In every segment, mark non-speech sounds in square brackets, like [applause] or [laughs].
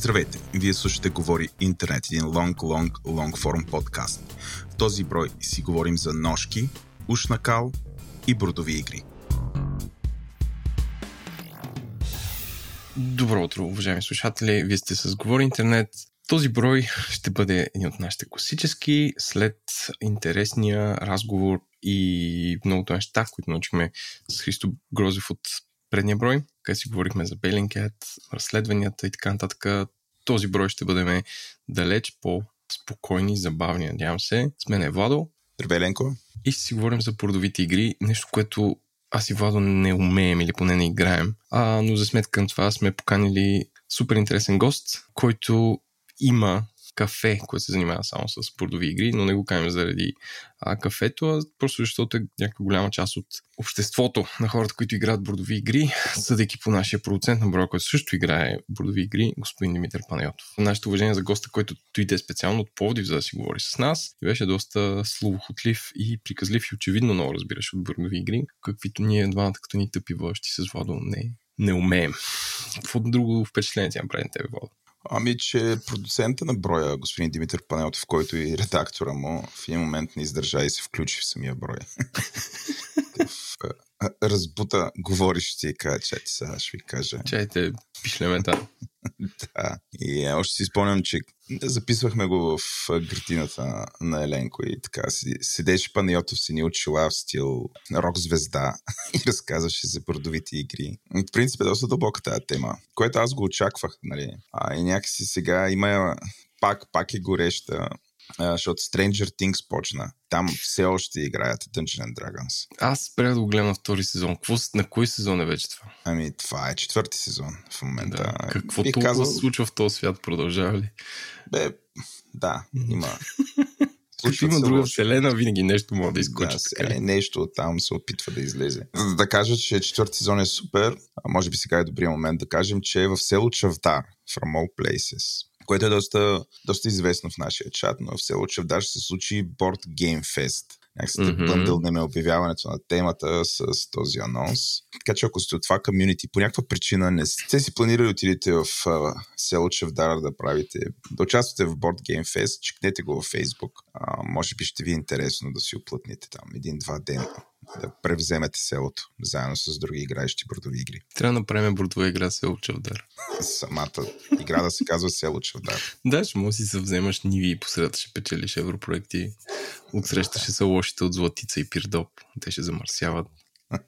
Здравейте! Вие слушате Говори Интернет, един long, long, long form подкаст. В този брой си говорим за ножки, ушнакал и бродови игри. Добро утро, уважаеми слушатели! Вие сте с Говори Интернет. Този брой ще бъде един от нашите класически, след интересния разговор и многото неща, които научихме с Христо Грозев от предния брой, където си говорихме за Белинкет, разследванията и така нататък. Този брой ще бъдем далеч по-спокойни, забавни, надявам се. С мен е Владо. Здравей, Ленко. И ще си говорим за породовите игри, нещо, което аз и Владо не умеем или поне не играем. А, но за сметка на това сме поканили супер интересен гост, който има кафе, което се занимава само с бордови игри, но не го кажем заради а, кафето, а просто защото е някаква голяма част от обществото на хората, които играят бордови игри, съдейки по нашия продуцент на броя, който също играе бордови игри, господин Димитър Панайотов. Нашето уважение за госта, който дойде специално от Пловдив, за да си говори с нас, и беше доста словохотлив и приказлив и очевидно много разбираш от бордови игри, каквито ние двамата като ни тъпи вълщи с Владо не, не умеем. Какво друго впечатление ти направи на тебе, Владо? Ами, че продуцента на броя, господин Димитър Панелтов, който и редактора му, в един момент не издържа и се включи в самия брой. разбута говориш и каза, че ти сега ще ви кажа. Чайте, пишлемета. [laughs] да. И е, още си спомням, че записвахме го в градината на Еленко и така седеше Панайотов си ни очила в стил рок-звезда [laughs] и разказваше за бордовите игри. В принцип е доста дълбока тази тема, което аз го очаквах, нали. А, и някакси сега има пак, пак е гореща защото Stranger Things почна. Там все още играят Dungeons and Dragons. Аз спрях да го гледам на втори сезон. Какво, на кой сезон е вече това? Ами, това е четвърти сезон в момента. Да. Какво това казал... се случва в този свят? Продължава ли? Бе, да, има. [laughs] Случва има друга вселена, винаги нещо може да изкочи. Да, така. Е, нещо там се опитва да излезе. За да кажа, че четвърти сезон е супер, а може би сега е добрия момент да кажем, че е в село Чавдар, from all places което е доста, доста известно в нашия чат, но в село Чавдар ще се случи Board Game Fest. Някакси mm-hmm. бъндълнеме обявяването на темата с този анонс. Така че ако сте от това комюнити, по някаква причина не сте си планирали да отидете в uh, село Чевдар да правите, да участвате в Board Game Fest, чекнете го във Facebook. Uh, може би ще ви е интересно да си оплътнете там един-два дена да превземете селото, заедно с други играещи бордови игри. Трябва да направим бордова игра село Чавдар. Самата игра да се казва село Чавдар. да, ще може си се вземаш ниви и посредата ще печелиш европроекти. Отсреща ще са лошите от Златица и Пирдоп. Те ще замърсяват. [laughs]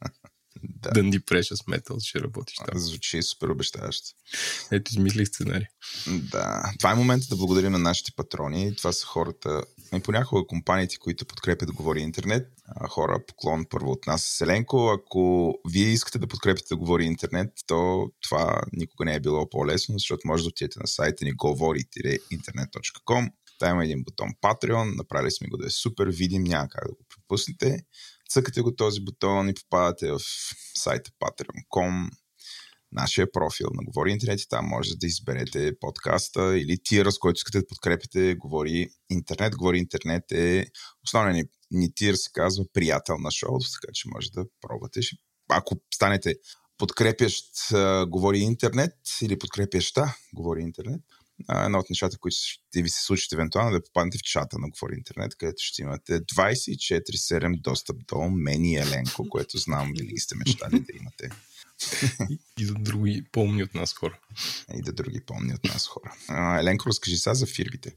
да. Дънди Precious Metal ще работиш там. Звучи супер обещаващо. Ето, измислих сценарий. Да. Това е момента да благодарим на нашите патрони. Това са хората, и понякога компаниите, които подкрепят говори интернет. Хора, поклон първо от нас Селенко. Ако вие искате да подкрепите да говори интернет, то това никога не е било по-лесно, защото може да отидете на сайта ни говори-интернет.com. Там има един бутон Patreon, направили сме го да е супер видим, няма как да го пропуснете. Цъкате го този бутон и попадате в сайта patreon.com, нашия профил на Говори Интернет и там може да изберете подкаста или тира, с който искате да подкрепите Говори Интернет. Говори Интернет е основният ни, ни тир се казва приятел на шоуто, така че може да пробвате. Ако станете подкрепящ Говори Интернет или подкрепяща Говори Интернет, едно от нещата, които ще ви се случат евентуално, е да попаднете в чата на Говори Интернет, където ще имате 24-7 достъп до мен и Еленко, което знам, винаги сте мечтали да имате. И, до други помни от нас хора. И до други помни от нас хора. А, Еленко, разкажи сега за фирмите.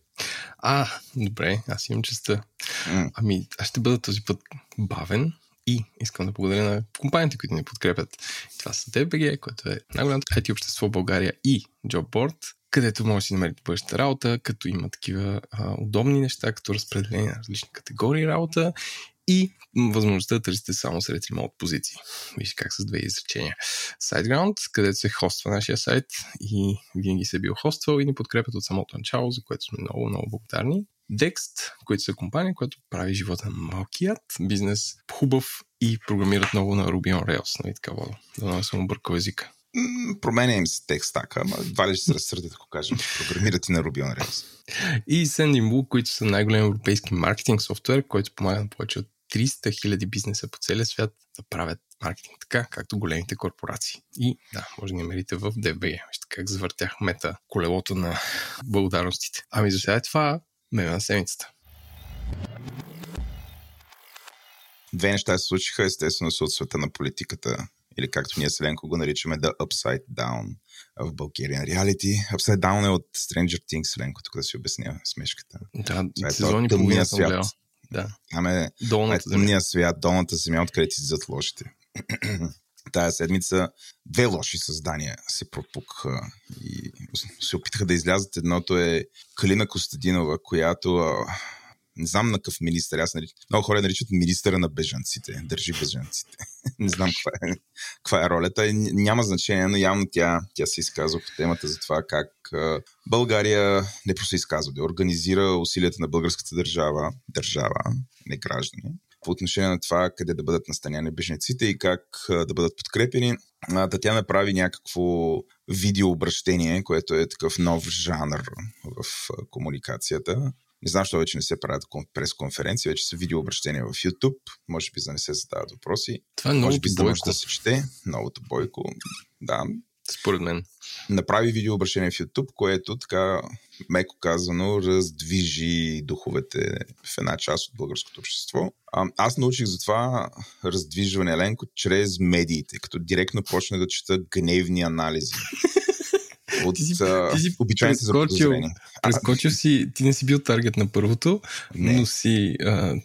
А, добре, аз имам честа. Mm. Ами, аз ще бъда този път бавен, и искам да благодаря на компаниите, които ни подкрепят. Това са DBG, което е най-голямото IT общество в България и JobBoard, където може да си намерите бъдещата работа, като има такива а, удобни неща, като разпределение на различни категории работа и възможността да търсите само сред ремонт позиции. Виж как с две изречения. SiteGround, където се хоства нашия сайт и винаги се е бил хоствал и ни подкрепят от самото начало, за което сме много, много благодарни. Dext, които са компания, която прави живота на малкият бизнес хубав и програмират много на Ruby on Rails. Нали така, Да не съм объркал езика. променя им се текст така, ама едва ли ще се разсърдят, ако кажем, програмират и на Ruby on Rails. И Sendinblue, които са най-голям европейски маркетинг софтуер, който помага на повече от 300 000 бизнеса по целия свят да правят маркетинг, така както големите корпорации. И да, може да ни намерите в DBG. Вижте как завъртях мета колелото на благодарностите. Ами за сега е това меме на седмицата. Две неща се случиха, естествено са от света на политиката, или както ние Селенко го наричаме The Upside Down в Bulgarian Reality. Upside Down е от Stranger Things, Селенко, тук да си обясня смешката. Да, Това е сезони половина гледал. Да. Там е, е тъмния свят, долната земя, откъдето излизат лошите. [clears throat] Тая седмица две лоши създания се пропукаха и се опитаха да излязат. Едното е Калина Костадинова, която не знам на какъв министър. Аз наричам. Много хора наричат министъра на бежанците. Държи бежанците. [laughs] не знам каква е, каква е ролята. Няма значение, но явно тя, тя се изказва по темата за това как България не просто изказва, да организира усилията на българската държава, държава, не граждани, по отношение на това къде да бъдат настаняни беженците и как да бъдат подкрепени. Да тя направи някакво видеообращение, което е такъв нов жанр в комуникацията не знам, защо вече не се правят пресконференции, вече са видеообращения в YouTube. Може би за да не се задават въпроси. Това е Може би за да да се чете. Новото бойко. Да. Според мен. Направи видеообращение в YouTube, което така, меко казано, раздвижи духовете в една част от българското общество. А, аз научих за това раздвижване, Еленко, чрез медиите, като директно почна да чета гневни анализи [laughs] от ти си, ти си обичайните заподозрения. Прескочил си, ти не си бил таргет на първото, не. но си, а,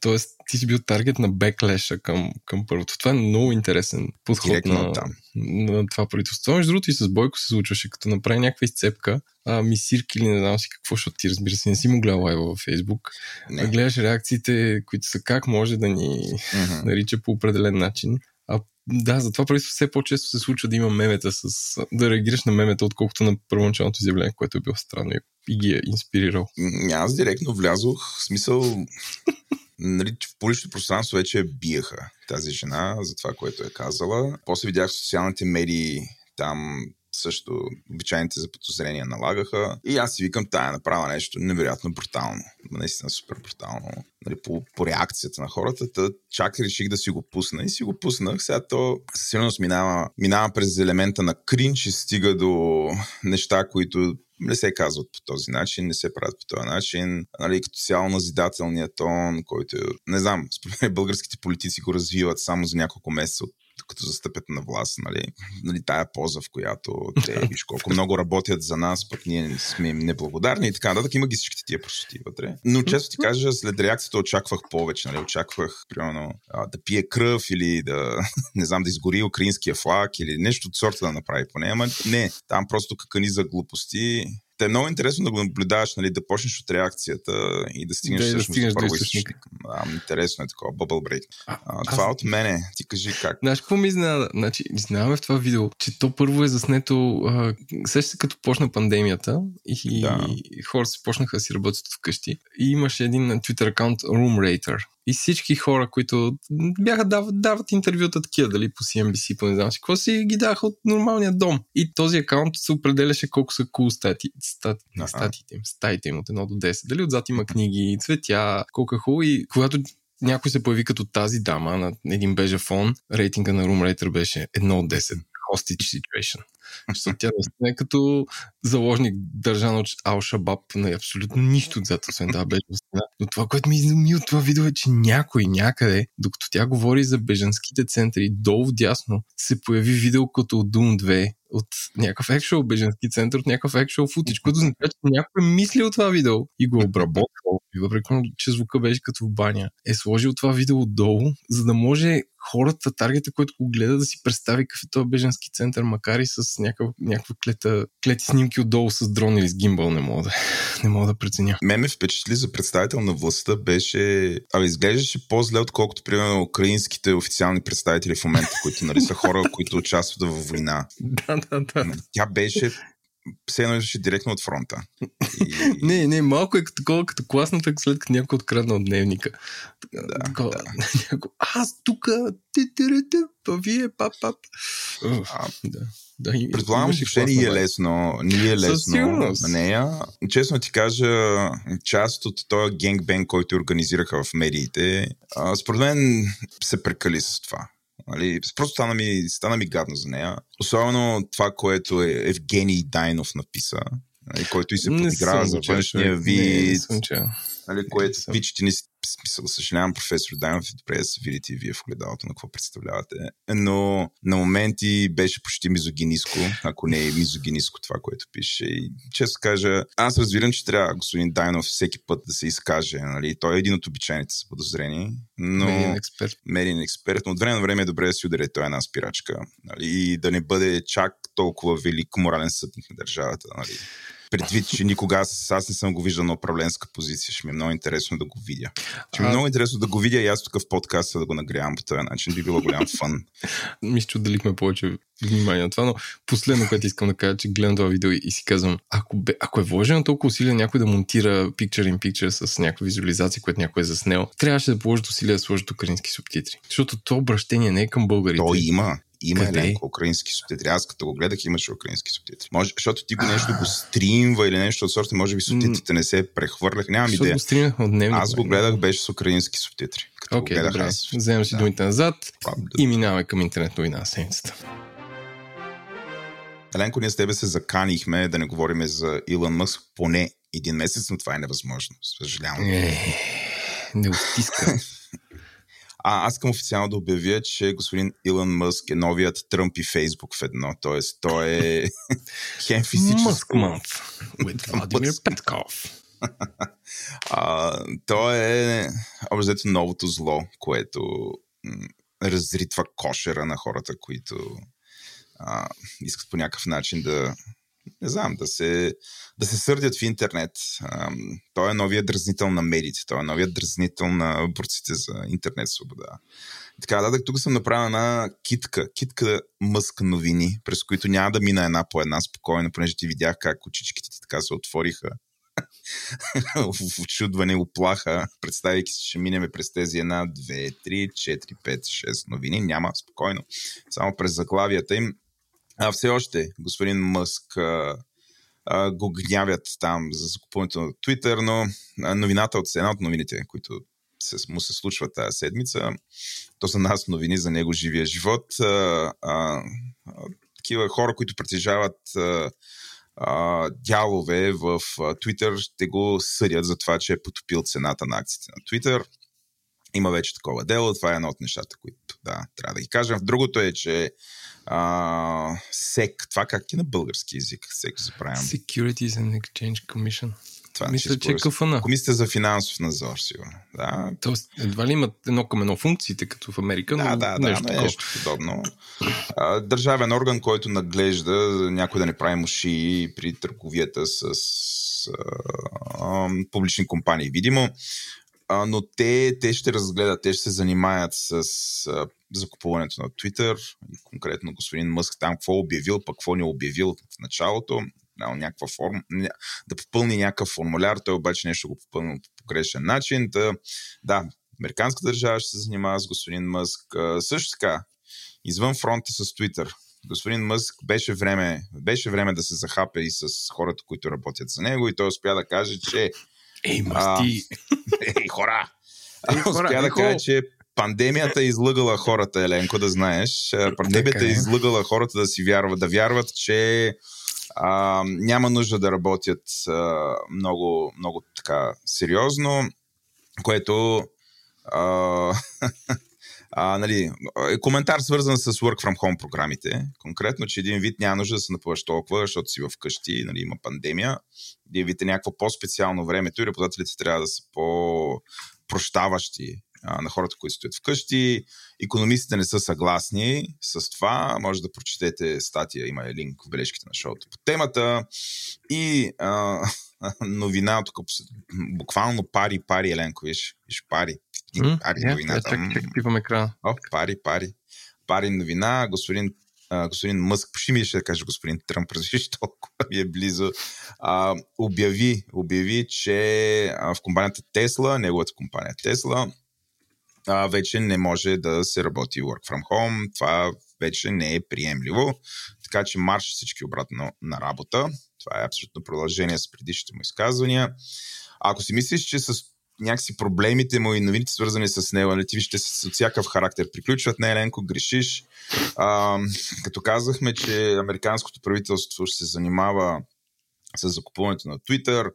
т.е. ти си бил таргет на беклеша към, към първото. Това е много интересен подход на, там. на това правителство. Между другото и с Бойко се случваше, като направи някаква изцепка, а, мисирки или не знам си какво, защото ти разбира се не си му гледал лайва във Фейсбук. Не. Гледаш реакциите, които са как може да ни нарича по определен начин. Да, затова правителство все по-често се случва да има мемета с... да реагираш на мемета, отколкото на първоначалното изявление, което е било странно и ги е инспирирал. Аз директно влязох, в смисъл... нали, в публичното пространство вече биеха тази жена за това, което е казала. После видях в социалните медии там също обичайните заподозрения налагаха. И аз си викам, тая направа нещо невероятно брутално. Наистина супер брутално. Нали, по, по реакцията на хората. Та, чак реших да си го пусна. И си го пуснах. Сега то сигурност минава, минава през елемента на кринч и стига до неща, които не се казват по този начин, не се правят по този начин. Нали, като цяло назидателният тон, който, не знам, според българските политици го развиват само за няколко месеца от като застъпят на власт, нали, нали тая поза, в която те, [laughs] виж колко много работят за нас, пък ние сме неблагодарни и така нататък. Има ги всичките тия простоти вътре. Но често ти кажа, след реакцията очаквах повече, нали, очаквах, примерно, да пие кръв или да, [laughs] не знам, да изгори украинския флаг или нещо от сорта да направи поне. Ама не, там просто какани за глупости те е много интересно да го наблюдаваш, нали, да почнеш от реакцията и да стигнеш, да, да стигнеш до източник. Да, интересно е такова, bubble break. А, а, това аз... от мене, ти кажи как. Знаеш какво ми изненада? Значи, изненадаме в това видео, че то първо е заснето, сеща се като почна пандемията и, да. и хората се почнаха да си работят вкъщи. И имаше един Twitter аккаунт Room Rater, и всички хора, които бяха дават, дават интервюта такива, дали по CNBC, по не знам си какво си, ги даха от нормалния дом. И този акаунт се определяше колко са cool стати, uh-huh. статите им, статите им от 1 до 10. Дали отзад има книги, цветя, колко е хубаво. И когато някой се появи като тази дама на един бежа фон, рейтинга на Room Rater беше 1 от 10. Hostage situation. Защото тя наистина е като заложник държан от Ал-Шабаб на абсолютно нищо отзад, освен да беше Но това, което ми изуми от това видео е, че някой някъде, докато тя говори за бежанските центри, долу дясно се появи видео като от Doom 2 от някакъв actual беженски център, от някакъв actual footage, което означава, че някой е мислил това видео и го обработвал. И въпреки, че звука беше като в баня, е сложил това видео отдолу, за да може хората, таргета, който го гледа, да си представи какъв е този беженски център, макар и с някаква, някаква клета, клети снимки отдолу с дрон или с гимбал, не мога да, [laughs] не мога да преценя. Ме ме впечатли за представител на властта беше, абе изглеждаше по-зле, отколкото примерно украинските официални представители в момента, които нали, са хора, които участват в война. [laughs] да, да, да. Тя беше все едно директно от фронта. И... [laughs] не, не, малко е такова, като класната, след като някой открадна от дневника. Да, такова, да. [laughs] Аз тук, па вие, пап, пап. А, да. Да, Предполагам, че не е лесно, не е лесно на нея. Честно ти кажа, част от този генгбен, който организираха в медиите, според мен се прекали с това Нали? Просто стана ми, стана ми гадно за нея. Особено това, което е Евгений Дайнов написа, нали? който и се подиграва за външния вид. Не, не нали, което пичите ни смисъл, съжалявам, професор Дайнов, добре да се видите и вие в огледалото на какво представлявате. Но на моменти беше почти мизогиниско, ако не е мизогиниско това, което пише. И често кажа, аз разбирам, че трябва господин Дайнов всеки път да се изкаже. Нали? Той е един от обичайните са подозрени. Но... Медиен експерт. Медиен експерт, но от време на време е добре да си ударе той една спирачка. Нали? И да не бъде чак толкова велик морален съдник на държавата. Нали? Предвид, че никога аз, аз не съм го виждал на управленска позиция. Ще ми е много интересно да го видя. Ще ми е много интересно да го видя и аз тук в подкаста да го нагрявам по този начин. Би било голям фан. [laughs] Мисля, че отделихме повече внимание на това, но последно, което искам да кажа, че гледам това видео и си казвам, ако, бе, ако е вложено толкова усилия някой да монтира picture in picture с някаква визуализация, която някой е заснел, трябваше да положат усилия да сложат украински субтитри. Защото то обращение не е към българите. То има. Има Къде? Еленко украински субтитри. Аз като го гледах имаше украински субтитри. Може, защото ти го нещо го стримва или нещо от сорта, може би субтитрите не се прехвърлях. Нямам идея. Го от дневник, аз го гледах, беше с украински субтитри. Като okay, го гледах добре. аз. Си да. думите назад и минаваме към интернет новина на седмицата. Еленко, ние с тебе се заканихме да не говорим за Илон Мъск поне един месец, но това е невъзможно. Съжалявам. Е, не отиска. [laughs] А, аз искам официално да обявя, че господин Илон Мъск е новият Тръмп и Фейсбук в едно. Тоест, той е [laughs] хем физически. Мъск. With [laughs] Владимир Петков. [laughs] а, той е образето новото зло, което м- разритва кошера на хората, които а, искат по някакъв начин да не знам, да се, да се сърдят в интернет. той е новият дразнител на медиите, той е новият дразнител на борците за интернет свобода. Така, да, тук съм направил една китка, китка мъск новини, през които няма да мина една по една спокойно, понеже ти видях как очичките ти така се отвориха [laughs] в очудване, оплаха, представяйки се, че минеме през тези една, две, три, четири, пет, шест новини. Няма, спокойно. Само през заглавията им а, все още господин Мъск а, а, го гнявят там за закупуването на Твитър, но а, новината от една от новините, които се, му се случва тази седмица, то са нас новини за него живия живот. А, а, а, такива хора, които притежават а, а, дялове в Твитър, ще го съдят за това, че е потопил цената на акциите на Твитър. Има вече такова дело. Това е едно от нещата, които да, трябва да ги кажем. Другото е, че а, СЕК, това как е на български язик? СЕК забравям. Securities and Exchange Commission. Това Мисля, че е КФН. Комисията за финансов надзор, сигурно. Да. Тоест, едва ли имат едно към едно функциите, като в Америка, но да, да, нещо, да, нещо подобно. Държавен орган, който наглежда някой да не прави муши при търговията с а, публични компании. Видимо, но те, те ще разгледат, те ще се занимаят с а, закупуването на Twitter, и конкретно господин Мъск там какво обявил, пък какво не обявил в началото, някаква форма, да попълни някакъв формуляр, той обаче нещо го попълнил по погрешен начин. Да, да, американска държава ще се занимава с господин Мъск. Също така, извън фронта с Twitter, господин Мъск беше време, беше време да се захапе и с хората, които работят за него и той успя да каже, че Ей, масти! [laughs] Ей, хора! Ей, хора успя да каже, че пандемията е излъгала хората, Еленко, да знаеш. Пандемията е, е излъгала хората да си вярват, да вярват, че а, няма нужда да работят а, много, много така сериозно, което а, [laughs] а, нали, е коментар свързан с Work from Home програмите. Конкретно, че един вид няма нужда да се напъваш толкова, защото си вкъщи, нали, има пандемия. Един вид е някакво по-специално времето и работодателите трябва да са по-прощаващи а, на хората, които стоят вкъщи. Економистите не са съгласни с това. Може да прочетете статия, има е линк в бележките на шоуто по темата. И а, [laughs] новина, тук буквално пари, пари, Еленко, виж, виж пари. Mm, пари yeah, новината. Чакай, чакай, пивам екрана. О, пари, пари. Пари новина, господин Uh, господин Мъск, почти ми ще да каже господин Тръмп, [laughs] разреши толкова ми е близо, uh, обяви, обяви, че uh, в компанията Тесла, неговата компания Тесла, а, вече не може да се работи work from home. Това вече не е приемливо. Така че марш всички обратно на работа. Това е абсолютно продължение с предишните му изказвания. Ако си мислиш, че с някакси проблемите му и новините свързани с него, нали, ти вижте с всякакъв характер приключват, не Еленко, грешиш. А, като казахме, че американското правителство ще се занимава с закупуването на Twitter,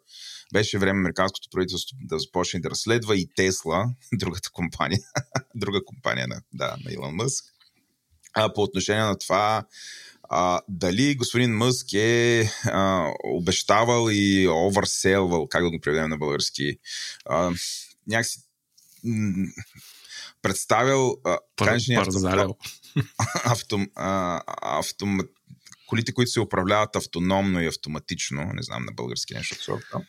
беше време американското правителство да започне да разследва и Тесла, [laughs] другата компания, [laughs] друга компания на, да, на Илон Мъск. А, по отношение на това, а, дали господин Мъск е а, обещавал и оверселвал, как да го преведем на български, а, някакси м- представил Пар, автом, [laughs] а, автом, колите, които се управляват автономно и автоматично, не знам на български нещо от сорта.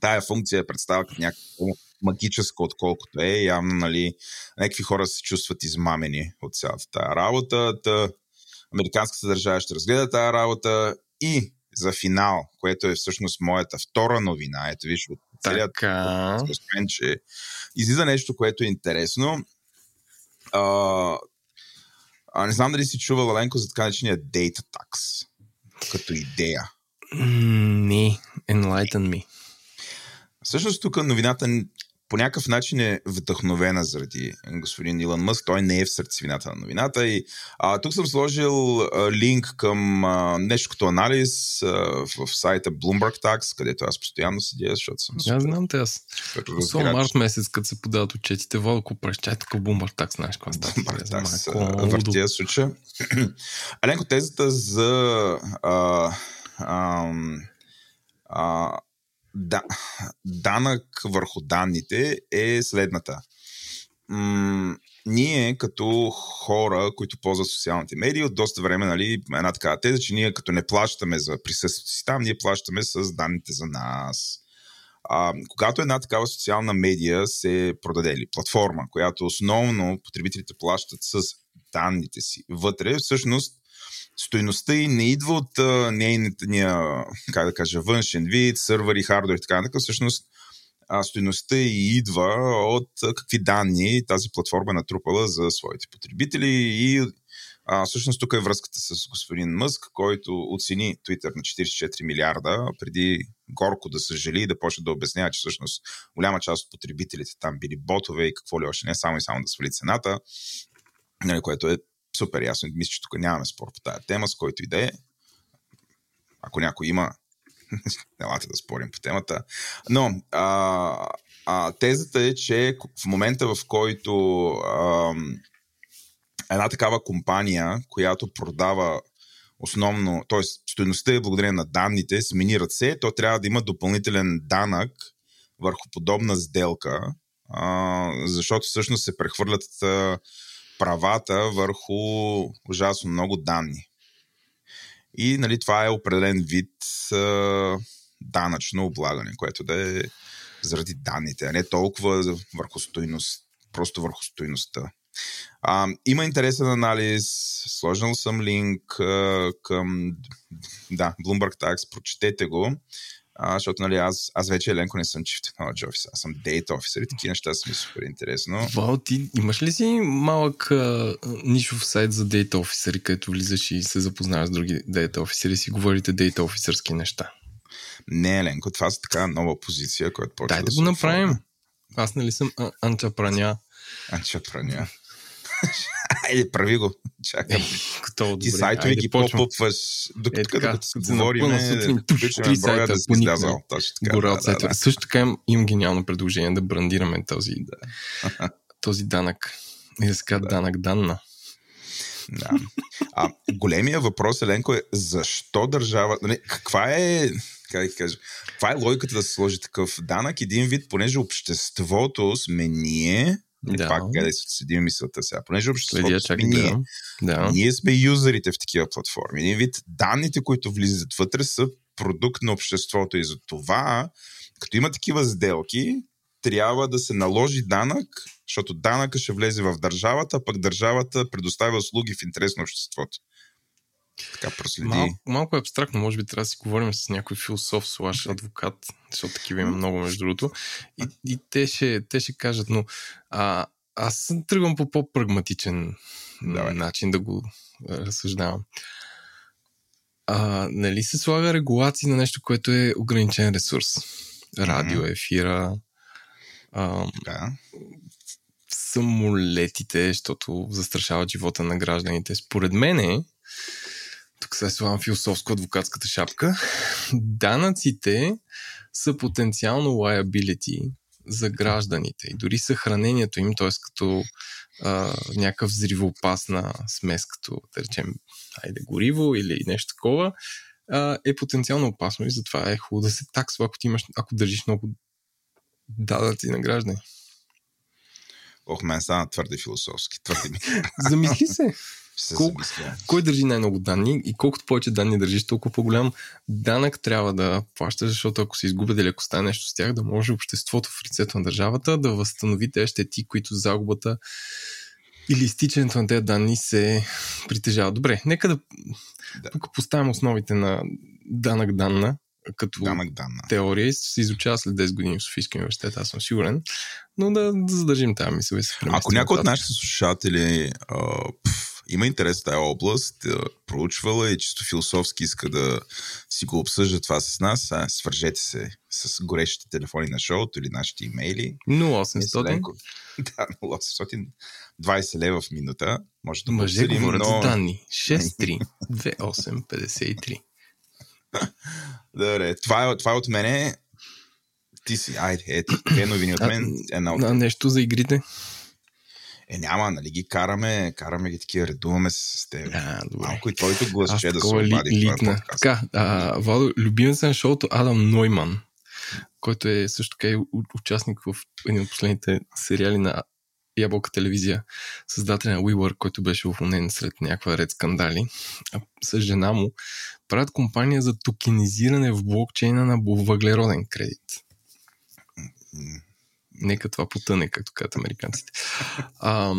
Тая функция е представя като някакво магическо, отколкото е. Явно, нали, някакви хора се чувстват измамени от цялата тази работа. Та, американската държава ще разгледа тази работа и за финал, което е всъщност моята втора новина. Ето виж, от целият така. че излиза нещо, което е интересно. А, а, не знам дали си чувал, Ленко, за така наречения Data Tax като идея. Не, enlighten me. Всъщност тук новината по някакъв начин е вдъхновена заради господин Илон Мъск. Той не е в сърцевината на новината. И, а, тук съм сложил а, линк към а, нещо като анализ а, в, в сайта Bloomberg Tax, където аз постоянно седя, защото съм Аз знам те аз. Особено март месец, като се подават отчетите, Владко прещай тук Bloomberg Tax, знаеш какво става. Bloomberg Tax въртия случая. [clears throat] Аленко, тезата за а, а, а, да, данък върху данните е следната. М- ние като хора, които ползват социалните медии, от доста време, нали, една такава теза, че ние като не плащаме за присъствието си там, ние плащаме с данните за нас. А, когато една такава социална медия се продаде или платформа, която основно потребителите плащат с данните си вътре, всъщност Стойността и не идва от нейния, как да кажа, външен вид, сървъри, хардвер и така нататък. Всъщност, а, стойността и идва от какви данни тази платформа натрупала за своите потребители и а, всъщност тук е връзката с господин Мъск, който оцени Twitter на 44 милиарда, преди горко да съжали и да почне да обяснява, че всъщност голяма част от потребителите там били ботове и какво ли още не, само и само да свали цената, нали, което е супер ясно. Мисля, че тук нямаме спор по тази тема, с който и да е. Ако някой има, [laughs] елате да спорим по темата. Но а, а, тезата е, че в момента, в който а, една такава компания, която продава основно, т.е. стоеността е благодарение на данните, смени се, то трябва да има допълнителен данък върху подобна сделка, а, защото всъщност се прехвърлят а, правата върху ужасно много данни. И нали, това е определен вид а, данъчно облагане, което да е заради данните, а не толкова върху стойност, просто върху стойността. А, има интересен анализ, сложил съм линк а, към да, Bloomberg Tax, прочетете го а, защото нали, аз, аз вече Еленко не съм Chief Technology Officer, аз съм Data Officer и такива неща са ми супер интересно. Вау, ти имаш ли си малък а, нишов сайт за Data Officer, където влизаш и се запознаваш с други Data Officer и си говорите Data Officerски неща? Не, Еленко, това е така нова позиция, която почва Дай да, да го направим. Аз нали съм анчапраня. Анчапраня. [laughs] Айде, прави го. Чакам. Готово, Ти сайтове ги попупваш. Докато, е, докато се говорим, три сайта да си излязал. Гора от сайта. Също така им, имам гениално предложение да брандираме този, да. [laughs] този данък. И да се казва да. данък данна. Да. А големия въпрос, Еленко, е защо държава... Нали, каква е как да кажа, каква е логиката да се сложи такъв данък? Един вид, понеже обществото сме ние, да. Пак къде се седим мисълта сега. Понеже обществото сме ние. Да. Ние сме юзерите в такива платформи. Един вид данните, които влизат вътре, са продукт на обществото и за това, като има такива сделки, трябва да се наложи данък, защото данъка ще влезе в държавата, а пък държавата предоставя услуги в интерес на обществото. Така проследи. Мал, малко е абстрактно, може би трябва да си говорим с някой философ, слаш адвокат, защото такива има много между другото. И, и те, ще, те ще кажат, но а, аз тръгвам по по-прагматичен Давай. начин да го разсъждавам. А, нали се слага регулации на нещо, което е ограничен ресурс? Радио, ефира, А, Така. самолетите, защото застрашават живота на гражданите. Според мен, тук се слагам философско адвокатската шапка, данъците са потенциално liability за гражданите и дори съхранението им, т.е. като а, някакъв взривоопасна смес, като да речем, айде гориво или нещо такова, а, е потенциално опасно и затова е хубаво да се таксва, ако ти имаш, ако държиш много данъци на граждани. Ох, мен стана твърде философски. Твърде ми. Замисли се. [laughs] Ще се Кол- замисля. Кой държи най-много данни и колкото повече данни държиш, толкова по-голям данък трябва да плащаш, защото ако се изгубят или ако стане нещо с тях, да може обществото в лицето на държавата да възстанови тези щети, които загубата или изтичането на тези данни се притежава. Добре, нека да, Да. тук поставим основите на данък данна, като Данък данна. теория се изучава след 10 години в Софийския университет, аз съм сигурен. Но да, да задържим тази мисъл и се Ако някой от нашите слушатели а, пф, има интерес в тази област, а, проучвала и чисто философски иска да си го обсъжда това с нас, а, свържете се с горещите телефони на шоуто или нашите имейли. 0800 Ленко. [laughs] Да, 820 лева в минута. Може да Мъже говорят но... за данни. 6-3-2-8-53. Добре, това е, това е от мене. Ти си, айде, ето, две новини от мен, една от А нещо за игрите? Е, няма, нали ги караме, караме ги такива, редуваме се с теб. А, добре. Малко и твоето глас Аз ще да се ли, обади този литна. Така, а, Владо, любимец на шоуто Адам Нойман, който е също така и участник в един от последните сериали на Ябълка телевизия, създателя на WeWork, който беше уволнен след някаква ред скандали, а с жена му правят компания за токенизиране в блокчейна на въглероден кредит. Нека това потъне, както казват американците. А,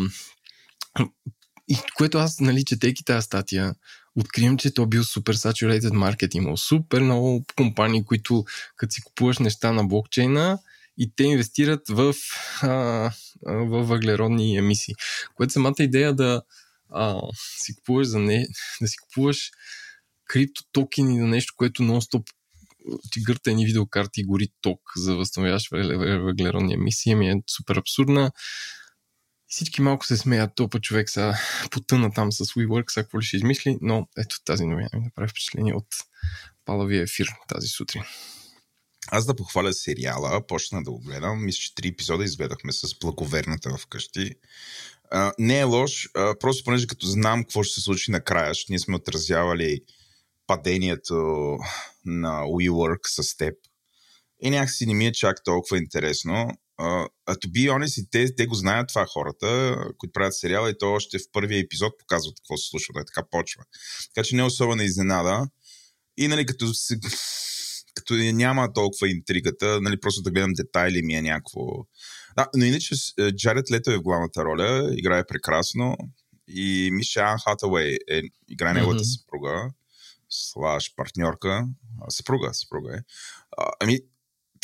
и което аз, нали, четейки тази статия, откривам, че то бил супер saturated market. Имал супер много компании, които като си купуваш неща на блокчейна и те инвестират в, а, в въглеродни емисии. Което самата идея да а, си купуваш за не, да си купуваш криптотокени на нещо, което нон-стоп ти гърта едни видеокарти и гори ток за въгле- въглеродни емисии, ми е супер абсурдна. Всички малко се смеят, топа човек са потъна там с WeWork, сега какво ли ще измисли, но ето тази новина ми направи впечатление от палавия ефир тази сутрин. Аз да похваля сериала, почна да го гледам. Мисля, че три епизода изгледахме с благоверната вкъщи. А, не е лош, а, просто понеже като знам какво ще се случи накрая, защото ние сме отразявали падението на WeWork с теб. И някакси не ми е чак толкова интересно. А uh, to be honest, и те, те го знаят това хората, които правят сериала и то още в първия епизод показват какво се случва, да е така почва. Така че не е особена изненада. И нали, като, се, като няма толкова интригата, нали, просто да гледам детайли ми е някакво... Да, но иначе с- Джаред Лето е в главната роля, играе прекрасно и Миша Ан Хатауей е, играе неговата Мгм. съпруга, слаш партньорка, а, съпруга, съпруга е. А, ами,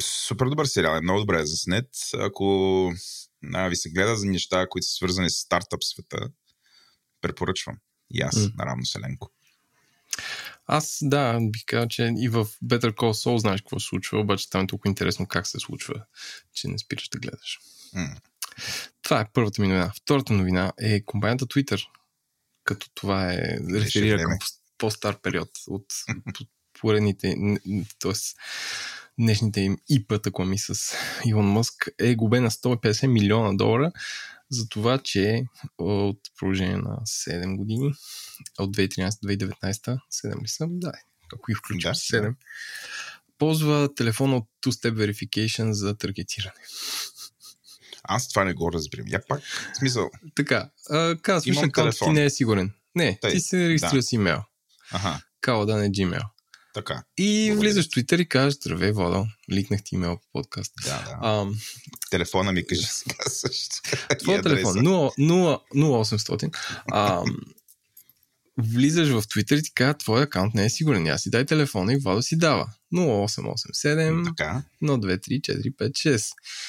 супер добър сериал, е много добре е заснет. Ако а, ви се гледа за неща, които са свързани с стартъп света, препоръчвам. И аз, М. наравно с Еленко. Аз, да, бих казал, че и в Better Call Saul знаеш какво се случва, обаче там е толкова интересно как се случва, че не спираш да гледаш. М. Това е първата ми новина. Втората новина е компанията Twitter, като това е реферира към по-стар период от по- поредните, т.е. днешните им ИП-та, ми с Илон Мъск, е губена 150 милиона долара за това, че от продължение на 7 години, от 2013-2019, 7 ли съм? Да, ако и включим Да, 7, ползва телефон от Two-Step Verification за таргетиране. Аз това не го разбирам. Я пак, в смисъл, Така, казваш, акаунт ти не е сигурен. Не, Тъй, ти се регистрира да. с имейл. Аха, Кала да не Gmail. така. И Благодаря. влизаш в Twitter и кажеш, здравей, Владо, ликнах ти имейл по подкаст. Да, да. А, Телефона ми кажи [laughs] сега също. твой И телефон, адреса. 0, 0, 0800. А, влизаш в Twitter и ти казва, твой акаунт не е сигурен. Аз си дай телефона и Владо си дава. 0887 Така, 1, 2, 3, 4, 5,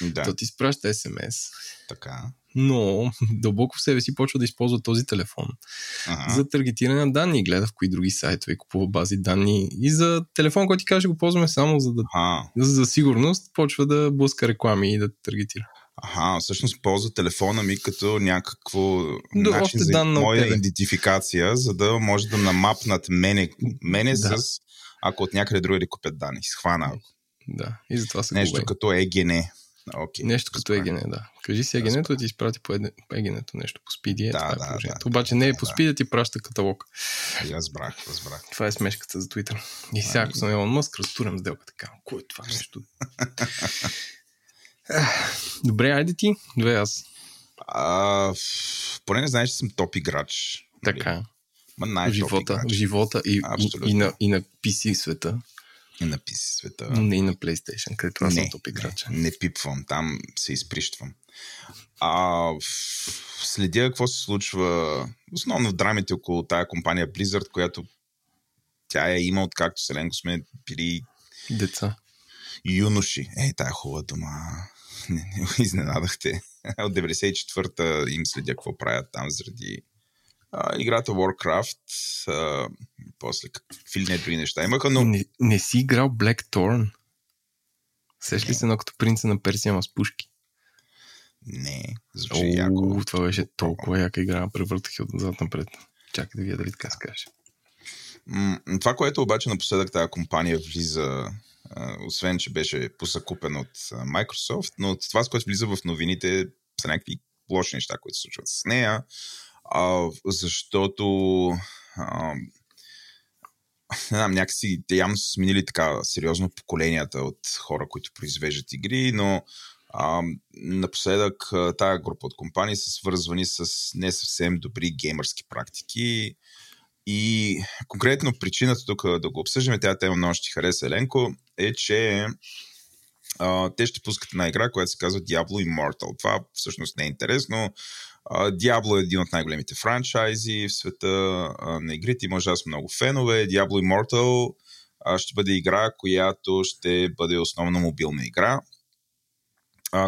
6. да, То ти спраща SMS. така. Но [laughs] дълбоко в себе си почва да използва този телефон ага. за таргетиране на данни. Гледа в кои други сайтове, купува бази данни и за телефон, който ти каже, го ползваме само за, да, ага. за сигурност, почва да блъска реклами и да таргетира. Ага, всъщност ползва телефона ми като някакво До, начин за моя идентификация, за да може да намапнат мене, мене да. с ако от някъде другаде купят данни. Схвана. Да, и затова се Нещо губай. като ЕГН. Okay, нещо като ЕГН, да. Кажи си егенето да ти изпрати по егенето нещо по спиди. Е, да, това е да, да, Обаче не е по спиди, да. ти праща каталог. Разбрах, разбрах. Това е смешката за Twitter. И сега, ако съм Елон Мъск, разтурям сделка така. Кой е това нещо? [laughs] Добре, айде ти. Две аз. А, поне не знаеш, че съм топ играч. Нали? Така. Ма най- живота, живота и, и, и, на, и на PC света. И на PC света. Но не и на PlayStation, където аз съм топ играч. Не, не пипвам, там се изприщвам. А, следя какво се случва, основно в драмите около тая компания Blizzard, която тя е има откакто Селенко сме били деца. Юноши. Ей, тая хубава дума. Не, не изненадахте. От 94-та им следя какво правят там заради а, играта Warcraft, а, после какви не други неща имаха, но... Не, не си играл Blackthorn? Сеш ли се едно като принца на Персия, ама с пушки? Не, звучи О, яко. Това беше толкова яка игра, превъртах я отзад напред. Чакай да видя дали така се каже. Това, което обаче напоследък тази компания влиза, освен, че беше посъкупен от Microsoft, но това, с което влиза в новините, са някакви лоши неща, които се случват с нея а, защото а, не знам, някакси те явно са сменили така сериозно поколенията от хора, които произвеждат игри, но а, напоследък тази група от компании са свързвани с не съвсем добри геймърски практики и конкретно причината тук да го обсъждаме, тази тема много ще хареса Еленко, е, че а, те ще пускат една игра, която се казва Diablo Immortal. Това всъщност не е интересно. Diablo е един от най-големите франчайзи в света на игрите. Има ужасно много фенове. Diablo Immortal ще бъде игра, която ще бъде основно мобилна игра,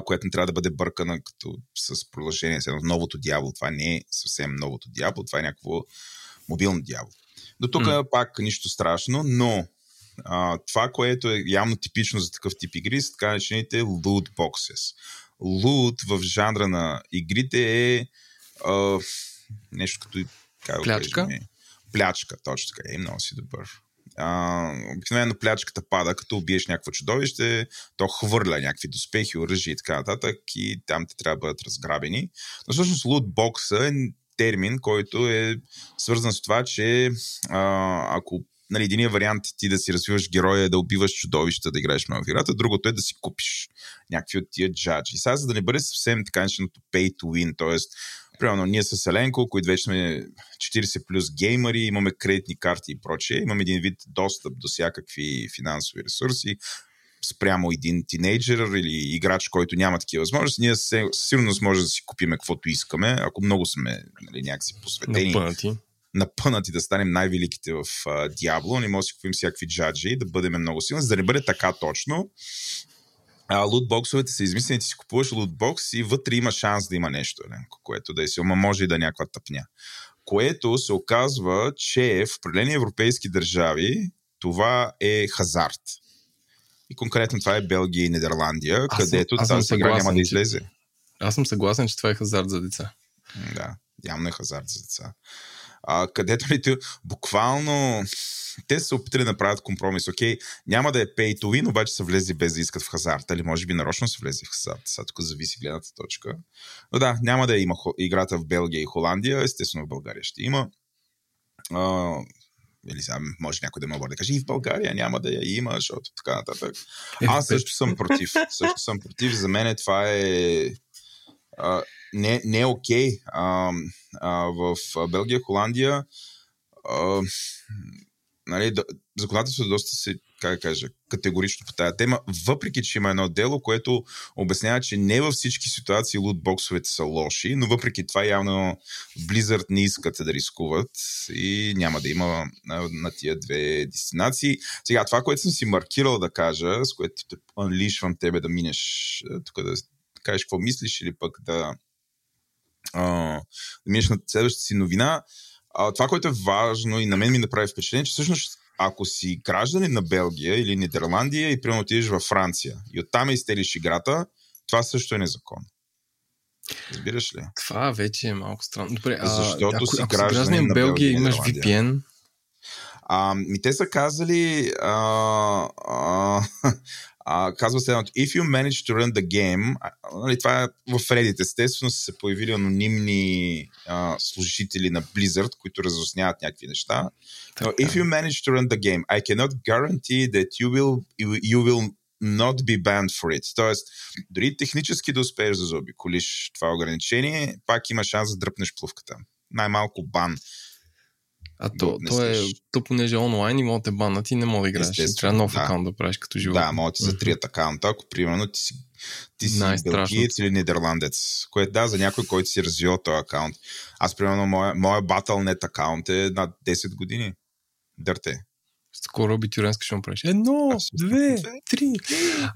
която не трябва да бъде бъркана като с продължение. С новото Diablo. Това не е съвсем новото Diablo, това е някакво мобилно Diablo. До тук mm. пак нищо страшно, но а, това, което е явно типично за такъв тип игри, са така наречените loot boxes лут в жанра на игрите е а, нещо като... Как плячка? Кажем, плячка, точно така. Е, много си добър. А, обикновено плячката пада, като убиеш някакво чудовище, то хвърля някакви доспехи, оръжия и така нататък и там те трябва да бъдат разграбени. Но всъщност лутбокса е термин, който е свързан с това, че а, ако нали, единият вариант е ти да си развиваш героя е да убиваш чудовища, да играеш много в играта, другото е да си купиш някакви от тия джаджи. И сега, за да не бъде съвсем така начиното pay to win, т.е. Примерно, ние с Еленко, които вече сме 40 плюс геймери, имаме кредитни карти и прочее, имаме един вид достъп до всякакви финансови ресурси, спрямо един тинейджер или играч, който няма такива възможности, ние със сигурност може да си купиме каквото искаме, ако много сме нали, някакси посветени. Напънати напънати да станем най-великите в Диабло, не може да си купим всякакви джаджи, да бъдем много силни, за да не бъде така точно. А, лутбоксовете са измислени, ти си купуваш лутбокс и вътре има шанс да има нещо, Еленко, което да е силно, може и да е някаква тъпня. Което се оказва, че в определени европейски държави това е хазарт. И конкретно това е Белгия и Нидерландия, аз където тази игра няма да излезе. Аз съм съгласен, че това е хазарт за деца. Да, явно е хазарт за деца а, където [laughs] ли те, буквално те са се опитали да направят компромис. Окей, няма да е pay to win, обаче са влезли без да искат в хазарта, или може би нарочно са влезли в хазарта. Сега тук зависи гледната точка. Но да, няма да има играта в Белгия и Холандия, естествено в България ще има. А, или сега може някой да ме да каже и в България няма да я има, защото така нататък. Е, Аз също съм против. Също съм против. За мен това е а, не, не е окей. Okay. в Белгия, Холандия а, нали, законодателството доста се, как да кажа, категорично по тази тема, въпреки, че има едно дело, което обяснява, че не във всички ситуации лутбоксовете са лоши, но въпреки това явно Blizzard не искат да рискуват и няма да има на, на тия две дестинации. Сега, това, което съм си маркирал да кажа, с което анлишвам тебе да минеш тук да кажеш какво мислиш или пък да а, минеш на следващата си новина. А, това, което е важно и на мен ми направи впечатление, че всъщност ако си гражданин на Белгия или Нидерландия и примерно отидеш във Франция и оттам изтелиш играта, това също е незаконно. Разбираш ли? Това вече е малко странно. Добре, а, Защото ако, си ако гражданин гражданин на Белгия Белгия имаш. VPN, А, ми те са казали, а, а, [laughs] а, казва следното, if you manage to run the game, нали, това е в Reddit, естествено са се появили анонимни а, служители на Blizzard, които разясняват някакви неща. Но Така. if you manage to run the game, I cannot guarantee that you will, you will not be banned for it. Тоест, дори технически да успееш да заобиколиш това ограничение, пак има шанс да дръпнеш плувката. Най-малко бан. А то, то, е, то понеже е онлайн и могат да те банат и не мога да играеш. Трябва нов да. акаунт да правиш като живот. Да, могат да ти за трият акаунта, ако примерно ти си, ти си белгиец или нидерландец. Което да, за някой, който си развил този акаунт. Аз, примерно, моя, моя Battle.net акаунт е над 10 години. Дърте. Скоро абитюренска ще му правиш. Едно, Абсолютно. две, Две. три.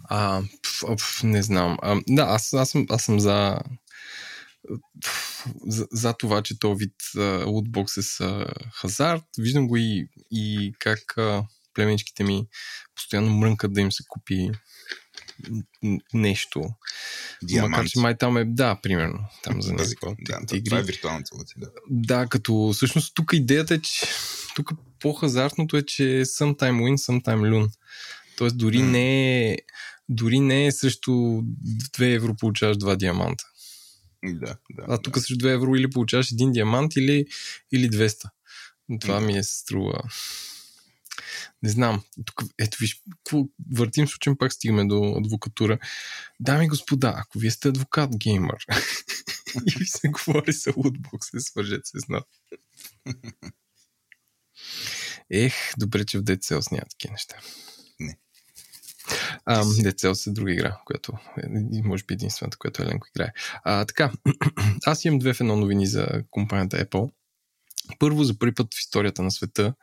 А, пф, пф, не знам. А, да, аз, аз, съм, аз съм за, за, за това, че този вид а, лутбокс е с хазарт. Виждам го и, и как а, племеничките ми постоянно мрънкат да им се купи нещо. Диамант. Макар, че май там е, да, примерно, там за [laughs] някаква да, да, това е виртуалната валута, да. Да, като всъщност тук идеята е, че тук по-хазартното е, че sometime win, sometime lose. Тоест дори М. не е дори не е срещу 2 евро получаваш 2 диаманта. Да, да. А тук да. срещу 2 евро или получаваш 1 диамант или, или 200. Това Да. ми е струва. Не знам. Тук, ето виж, въртим случайно пак стигаме до адвокатура. Дами и господа, ако вие сте адвокат геймър [laughs] и ви се говори за лутбокс, се свържете се с нас. [laughs] Ех, добре, че в Cells няма такива неща. А, Dead Cells е друга игра, която е, може би единствената, която Еленко играе. А, така, [clears throat] аз имам две в едно новини за компанията Apple. Първо, за първи път в историята на света,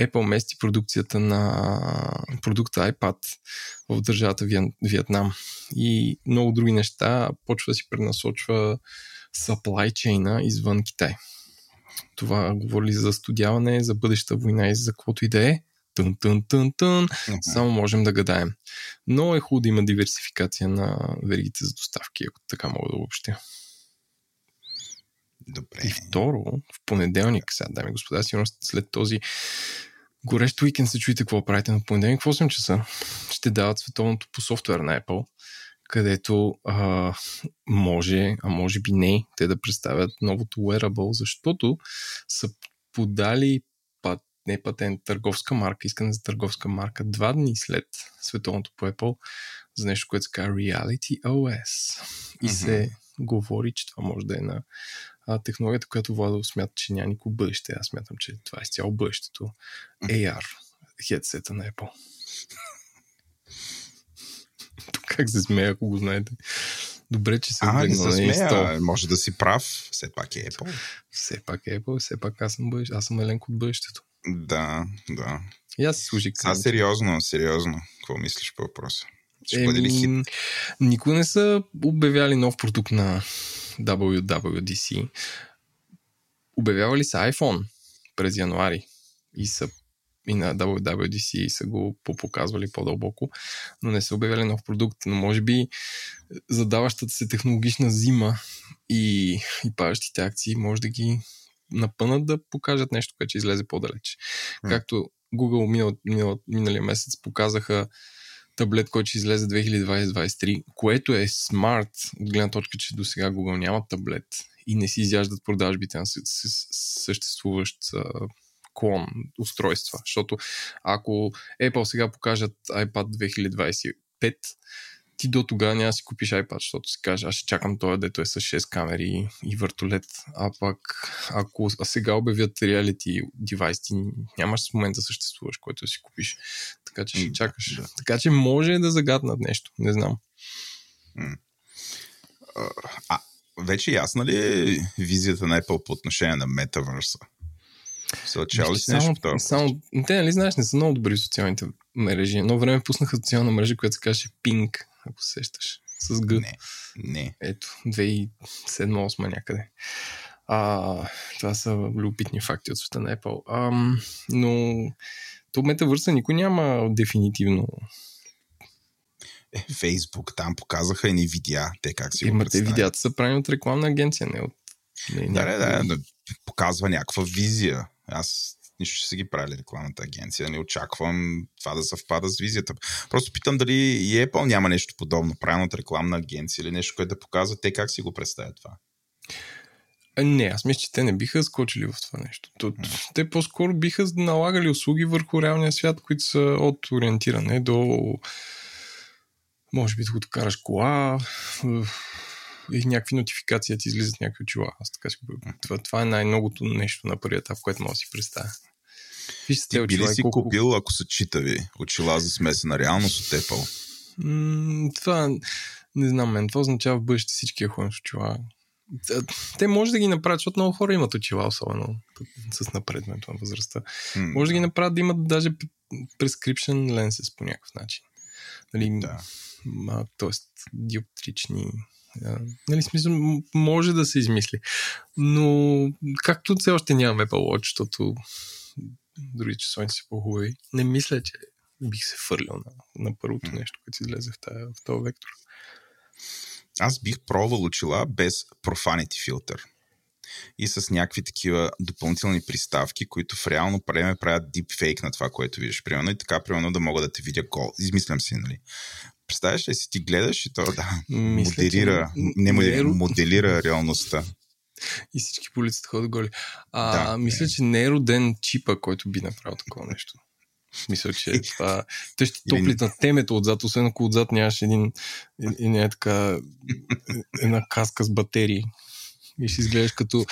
Apple мести продукцията на продукта iPad в държавата Виетнам. И много други неща почва да си пренасочва supply chain извън Китай. Това говори за студяване, за бъдеща война и за каквото и да е. Тън, тън, тън, тън. Мгм. Само можем да гадаем. Но е хубаво да има диверсификация на веригите за доставки, ако така мога да обобщя. Добре. И второ, в понеделник, сега, дами и господа, сигурно след този горещ уикенд се чуете какво правите на понеделник в 8 часа. Ще дават световното по софтуер на Apple, където а, може, а може би не, те да представят новото wearable, защото са подали не патент, търговска марка, искане за търговска марка два дни след световното по Apple за нещо, което се казва Reality OS. И Мгм. се говори, че това може да е на а, технологията, която Владо смята, че няма никакво бъдеще. Аз смятам, че това е изцяло бъдещето. AR, хедсета на Apple. [laughs] Тук как се смея, ако го знаете. Добре, че се А, не се смея. Може да си прав. Все пак е Apple. Все пак е Apple, все пак аз съм, бъдеще, аз съм Еленко от бъдещето. Да, да. И аз си служих А, сериозно, сериозно. Какво мислиш по въпроса? Ще Еми, бъде ли хит? Никога не са обявяли нов продукт на WWDC. Обявявали са iPhone през януари и са и на WWDC са го попоказвали по-дълбоко, но не са обявяли нов продукт. Но може би задаващата се технологична зима и, и падащите акции може да ги напънат да покажат нещо, което ще излезе по-далеч. М. Както Google минал, минал, миналия месец показаха таблет, който ще излезе 2023, което е смарт от гледна точка, че до сега Google няма таблет и не си изяждат продажбите на съ- съ- съществуващ клон устройства. Защото ако Apple сега покажат iPad 2025, ти до тогава няма си купиш iPad, защото си кажеш, аз ще чакам това, дето е с 6 камери и въртолет. А пък, ако а сега обявят reality девайс, ти нямаш в момента да съществуваш, който си купиш. Така че ще чакаш. да. Така че може да загаднат нещо. Не знам. А, вече ясна ли е визията на Apple по отношение на метавърса? Са чел ли си нещо само, само, те, нали знаеш, не са много добри социалните мрежи. Едно време пуснаха социална мрежа, която се казваше Pink, ако се сещаш. С Г. Не. Не. Ето, 2007-2008 някъде. А, това са любопитни факти от света на Apple. А, но то метавърса никой няма дефинитивно. Фейсбук, там показаха и ни видеа. Те как си Имате видеята са правени от рекламна агенция, не от... Не, да, да, да, да, показва някаква визия. Аз нищо ще са ги правили рекламната агенция. Не очаквам това да съвпада с визията. Просто питам дали и Apple няма нещо подобно, правилно от рекламна агенция или нещо, което да показва те как си го представят това. Не, аз мисля, че те не биха скочили в това нещо. То, те по-скоро биха налагали услуги върху реалния свят, които са от ориентиране до може би да караш кола и някакви нотификации ти излизат някакви очила. Аз така си това, това е най-многото нещо на първият етап, което мога да си представя. Вижте, Ти би ли си колко... купил, ако са читави, очила за смесена реалност от Apple? М- това не знам мен. Това означава в бъдеще всички ходим с очила. Те може да ги направят, защото много хора имат очила, особено с напредването на възрастта. Mm, може да ги направят да имат даже prescription lenses по някакъв начин. Нали, да. т.е. диоптрични нали, смисъл, може да се измисли. Но както все още нямаме Apple Watch, защото други часовници са по-хубави, не мисля, че бих се фърлил на, на първото mm. нещо, което излезе в, тая, в този вектор. Аз бих пробвал очила без Profanity филтър и с някакви такива допълнителни приставки, които в реално време правят дипфейк на това, което виждаш. Примерно и така, примерно да мога да те видя гол. Измислям си, нали? Представяш ли си, ти гледаш и то да, Мисля, модерира, че... не моделира, моделира реалността. И всички по улицата ходят голи. А, да, мисля, че не е роден чипа, който би направил такова нещо. Мисля, че [laughs] това... Те ще топли на темето отзад, освен ако отзад нямаш един, не е така, една каска с батерии. И ще изглеждаш като,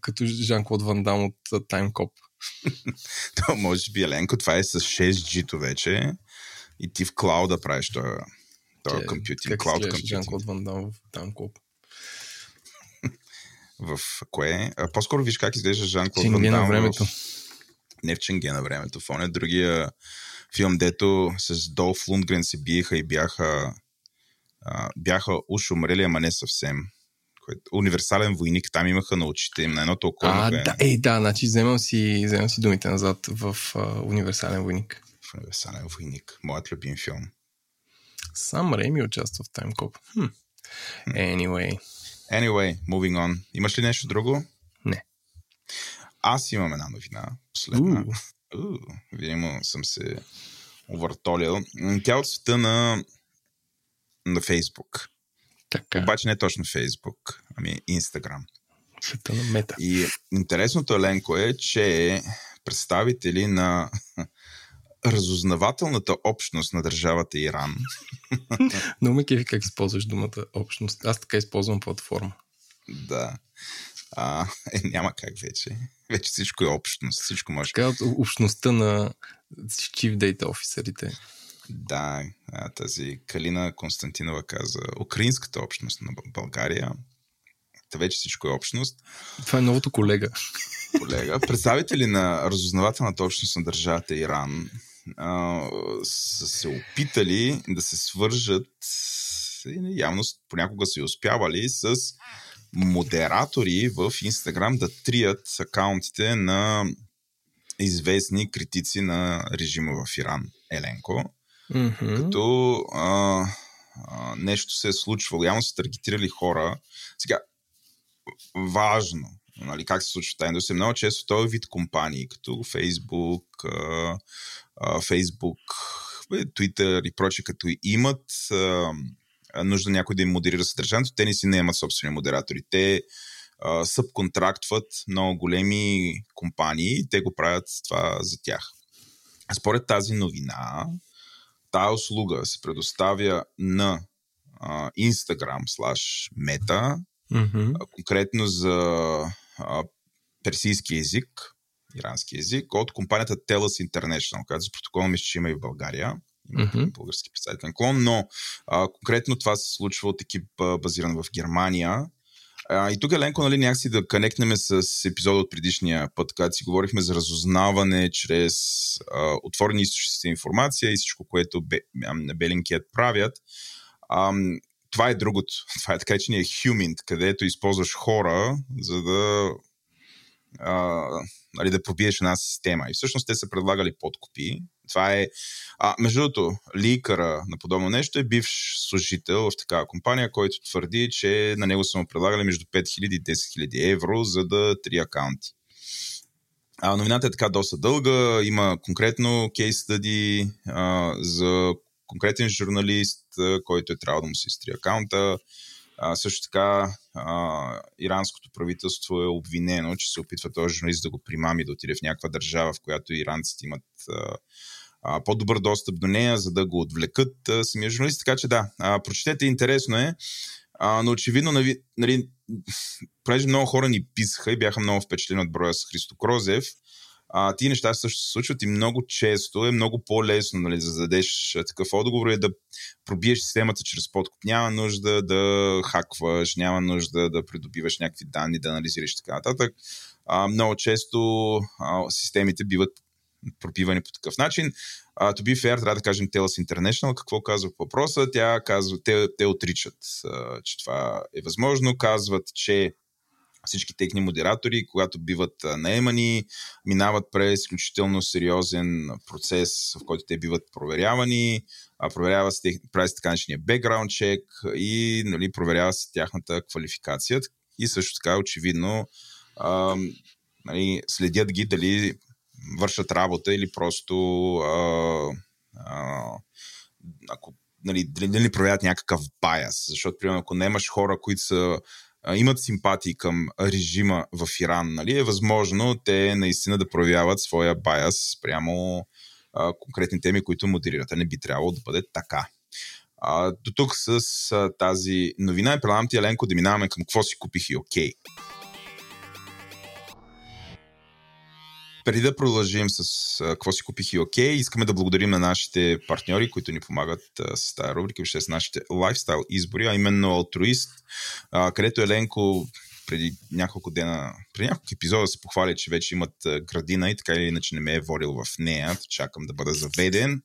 като Жан-Клод Ван Дам от Таймкоп. [laughs] То може би, Еленко, това е с 6G-то вече и ти в клауда правиш този, този компютинг. Клауд компютинг. Жан-Клод Ван Дам в Таймкоп. В кое? А, по-скоро виж как изглежда Жан-Клод Ван Дам времето. В... Не в Ченге на времето. В оня другия филм, дето с Долф Лундгрен се биеха и бяха а, бяха уж умрели, ама не съвсем универсален войник, там имаха на очите им на едното око. А, да, ей, да, значи вземам си, вземам си думите назад в а, Универсален войник. В Универсален войник, моят любим филм. Сам Рейми участва в Таймкоп. Хм. Anyway. Anyway, moving on. Имаш ли нещо друго? Не. Аз имам една новина. Последна. Uh. видимо съм се увъртолил. Тя от света на, на Фейсбук. Така. Обаче не точно Фейсбук, ами Инстаграм. Света на мета. И интересното, Еленко, е, че представители на разузнавателната общност на държавата Иран. [laughs] Но ме кефи как използваш думата общност. Аз така използвам платформа. Да. А, е, няма как вече. Вече всичко е общност. Всичко може. Така общността на Chief Data офисерите. Да, тази Калина Константинова каза, украинската общност на България. Та вече всичко е общност. Това е новото колега. Колега. Представители на разузнавателната общност на държавата Иран а, са се опитали да се свържат явно понякога са и успявали с модератори в Инстаграм да трият акаунтите на известни критици на режима в Иран. Еленко. Mm-hmm. Като а, а, нещо се е случвало. Явно са таргетирали хора. Сега, важно, нали, как се случва тази индустрия. Много често този вид компании, като Facebook, Facebook, Twitter и прочее, като имат а, нужда някой да им модерира съдържанието, те не си не имат собствени модератори. Те а, събконтрактват много големи компании и те го правят това за тях. Според тази новина, Тая услуга се предоставя на Instagram slash Meta, mm-hmm. конкретно за uh, персийски език, ирански език, от компанията TELUS International, която за протокол мисля, че има и в България. Има mm-hmm. български представителен клон, но uh, конкретно това се случва от екип базиран в Германия а, и тук, Еленко, нали, някакси да конектнем с епизода от предишния път, когато си говорихме за разузнаване чрез а, отворени източници информация и всичко, което Бе, Белинкият правят. А, това е другото. [laughs] Това е така, че ни е Humint, където използваш хора, за да а, нали, да пробиеш една система. И всъщност те са предлагали подкупи. Това е... А, между другото, ликъра на подобно нещо е бивш служител в такава компания, който твърди, че на него са му предлагали между 5000 и 10 000 евро, за да три акаунти. А, новината е така доста дълга, има конкретно кейс стъди за конкретен журналист, който е трябвало да му се изтри акаунта. А, също така, а, иранското правителство е обвинено, че се опитва този журналист да го примами да отиде в някаква държава, в която иранците имат а, а, по-добър достъп до нея, за да го отвлекат а, самия журналист. Така че да, а, прочетете, интересно е. А, но очевидно, нали, нали, понеже много хора ни писаха и бяха много впечатлени от броя с Христо Крозев, а, ти неща също се случват и много често е много по-лесно нали, да зададеш такъв отговор и да пробиеш системата чрез подкуп. Няма нужда да хакваш, няма нужда да придобиваш някакви данни, да анализираш така нататък. А, много често а, системите биват пропивани по такъв начин. А, to be fair, трябва да кажем Telus International. Какво казва по въпроса? Тя казва, те, те отричат, а, че това е възможно. Казват, че всички техни модератори, когато биват наемани, минават през изключително сериозен процес, в който те биват проверявани, проверява се, прави се така наречения бекграунд чек и нали, проверява се тяхната квалификация. И също така, очевидно, а, нали, следят ги дали вършат работа или просто а, а, ако нали, дали проявят някакъв баяс. Защото, примерно, ако немаш хора, които са имат симпатии към режима в Иран, нали, е възможно те наистина да проявяват своя баяс прямо а, конкретни теми, които модерират. А не би трябвало да бъде така. А, до тук с а, тази новина и предлагам ти, Еленко, да минаваме към какво си купих и окей. Okay. Преди да продължим с какво си купих и окей, искаме да благодарим на нашите партньори, които ни помагат с тази рубрика, въобще с нашите лайфстайл избори, а именно Altruist, където Еленко преди няколко дена, преди няколко епизода се похвали, че вече имат градина и така или иначе не ме е водил в нея. Чакам да бъда заведен.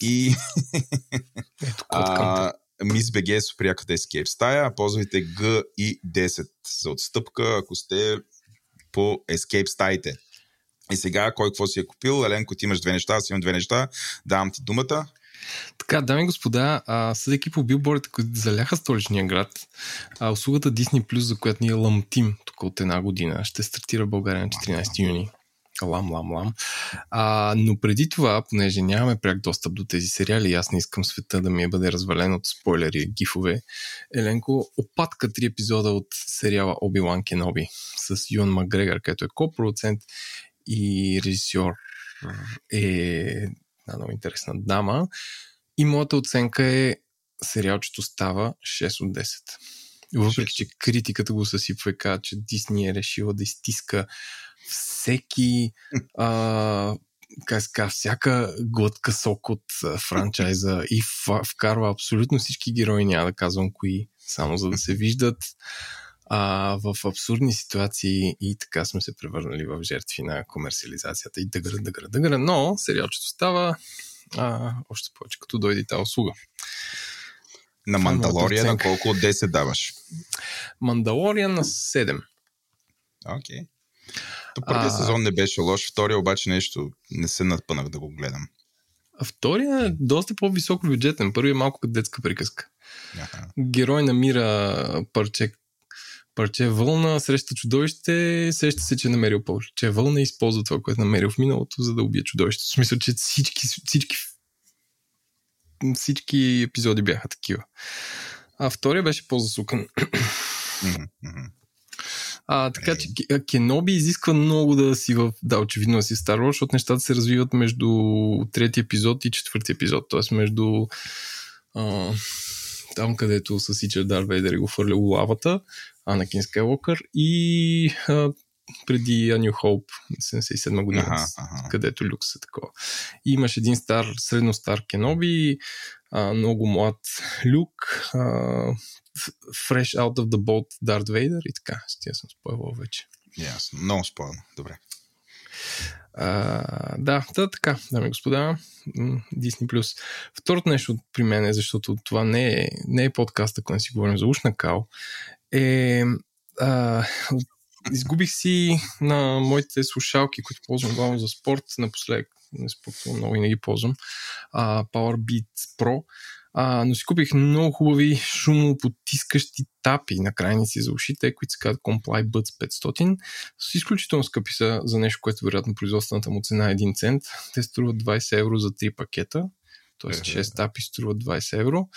И [laughs] Мис БГ е супер яката Escape стая. Ползвайте G и 10 за отстъпка, ако сте по Escape стаите. И сега, кой какво си е купил? Еленко, ти имаш две неща, аз имам две неща. Давам ти думата. Така, дами и господа, съдейки по билборите, които заляха столичния град, а, услугата Disney Plus, за която ние лъмтим тук от една година, ще стартира в България на 14 юни. Лам, лам, лам. А, но преди това, понеже нямаме пряк достъп до тези сериали, аз не искам света да ми е бъде развален от спойлери и гифове, Еленко опатка три епизода от сериала Оби-Лан Кеноби с Юан Макгрегор, който е ко-продуцент и режисьор е една много интересна дама. И моята оценка е сериалчето става 6 от 10. Въпреки, че критиката го съсипва и казва, че Дисни е решила да изтиска всеки [laughs] а, ска, всяка глътка сок от франчайза и вкарва абсолютно всички герои, няма да казвам кои, само за да се виждат а, в абсурдни ситуации и така сме се превърнали в жертви на комерциализацията и дъгъра, дъгъра, дъгъра, но сериалчето става а, още повече като дойде тази услуга. На Мандалория на колко от 10 даваш? Мандалория на 7. Окей. Okay. То първият а... сезон не беше лош, втория обаче нещо не се надпънах да го гледам. А втория е доста по-високо бюджетен. Първият е малко като детска приказка. Ага. Герой намира парче парче вълна, среща чудовище, сеща се, че е намерил парче вълна и използва това, което е намерил в миналото, за да убие чудовището. В смисъл, че всички, всички, всички епизоди бяха такива. А втория беше по-засукан. А, така че Кеноби изисква много да си в... Да, очевидно да си Star Wars, защото нещата се развиват между трети епизод и четвърти епизод. Т.е. между а, там, където съсича Дар Вейдер и го хвърля лавата, Анакин Скайлокър и а, преди A New Hope, 77 година, ага, ага. където люкс е такова. И имаш един стар, средно стар Кеноби, а, много млад Люк, а, Fresh Out of the Boat Дарт Вейдер и така. С тия съм спойлвал вече. Ясно, много спойлно. Добре. А, да, да, така, дами и господа, Disney+. Второто нещо при мен е, защото това не е, не е подкаста, когато си говорим за ушна кал, е а, изгубих си на моите слушалки, които ползвам главно за спорт, напоследък не спортувам много и не ги ползвам, а, Power Beats Pro, а, но си купих много хубави шумопотискащи тапи на крайници за ушите, които се казват Comply Buds 500. С изключително скъпи са за нещо, което вероятно производствената му цена е 1 цент. Те струват 20 евро за 3 пакета, т.е. 6 тапи струват 20 евро.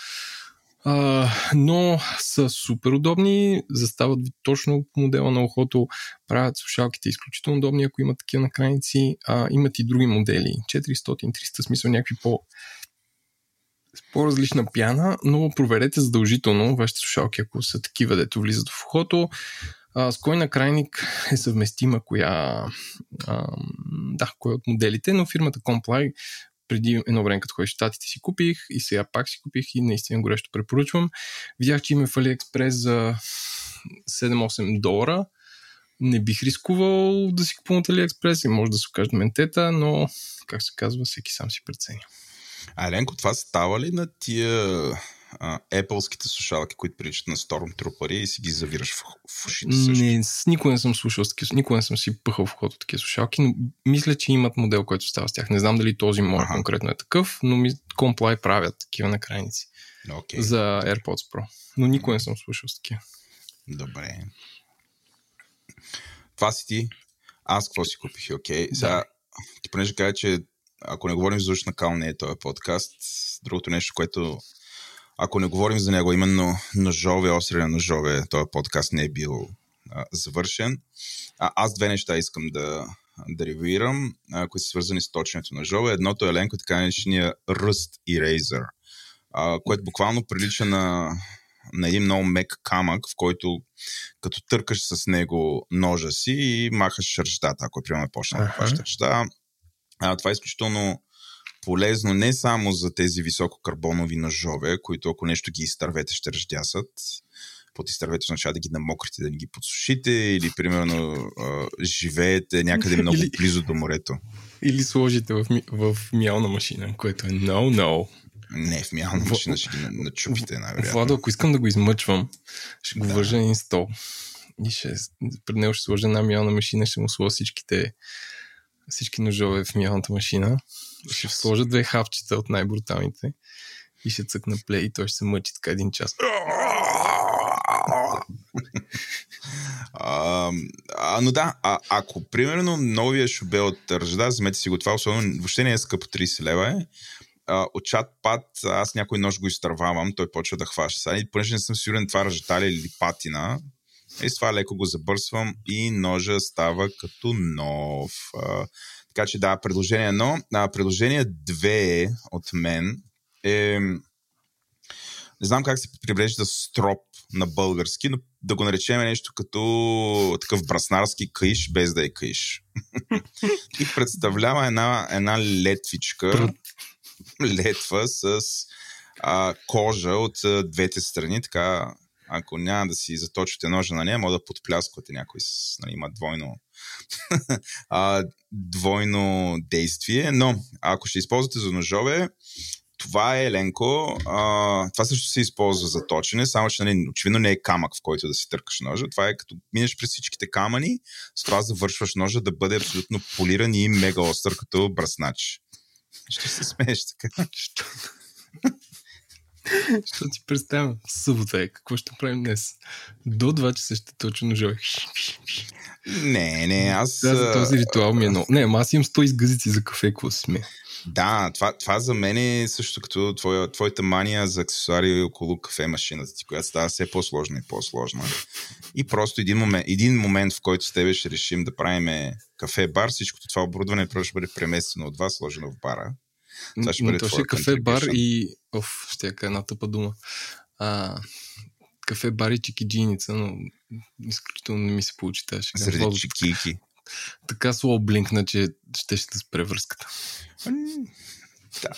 А, но са супер удобни, застават ви точно по модела на ухото, правят слушалките изключително удобни, ако имат такива накрайници. А, имат и други модели, 400-300, смисъл някакви по по-различна пяна, но проверете задължително вашите слушалки, ако са такива, дето влизат в ухото. А, с кой накрайник е съвместима коя, а, да, кой от моделите, но фирмата Comply преди едно време, като ходих в Штатите, си купих и сега пак си купих и наистина горещо препоръчвам. Видях, че има в AliExpress за 7-8 долара. Не бих рискувал да си купувам от AliExpress и може да се окажат ментета, но, как се казва, всеки сам си преценя. А, Ленко, това става ли на тия Apple-ските слушалки, които приличат на Stormtrooper и си ги завираш в, в ушите също? Не, никога не съм слушал с такива, никога не съм си пъхал в хото такива слушалки, но мисля, че имат модел, който става с тях. Не знам дали този мой ага. конкретно е такъв, но ми Comply правят такива на крайници. Okay. За AirPods Pro. Но никога не съм слушал с такива. Добре. Това си ти. Аз какво си купих, окей. Okay. Сега, ти понеже кажа, че ако не говорим за ушна кал, не е този подкаст. Другото нещо, което ако не говорим за него, именно ножове, остри на ножове, този подкаст не е бил а, завършен. А, аз две неща искам да, да ревюирам, а, които са свързани с точенето на ножове. Едното е ленко така наречения Rust Eraser, а, което буквално прилича на, на един много мек камък, в който като търкаш с него ножа си и махаш ръждата, ако е примерно почна да хващаш ръжда. А, това е изключително полезно не само за тези висококарбонови ножове, които ако нещо ги изтървете, ще ръждясат. Под изтървете означава да ги намокрите, да не ги подсушите или примерно а, живеете някъде много или, близо до морето. Или сложите в, в мялна машина, което е no-no. Не, в мялна машина ще ги начупите, най-вероятно. Владо, ако искам да го измъчвам, ще го да. вържа един стол. И ще, пред него ще сложа една мялна машина, ще му сложа всичките всички ножове в мялната машина. Ще сложа две хапчета от най-бруталните и ще цъкна плей и той ще се мъчи така един час. а, но да, а, ако примерно новия шубел от ръжда, вземете си го това, особено въобще не е скъпо 30 лева е, а, от чат пат аз някой нож го изтървавам, той почва да хваща. Сега, понеже не съм сигурен това ръждали или патина, и с това леко го забърсвам и ножа става като нов. А, така че да, предложение едно. А, предложение две от мен е... Не знам как се прибрежда строп на български, но да го наречем нещо като такъв браснарски каиш, без да е каиш. [laughs] и представлява една, една летвичка, летва с а, кожа от а, двете страни, така ако няма да си заточите ножа на нея, може да подплясквате някой с, нали, има двойно, [laughs] а, двойно действие, но ако ще използвате за ножове, това е Еленко. А, това също се използва за точене, само че нали, очевидно не е камък, в който да си търкаш ножа. Това е като минеш през всичките камъни, с това завършваш ножа да бъде абсолютно полиран и мега остър като браснач. Ще се смееш така. [laughs] Що ти представям? Събота е. Какво ще правим днес? До 2 часа ще точно ножове. Не, не, аз... Да, за този ритуал ми е много. Не, аз имам 100 изгъзици за кафе, какво сме. Да, това, това за мен е също като твоя, твоята мания за аксесуари около кафе машината ти, която става все по-сложна и по-сложна. И просто един момент, един момент, в който с тебе ще решим да правим кафе бар, всичкото това оборудване просто ще бъде преместено от вас, сложено в бара. Това ще бъде То ще е кафе, бар и... Оф, ще е една тъпа дума. А, кафе, бар и чикиджиница, но изключително не ми се получи тази шега. Заради чикики. Така слово блинкна, че ще ще спре връзката. да.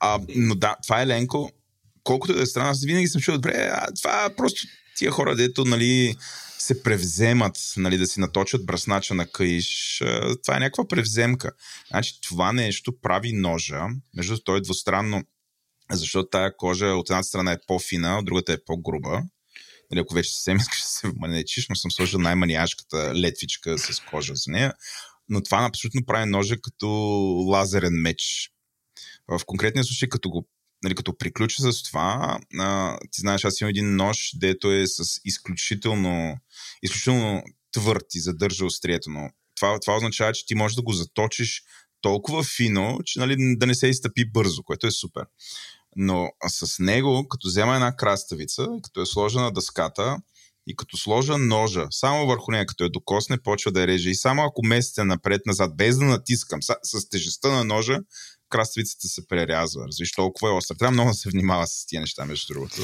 А, но да, това е Ленко. Колкото да е страна, аз винаги съм чул, добре, а това просто тия хора, дето, нали, се превземат, нали, да си наточат бръснача на каиш. Това е някаква превземка. Значи това нещо прави ножа, между той е двустранно, защото тая кожа от една страна е по-фина, от другата е по-груба. Нали, ако вече съвсем искаш да се манечиш, но съм сложил най-маниашката летвичка с кожа за нея. Но това абсолютно прави ножа като лазерен меч. В конкретния случай, като го нали, като приключа с това, а, ти знаеш, аз имам един нож, дето е с изключително, изключително твърд и задържа острието, но това, това означава, че ти можеш да го заточиш толкова фино, че нали, да не се изтъпи бързо, което е супер. Но с него, като взема една краставица, като е сложена на дъската и като сложа ножа само върху нея, като я докосне, почва да я реже. И само ако месеца напред-назад, без да натискам, с, с тежестта на ножа, краставицата се прерязва. Разбираш, толкова е остър. Трябва много да се внимава с тия неща, между другото.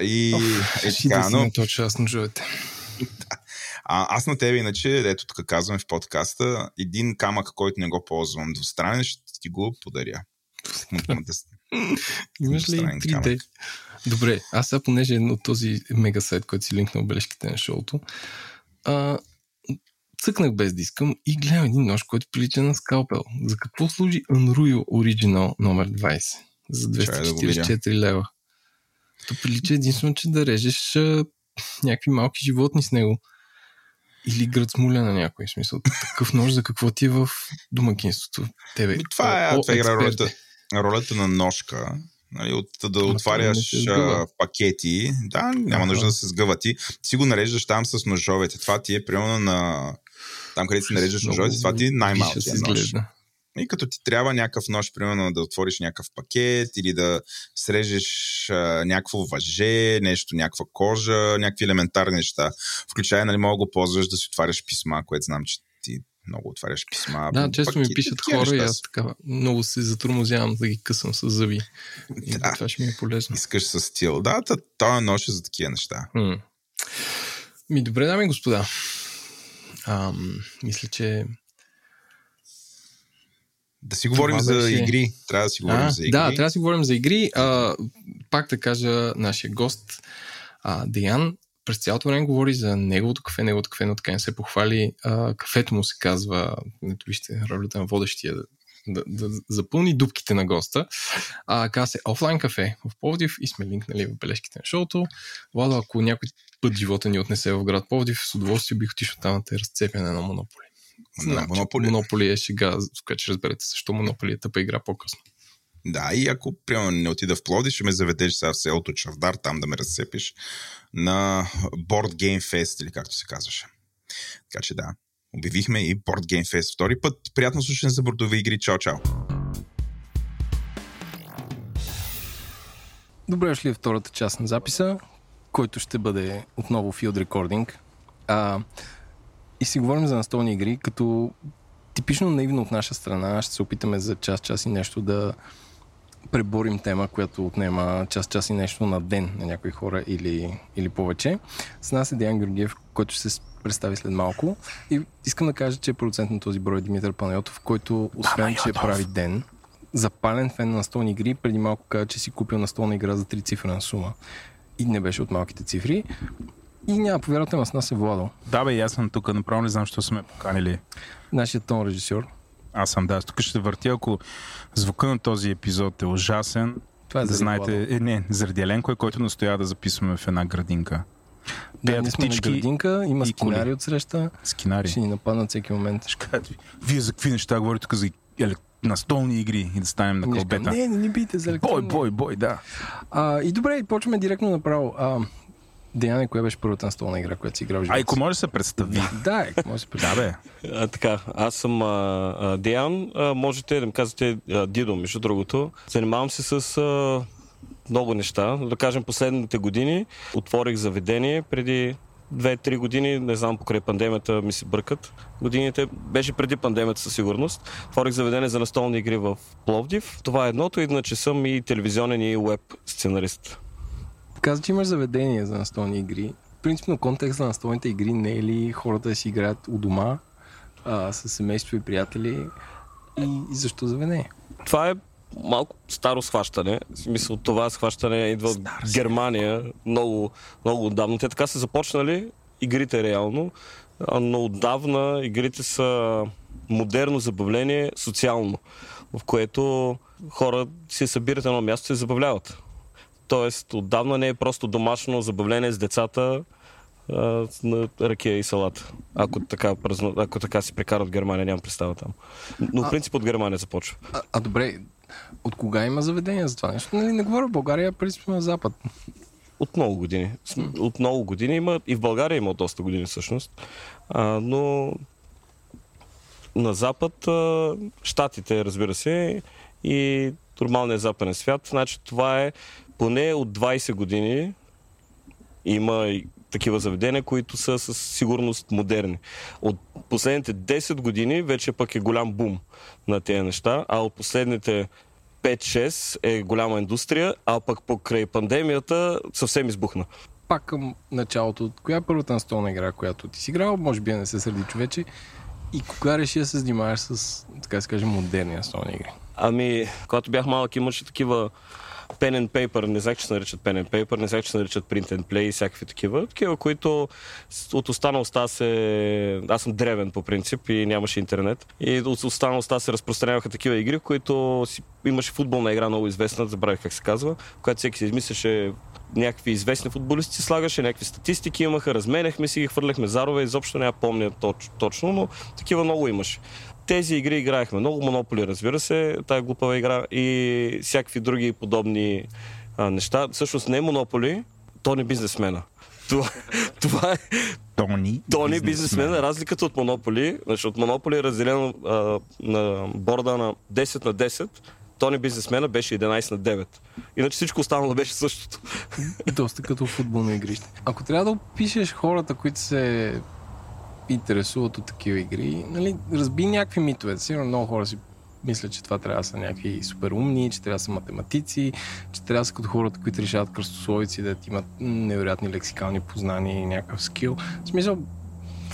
И Оф, е така, да но... Точно аз ножовете. А, аз на тебе, иначе, ето тук казваме в подкаста, един камък, който не го ползвам двустранен, ще ти го подаря. Имаш ли 3D? Добре, аз сега, понеже от този мега сайт, който си линкнал бележките на шоуто, а, цъкнах без да искам и гледам един нож, който прилича на скалпел. За какво служи Unreal Original номер 20? За 244 да лева. То прилича единствено, че да режеш а, някакви малки животни с него. Или град смуля на някой смисъл. Такъв нож за какво ти е в домакинството? Тебе. Това е, това е ролята, ролята на ножка. Нали, от, да отваряш а, пакети. Да, няма нужда да се сгъва. Ти си го нареждаш там с ножовете. Това ти е примерно на там, където си нареждаш ножовете, това ти е най-малкият нож. И като ти трябва някакъв нож, примерно да отвориш някакъв пакет или да срежеш а, някакво въже, нещо, някаква кожа, някакви елементарни неща. Включая, нали, мога да го ползваш да си отваряш писма, което знам, че ти много отваряш писма. Да, често ми пишат хора и аз така много се затормозявам да ги късам с зъби. да. Това ще ми е полезно. Искаш с стил. Да, нож е за такива неща. Ми добре, дами и господа. Ам, мисля, че да си говорим за беше... игри. Трябва да си говорим а, за игри. Да, трябва да си говорим за игри. А, пак да кажа, нашия гост а, Деян през цялото време говори за неговото кафе, неговото кафе, но така не се похвали. А, кафето му се казва, ето вижте, ролята на водещия да, да, да запълни дубките на госта. А, казва се офлайн кафе в Пловдив и сме линкнали в бележките на шоуто. Владо, ако някой път живота ни отнесе в град Пловдив, с удоволствие бих отишъл там да те разцепя на монополи. На монополи. Монополи е шега, в която ще разберете защо монополи е тъпа игра по-късно. Да, и ако примерно не отида в Плоди, ще ме заведеш сега в селото Чавдар, там да ме разцепиш на Board Game Fest, или както се казваше. Така че да, обявихме и Board Game Fest втори път. Приятно слушане за бордови игри. Чао, чао! Добре дошли втората част на записа, който ще бъде отново field recording. А, и си говорим за настолни игри, като типично наивно от наша страна ще се опитаме за час, час и нещо да преборим тема, която отнема час, час и нещо на ден на някои хора или, или повече. С нас е Диан Георгиев, който ще се представи след малко. И искам да кажа, че е продуцент на този брой Димитър Панайотов, който освен, че прави ден, запален фен на настолни игри, преди малко каза, че си купил настолна игра за три цифрена сума. И не беше от малките цифри. И няма повярвате, с нас е Владо. Да, бе, аз съм тук. Направо не знам, защо сме поканили. Нашият тон режисьор. Аз съм, да. Тук ще въртя, ако звука на този епизод е ужасен. Това е да знаете, е, не, заради Еленко е, който настоява да записваме в една градинка. Да, ние сме на градинка, има скинари от среща. Скинари. Ще ни нападнат всеки момент. Вие за какви неща говорите тук за настолни игри и да станем на кълбета. Не, не ни бийте за електронни. Бой, бой, бой, да. А, и добре, почваме директно направо. А, Деяне, коя беше първата настолна игра, която си играл в живота? А, ако може да се представи. [laughs] да, ако може да се представи. Да, бе. А, така, аз съм а, а, Деян. А, можете да ми казвате а, Дидо, между другото. Занимавам се с а, много неща. Да кажем, последните години отворих заведение преди 2-3 години, не знам, покрай пандемията ми се бъркат годините. Беше преди пандемията със сигурност. Творих заведение за настолни игри в Пловдив. Това е едното, иначе съм и телевизионен и веб сценарист. Каза, че имаш заведение за настолни игри. Принципно контекст на настолните игри не е ли хората да си играят у дома, а, с семейство и приятели и, и защо заведение? Това е малко старо схващане. В смисъл това схващане идва от Германия много, много отдавна. Те така са започнали игрите реално, но отдавна игрите са модерно забавление социално, в което хора си събират едно място и се забавляват. Тоест, отдавна не е просто домашно забавление с децата а, на ракия и салата. Ако така, ако така си прекарат Германия, нямам представа там. Но в принцип от Германия започва. А, а добре, от кога има заведение за това нещо? Нали, не говоря в България, принцип на Запад. От много години. От много години има. И в България има доста години всъщност. А, но на Запад, а, Штатите, разбира се, и нормалния западен свят. Значи това е поне от 20 години има такива заведения, които са със сигурност модерни. От последните 10 години вече пък е голям бум на тези неща, а от последните 5-6 е голяма индустрия, а пък покрай пандемията съвсем избухна. Пак към началото, коя е първата настолна игра, която ти си играл? Може би не се сърди човече. И кога реши да се занимаваш с, така да се каже, модерни настолни игри? Ами, когато бях малък, имаше такива pen and paper, не знах, че се наричат pen and paper, не знах, че се наричат print and play и всякакви такива. Такива, които от останалостта се... Аз съм древен по принцип и нямаше интернет. И от останалостта се разпространяваха такива игри, които си... имаше футболна игра много известна, забравих как се казва, която всеки си измисляше някакви известни футболисти слагаше, някакви статистики имаха, разменяхме си ги, хвърляхме зарове, изобщо няма помня точ, точно, но такива много имаше тези игри играехме. Много монополи, разбира се, тая глупава игра и всякакви други подобни а, неща. Всъщност не е монополи, Тони бизнесмена. Това, [laughs] това е Тони, Тони бизнесмена. Разликата от монополи, значи от монополи е разделено а, на борда на 10 на 10, Тони бизнесмена беше 11 на 9. Иначе всичко останало беше същото. Доста като футболно игрище. Ако трябва да опишеш хората, които се интересуват от такива игри, нали, разби някакви митове. Сигурно много хора си мислят, че това трябва да са някакви супер умни, че трябва да са математици, че трябва да са като хората, които решават кръстословици, да имат невероятни лексикални познания и някакъв скил. В смисъл,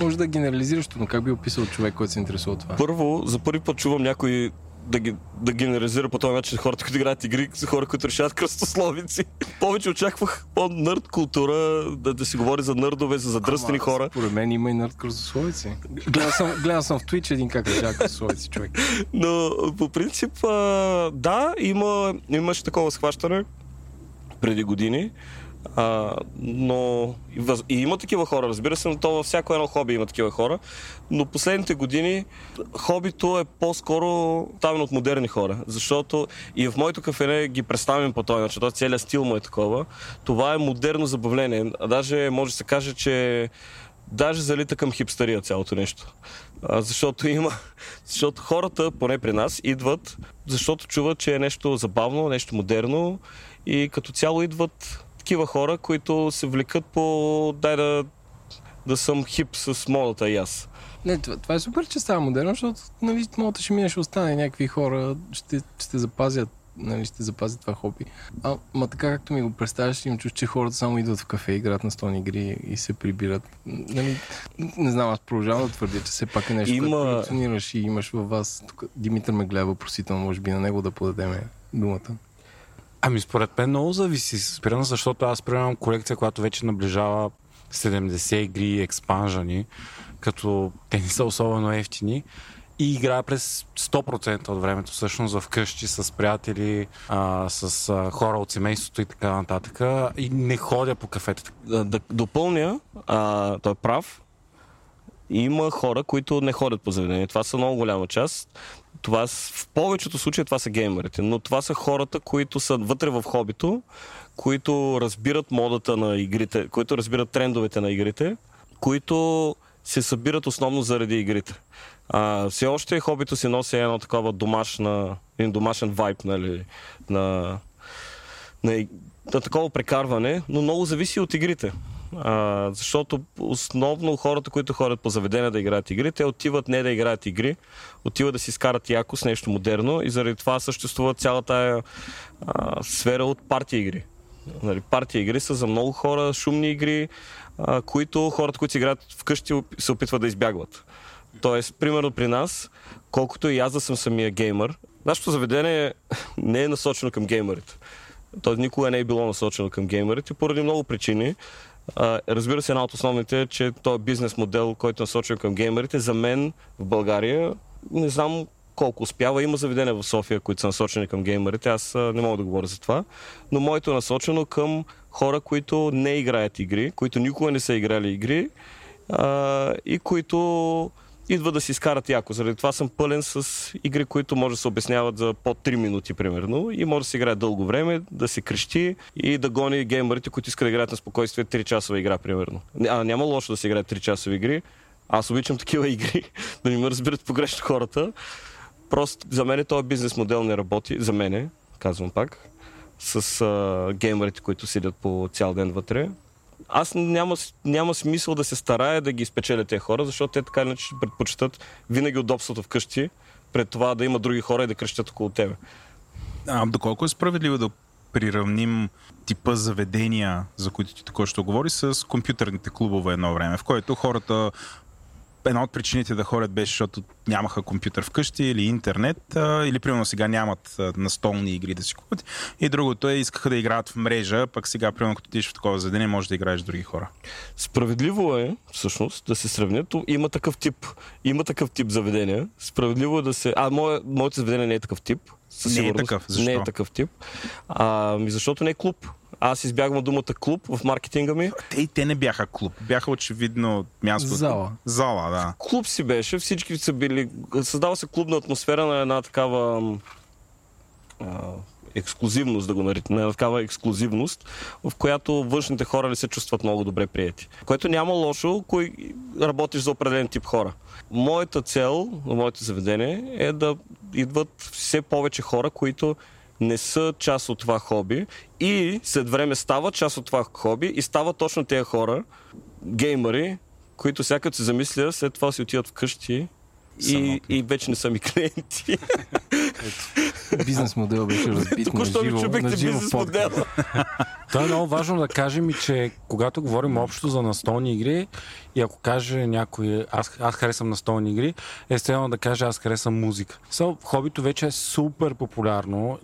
може да генерализираш, но как би описал човек, който се интересува от това? Първо, за първи път чувам някой да, ги, да генерализира по този начин хората, които играят игри, са хора, които решават кръстословици. [laughs] Повече очаквах по-нърд култура, да, да си говори за нърдове, за задръстени Ама, хора. Според мен има и нърд кръстословици. Гледал съм, гледал съм в Twitch един как решава кръстословици човек. [laughs] Но по принцип, да, има, имаше такова схващане преди години. А, но и, има такива хора, разбира се, но то във всяко едно хоби има такива хора. Но последните години хобито е по-скоро ставено от модерни хора, защото и в моето кафене ги представим по този начин, целият стил му е такова. Това е модерно забавление. А даже може да се каже, че даже залита към хипстария цялото нещо. А, защото има, [laughs] защото хората, поне при нас, идват, защото чуват, че е нещо забавно, нещо модерно и като цяло идват такива хора, които се влекат по дай да, да съм хип с модата и аз. Не, това, това е супер, че става модерно, защото нали, модата ще мине, ще остане някакви хора, ще, ще запазят нали, ще запазят това хоби. А, ма така както ми го представяш, им чуш, че хората само идват в кафе, играят на стони игри и се прибират. Нали, не знам, аз продължавам да твърдя, че все пак е нещо, Има... което функционираш и имаш във вас. Тук Димитър ме гледа въпросително, може би на него да подадеме думата. Ами според мен много зависи. Спирам, защото аз приемам колекция, която вече наближава 70 игри експанжани, като те не са особено ефтини и играя през 100% от времето всъщност в къщи с приятели, а, с а, хора от семейството и така нататък и не ходя по кафетата. Да, да допълня, а, той е прав, има хора, които не ходят по заведение. Това са много голяма част това, в повечето случаи това са геймерите, но това са хората, които са вътре в хобито, които разбират модата на игрите, които разбират трендовете на игрите, които се събират основно заради игрите. А, все още хобито си носи едно такова домашна, един домашен вайб, нали, на, на, на такова прекарване, но много зависи от игрите. А, защото основно хората, които ходят по заведения да играят игри, те отиват не да играят игри, отиват да си скарат яко с нещо модерно и заради това съществува цялата а, сфера от партия игри. Нали, партия игри са за много хора, шумни игри, а, които хората, които си играят вкъщи, се опитват да избягват. Тоест, примерно при нас, колкото и аз да съм самия геймър, нашето заведение [laughs] не е насочено към геймерите. То никога не е било насочено към геймерите поради много причини. Разбира се, една от основните е, че този бизнес модел, който е насочен към геймерите, за мен в България, не знам колко успява. Има заведения в София, които са насочени към геймерите. Аз не мога да говоря за това. Но моето е насочено към хора, които не играят игри, които никога не са играли игри а, и които идва да си изкарат яко. Заради това съм пълен с игри, които може да се обясняват за по 3 минути, примерно. И може да се играе дълго време, да се крещи и да гони геймерите, които искат да играят на спокойствие 3 часова игра, примерно. А, няма лошо да се играят 3 часови игри. Аз обичам такива игри, [laughs] да не ме разбират погрешно хората. Просто за мен този бизнес модел не работи. За мене, казвам пак, с а, геймерите, които седят по цял ден вътре аз няма, няма смисъл да се старая да ги спечеля тези хора, защото те така иначе ще предпочитат винаги удобството вкъщи, пред това да има други хора и да крещят около тебе. А, доколко е справедливо да приравним типа заведения, за които ти току-що говори, с компютърните клубове едно време, в което хората една от причините да ходят беше, защото нямаха компютър вкъщи или интернет, а, или примерно сега нямат а, настолни игри да си купят. И другото е, искаха да играят в мрежа, пък сега, примерно, като отидеш в такова заведение, може да играеш с други хора. Справедливо е, всъщност, да се сравнят. Има такъв тип, има такъв тип заведения. Справедливо е да се... А, мое, моето заведение не е такъв тип. Със не е такъв. Защо? Не е такъв тип. А, защото не е клуб. Аз избягвам думата клуб в маркетинга ми. Те и те не бяха клуб. Бяха очевидно място. Зала. Зала, да. Клуб си беше. Всички са били... Създава се клубна атмосфера на една такава а, ексклюзивност, да го наричам, на такава ексклюзивност, в която външните хора не се чувстват много добре прияти. Което няма лошо, кой работиш за определен тип хора. Моята цел на моето заведение е да идват все повече хора, които не са част от това хоби и след време стават част от това хоби и стават точно тези хора, геймери, които всяка се замисля, след това си отиват вкъщи и, и вече не са ми клиенти. Бизнес модел беше разбит [laughs] Току-що ми чупихте бизнес модел. [laughs] Това е много важно да кажем и, че когато говорим общо за настолни игри и ако каже някой, аз, аз харесвам настолни игри, естествено да каже аз харесвам музика. Хобито вече е супер популярно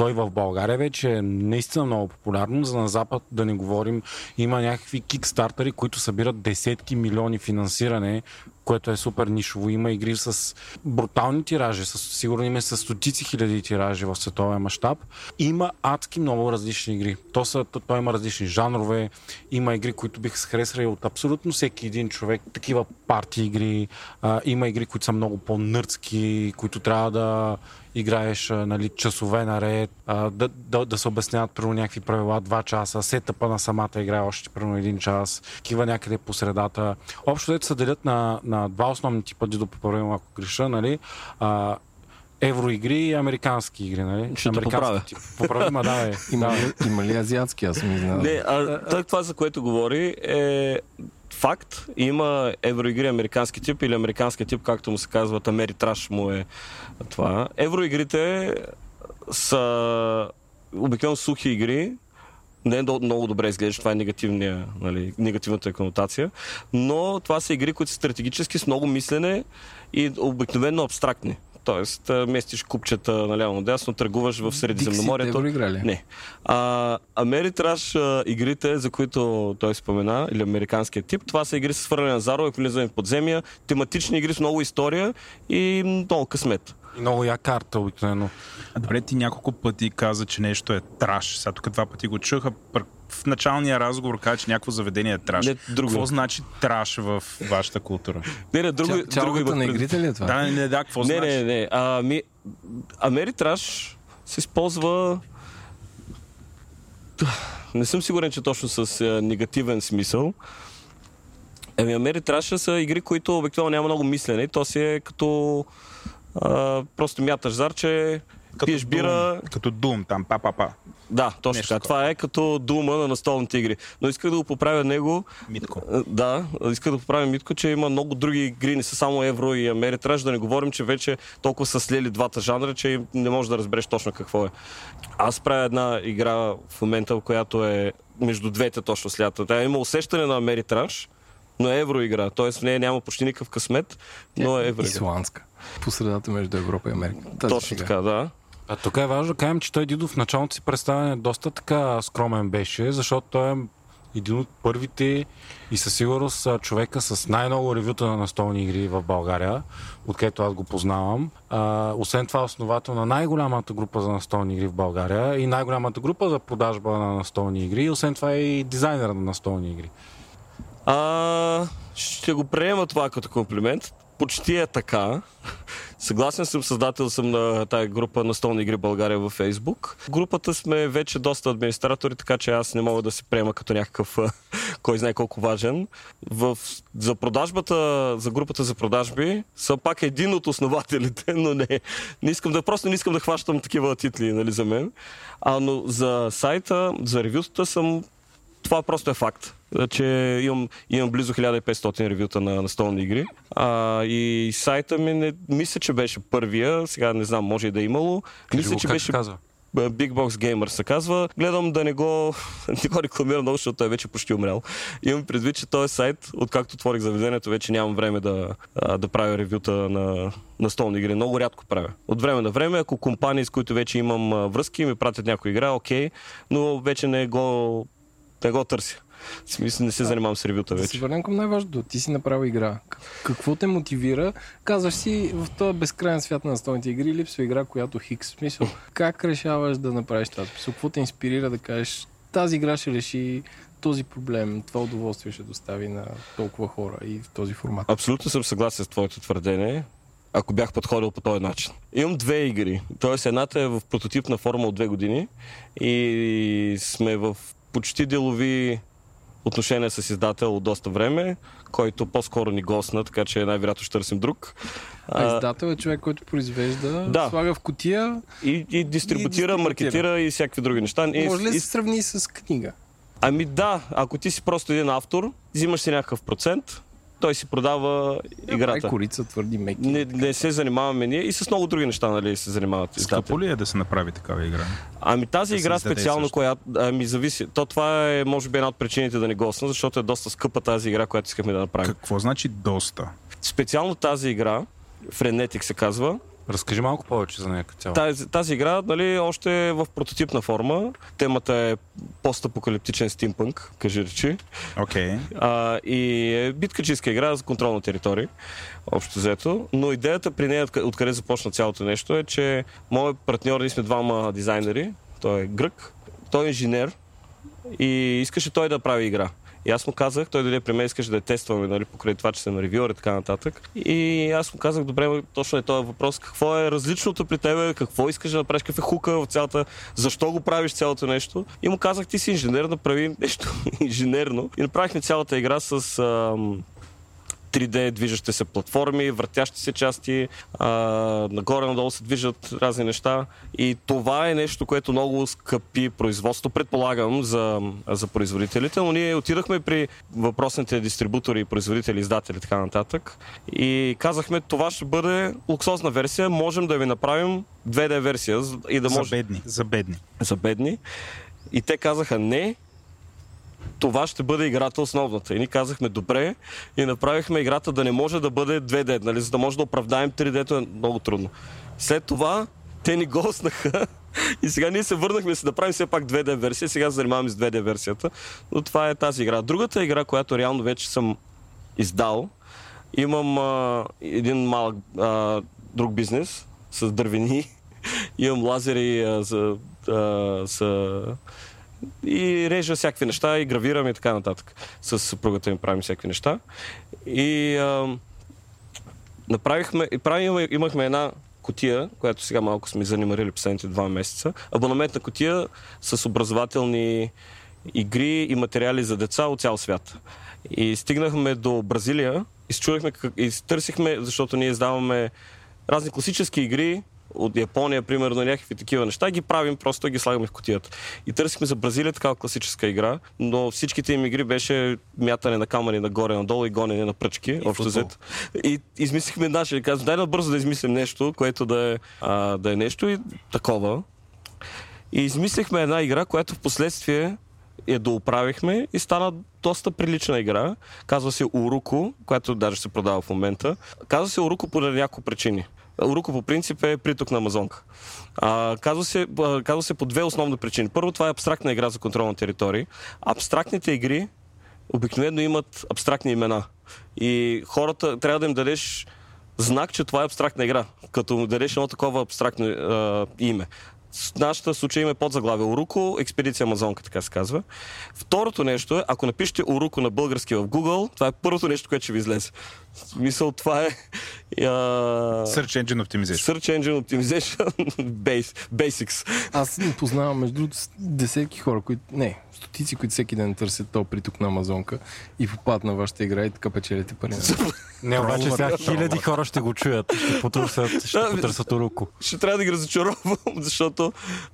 той в България вече е наистина много популярно. За на Запад да не говорим, има някакви кикстартери, които събират десетки милиони финансиране, което е супер нишово. Има игри с брутални тиражи, с, сигурно има с стотици хиляди тиражи в световен мащаб. Има адски много различни игри. То, са, то, то има различни жанрове, има игри, които бих се харесали от абсолютно всеки един човек. Такива парти игри, а, има игри, които са много по-нърдски, които трябва да играеш нали, часове наред, а, да, да, да се обясняват примерно някакви правила два часа, сетъпа на самата игра е още примерно един час, кива някъде по средата. Общо дето се делят на, на два основни типа, да поправим ако греша, нали, а, евроигри и американски игри, нали? Ще поправя. Тип. Поправи, ма да, е. Има, има ли азиатски? Аз съм знал. Не, а, това, за което говори, е факт. Има евроигри американски тип или американски тип, както му се казват, Америтраш му е това. Евроигрите са обикновено сухи игри, не е много добре изглежда, това е негативния, нали, негативната конотация, но това са игри, които са стратегически с много мислене и обикновено абстрактни. Тоест, местиш купчета наляво надясно, търгуваш в Средиземноморието. Дикси, играли? Не. А, Америтраш игрите, за които той спомена, или американският тип, това са игри с свърляне на зарове, влизане в подземия, тематични игри с много история и много късмет. И много я карта обикновено. А добре, ти няколко пъти каза, че нещо е траш. Сега тук два пъти го чуха. В началния разговор каза, че някакво заведение е траш. Не, друго. Какво значи траш в вашата култура? Не, не, друго, Ча, друго на игрите ли е това? Да, не, да, какво не, значи? Не, не, не. А, ми, Амери траш се използва не съм сигурен, че точно с а, негативен смисъл. Еми, Амери Траша са игри, които обикновено няма много мислене. То си е като а, просто мяташ зарче, като пиеш бира. Като дум, там, па-па-па. Да, точно така. Това е като дума на настолните игри. Но исках да го поправя него. Митко. Да, исках да поправя Митко, че има много други игри, не са само Евро и Америтраж, да не говорим, че вече толкова са слели двата жанра, че не можеш да разбереш точно какво е. Аз правя една игра в момента, в която е между двете точно слята. Тя има усещане на Америтраж, но е евроигра. Тоест в нея няма почти никакъв късмет, но е евроигра. Исландска. По средата между Европа и Америка. Тази Точно сега. така, да. А тук е важно да кажем, че той Дидо в началото си представяне доста така скромен беше, защото той е един от първите и със сигурност човека с най-много ревюта на настолни игри в България, откъдето аз го познавам. А, освен това, основател на най-голямата група за настолни игри в България и най-голямата група за продажба на настолни игри. И освен това е и дизайнер на настолни игри. А, ще го приема това като комплимент. Почти е така. Съгласен съм, създател съм на тази група на столни игри България във Фейсбук. Групата сме вече доста администратори, така че аз не мога да се приема като някакъв кой знае колко важен. В, за продажбата, за групата за продажби, съм пак един от основателите, [laughs] но не, не искам да, просто не искам да хващам такива титли, нали, за мен. А, но за сайта, за ревютата съм това просто е факт. Че имам, имам близо 1500 ревюта на, на столни игри. А, и сайта ми не, мисля, че беше първия. Сега не знам, може и да е имало. Кажи мисля, го, че как беше казва? Big Box Gamer се казва. Гледам да не го, [laughs] не го рекламирам много, защото той е вече почти умрял. Имам предвид, че този сайт, откакто отворих заведението, вече нямам време да, да правя ревюта на, на столни игри. Много рядко правя. От време на време, ако компании, с които вече имам връзки, ми пратят някоя игра, окей, но вече не го, не го търся. В смисъл не се занимавам с ревюта Да се вече. върнем към най-важното. Ти си направил игра. Какво те мотивира? Казваш си, в този безкрайен свят на настолните игри липсва игра, която хикс. В Смисъл, как решаваш да направиш това? Смисъл, какво те инспирира да кажеш, тази игра ще реши този проблем, това удоволствие ще достави на толкова хора и в този формат. Абсолютно съм съгласен с твоето твърдение. Ако бях подходил по този начин. Имам две игри. Тоест едната е в прототипна форма от две години и сме в почти делови отношения с издател от доста време, който по-скоро ни госна, така че най-вероятно ще търсим друг. А издател е човек, който произвежда, Да. слага в котия. и, и дистрибутира, дистрибутира. маркетира и всякакви други неща. И, Може ли да и, се сравни с книга? ами да, ако ти си просто един автор, взимаш си някакъв процент, той си продава играта. Ай, корица, твърди меки. Не, не се занимаваме ние и с много други неща, нали, се занимават. Скъпо ли е да се направи такава игра? Ами тази Да игра специално, също. която ами, зависи. То това е, може би, една от причините да не госна, защото е доста скъпа тази игра, която искахме да направим. Какво значи доста? Специално тази игра, Frenetic се казва, Разкажи малко повече за нея цяло. тази, тази игра нали, още е в прототипна форма. Темата е постапокалиптичен стимпънк, кажи речи. Окей. А, и е биткачистка игра за контрол на територии, общо взето. Но идеята при нея, откъ- откъде започна цялото нещо, е, че моят партньор, ние сме двама дизайнери, той е грък, той е инженер и искаше той да прави игра. И аз му казах, той дойде при мен, искаше да я тестваме, нали, покрай това, че съм ревюър и така нататък. И аз му казах, добре, точно е този въпрос, какво е различното при тебе, какво искаш да направиш, какъв е хука в цялата, защо го правиш цялото нещо. И му казах, ти си инженер, направи нещо [laughs] инженерно. И направихме цялата игра с ам, 3D движещи се платформи, въртящи се части, а, нагоре-надолу се движат разни неща. И това е нещо, което много скъпи производство, предполагам, за, за производителите, но ние отидахме при въпросните дистрибутори, производители, издатели и така нататък и казахме, това ще бъде луксозна версия, можем да ви направим 2D версия за- и да За може бедни. За бедни. за бедни. И те казаха не, това ще бъде играта основната. И ние казахме добре и направихме играта да не може да бъде 2D, нали, за да може да оправдаем 3D-то е много трудно. След това те ни госнаха [laughs] и сега ние се върнахме да си направим все пак 2D версия, сега се занимаваме с 2D версията, но това е тази игра. Другата игра, която реално вече съм издал, имам а, един малък а, друг бизнес с дървени, [laughs] имам лазери а, за, а, за и режа всякакви неща и гравирам и така нататък. С съпругата ми правим всякакви неща. И а, направихме, и правим, имахме една котия, която сега малко сме занимарили последните два месеца. Абонаментна котия с образователни игри и материали за деца от цял свят. И стигнахме до Бразилия и търсихме, защото ние издаваме разни класически игри от Япония, примерно, някакви такива неща, ги правим, просто ги слагаме в котията. И търсихме за Бразилия такава класическа игра, но всичките им игри беше мятане на камъни нагоре, надолу и гонене на пръчки, общо футбол. взето. И измислихме наша, и казвам, дай набързо да измислим нещо, което да е, а, да е нещо и такова. И измислихме една игра, която в последствие я дооправихме и стана доста прилична игра. Казва се Уруко, която даже се продава в момента. Казва се Уруко по няколко причини. Уруко по принцип е приток на Амазонка. А, казва, се, а, казва се по две основни причини. Първо, това е абстрактна игра за контрол на територии. Абстрактните игри обикновено имат абстрактни имена. И хората трябва да им дадеш знак, че това е абстрактна игра, като му дадеш едно такова абстрактно а, име. Нашата случай има под заглавие Уруко, експедиция Амазонка, така се казва. Второто нещо е, ако напишете Уруко на български в Google, това е първото нещо, което ще ви излезе. В смисъл, това е... А... Search Engine Optimization. Search Engine Optimization [laughs] Base, Basics. Аз не познавам между другото десетки хора, които... Не, стотици, които всеки ден търсят то приток на Амазонка и попадат на вашата игра и така печелите пари. Не, обаче сега хиляди хора ще го чуят. Ще потърсят, ще потърсят уруко. Ще трябва да ги разочаровам, [laughs] защото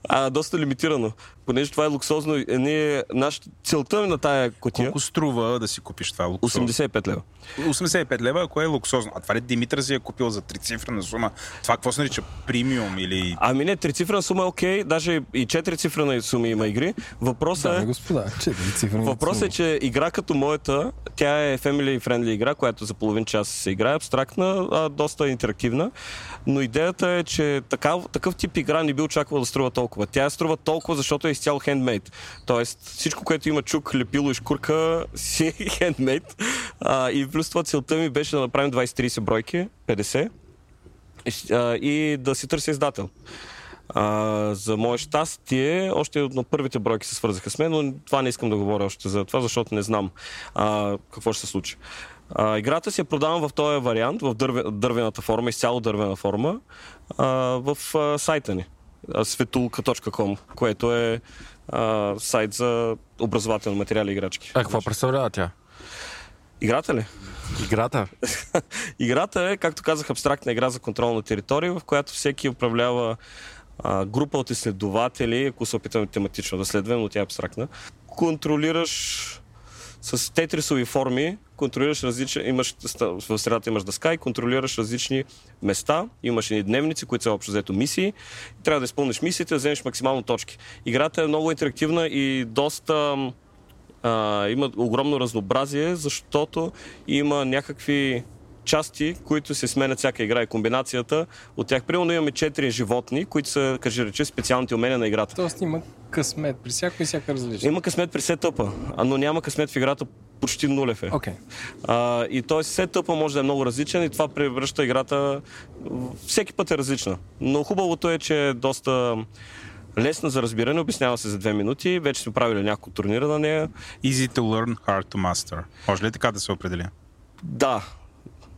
а, доста лимитирано. Понеже това е луксозно, е, ние, наш, целта на тая котия... Колко струва да си купиш това луксозно? 85 лева. 85 лева, ако е луксозно. А това ли Димитър си е купил за трицифрена сума? Това какво се нарича? Премиум или... Ами не, трицифрена сума е окей, даже и четирицифрена суми има игри. Въпросът Да, е... господа, четири цифри. Въпросът е, че игра като моята, тя е family friendly игра, която за половин час се играе, абстрактна, а, доста интерактивна. Но идеята е, че такав, такъв тип игра не би очаквал да струва толкова. Тя струва толкова, защото е изцяло хендмейд. Тоест всичко, което има чук, лепило и шкурка, си е хендмейд. А, и плюс това целта ми беше да направим 20-30 бройки, 50 и, да си търся издател. А, за мое щастие, още на първите бройки се свързаха с мен, но това не искам да говоря още за това, защото не знам а, какво ще се случи. А, играта си я продавам в този вариант, в дърве, дървената форма, изцяло дървена форма, а, в а, сайта ни светулка.com, което е а, сайт за образователни материали и играчки. А какво представлява тя? Играта ли? Играта? [laughs] Играта е, както казах, абстрактна игра за контрол на територии, в която всеки управлява а, група от изследователи, ако се опитаме тематично да следваме, но тя е абстрактна. Контролираш с тетрисови форми, контролираш различни, имаш, в средата имаш дъска и контролираш различни места, имаш и дневници, които са общо взето мисии. Трябва да изпълниш мисиите, да вземеш максимално точки. Играта е много интерактивна и доста а, има огромно разнообразие, защото има някакви части, които се сменят всяка игра и комбинацията от тях. Примерно имаме четири животни, които са, кажи рече, специалните умения на играта. Тоест има късмет при всяко и всяка различна. Има късмет при сетъпа, но няма късмет в играта почти нулев е. Окей. А, и т.е. сетъпа може да е много различен и това превръща играта всеки път е различна. Но хубавото е, че е доста лесна за разбиране, обяснява се за две минути, вече сме правили няколко турнира на нея. Easy to learn, hard to master. Може ли така да се определи? Да,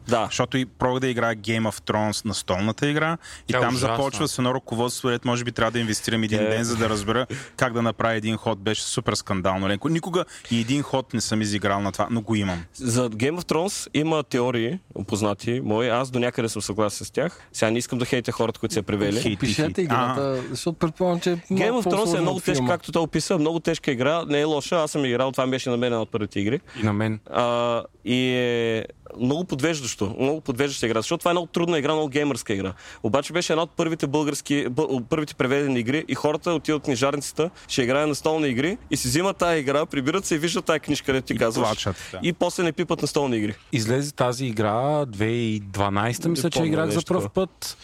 да. Защото и пробвах да играя Game of Thrones на столната игра и Тя е там ужасна. започва с едно ръководство, дето може би трябва да инвестирам един Тя е- ден, за да разбера как да направя един ход. Беше супер скандално. ленко. Никога и един ход не съм изиграл на това, но го имам. За Game of Thrones има теории, опознати мои. Аз до някъде съм съгласен с тях. Сега не искам да хейте хората, които я превели. Хейт. Пишете играта, защото предполагам, че е Game of Thrones е много тежка, както той описа. Много тежка игра. Не е лоша. Аз съм играл. Това беше на мен една от първите игри. И на мен. А, и е много подвеждащо. Много подвеждаща игра. Защото това е много трудна игра, много геймърска игра. Обаче беше една от първите български, бъ- първите преведени игри и хората отиват в книжарницата, ще играят на столни игри и си взимат тази игра, прибират се и виждат тази книжка, където ти И казваш. плачат, да. И после не пипат на столни игри. Излезе тази игра 2012, мисля, че играх за първ път.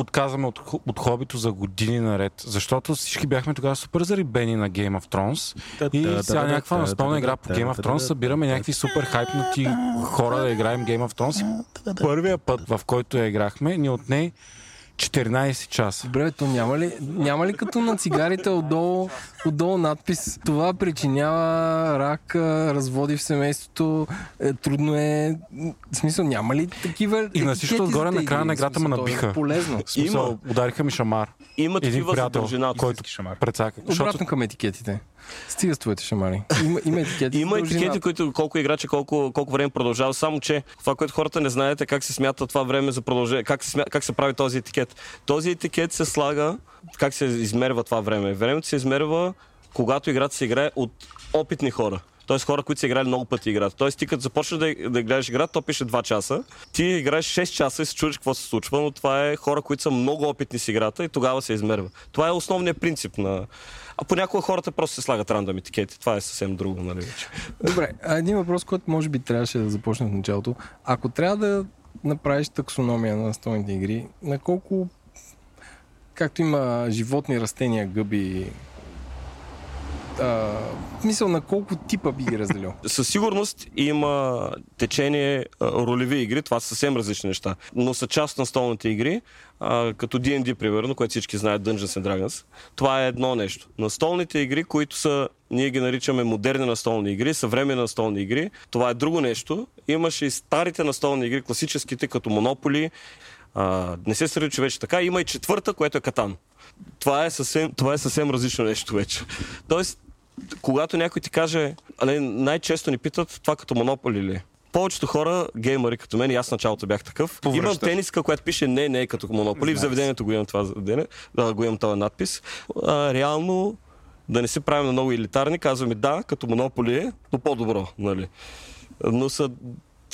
Отказваме от, от хобито за години наред, защото всички бяхме тогава супер зарибени на Game of Thrones. И сега някаква настолна игра по Game of Thrones събираме някакви супер хайпнати хора да играем Game of Thrones. Първия път, в който я играхме, ни отне 14 часа. Добре, то няма ли, няма ли като на цигарите отдолу, отдолу надпис това причинява рак, разводи в семейството, е, трудно е... В смисъл, няма ли такива И на всичко отгоре на края на играта ме е набиха. Полезно. Смисъл, Има. удариха ми шамар. Има такива за приятел, дължината. който шамар. прецака. Защото Обратно към етикетите. Стига с твоите шамари. Има, има етикети. Има етикети, които колко играчи, колко, колко време продължава. Само, че това, което хората не знаят е как се смята това време за продължение, как се, смя... как се прави този етикет. Този етикет се слага, как се измерва това време. Времето се измерва, когато играта се играе от опитни хора. Тоест хора, които са играли много пъти играта. Тоест ти като започнеш да, да гледаш играта, то пише 2 часа. Ти играеш 6 часа и се чудиш какво се случва, но това е хора, които са много опитни с играта и тогава се измерва. Това е основният принцип на... А понякога хората просто се слагат рандом етикети. Това е съвсем друго, нали. Добре, а един въпрос, който може би трябваше да започне в началото. Ако трябва да направиш таксономия на настолните игри, на колко както има животни, растения, гъби, а, мисъл на колко типа би ги разделил? [laughs] Със сигурност има течение ролеви игри, това са съвсем различни неща, но са част на столните игри, а, като D&D, примерно, което всички знаят Dungeons and Dragons. Това е едно нещо. На столните игри, които са, ние ги наричаме модерни настолни игри, съвременни настолни игри, това е друго нещо. Имаше и старите настолни игри, класическите, като Монополи, а, не се сърди, че вече така. Има и четвърта, което е Катан. Това е съвсем, това е съвсем различно нещо вече. Тоест, когато някой ти каже, най-често ни питат това като монополи ли е? повечето хора, геймери като мен, и аз началото бях такъв, Повръща. имам тениска, която пише не, не е като монополи. В заведението го имам това заведение, да, го имам този надпис. А, реално, да не се правим на много елитарни, казваме да, като монополи е, но по-добро, нали? Но са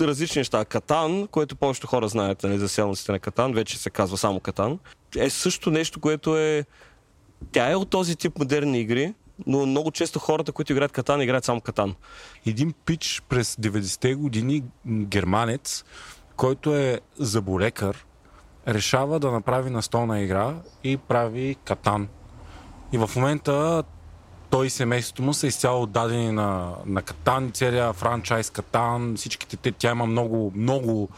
различни неща. Катан, което повечето хора знаят, нали, за селниците на Катан, вече се казва само Катан, е също нещо, което е... Тя е от този тип модерни игри, но много често хората, които играят Катан, играят само Катан. Един пич през 90-те години, германец, който е заболекар, решава да направи настолна игра и прави Катан. И в момента той и семейството му са изцяло отдадени на, на Катан, целият франчайз Катан, всичките те, тя има много, много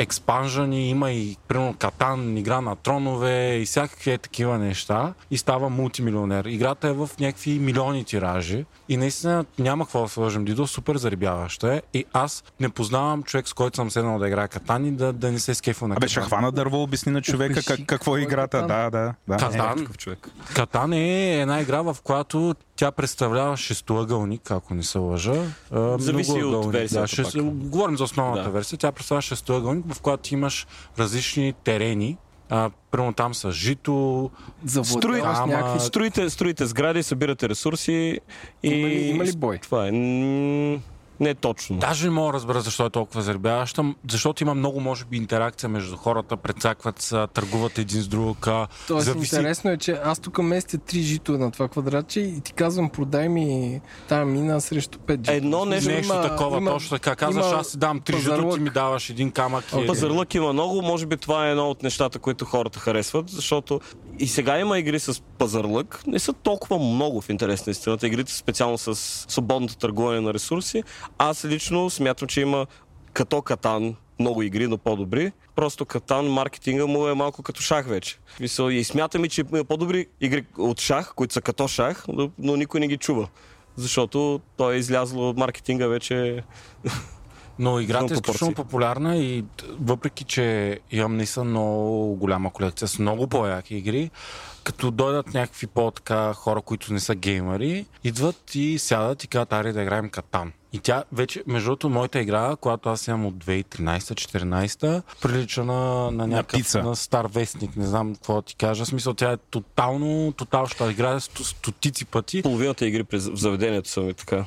експанжани, има и примерно Катан, игра на тронове и всякакви е такива неща и става мултимилионер. Играта е в някакви милиони тиражи и наистина няма какво да сложим Дидо, супер зарибяващо е и аз не познавам човек, с който съм седнал да играе Катан и да, да не се скефа на Абе, Катан. ще хвана дърво, обясни на човека как, какво е е играта. Катан. Да, да, да. Катан, човек. Катан е една игра, в която тя представлява шестоъгълник, ако не се лъжа. А, Зависи от версията Да, шест... пак. Говорим за основната Да. версия. Тя представлява шестоъгълник, в която имаш различни терени. А, примерно там са жито, Завладяваш Ама- някакви... Строите, строите сгради, събирате ресурси и... Има ли- има ли бой? Това е. Не точно. Даже не мога да разбера защо е толкова заребяваща, защото има много, може би, интеракция между хората, прецакват се, търгуват един с друг. Тоест, зависи- интересно е, че аз тук местя три жито на това квадратче и ти казвам, продай ми тази мина срещу пет жито. Едно нещо- Нещо Има- такова, има- точно така. Казваш, има аз си дам три жито, ти ми даваш един камък. и- Пазарлък има много, може би това е едно от нещата, които хората харесват, защото и сега има игри с пазарлък, не са толкова много в интерес на истината. Игрите специално с свободното търгуване на ресурси. Аз лично смятам, че има като Катан много игри, но по-добри. Просто Катан, маркетинга му е малко като шах вече. И смятам и, че има по-добри игри от шах, които са като шах, но, никой не ги чува. Защото той е излязло от маркетинга вече Но играта е изключително популярна и въпреки, че имам наистина много голяма колекция с много по-яки игри, като дойдат някакви по-така хора, които не са геймери, идват и сядат и казват, аре да играем Катан. И тя вече, между другото, моята игра, която аз имам от 2013-14, прилича на, на някакъв птица. на стар вестник, не знам какво да ти кажа. В смисъл, тя е тотално, тотално, ще играе сто- стотици пъти. половината игри през, в заведението са ми така.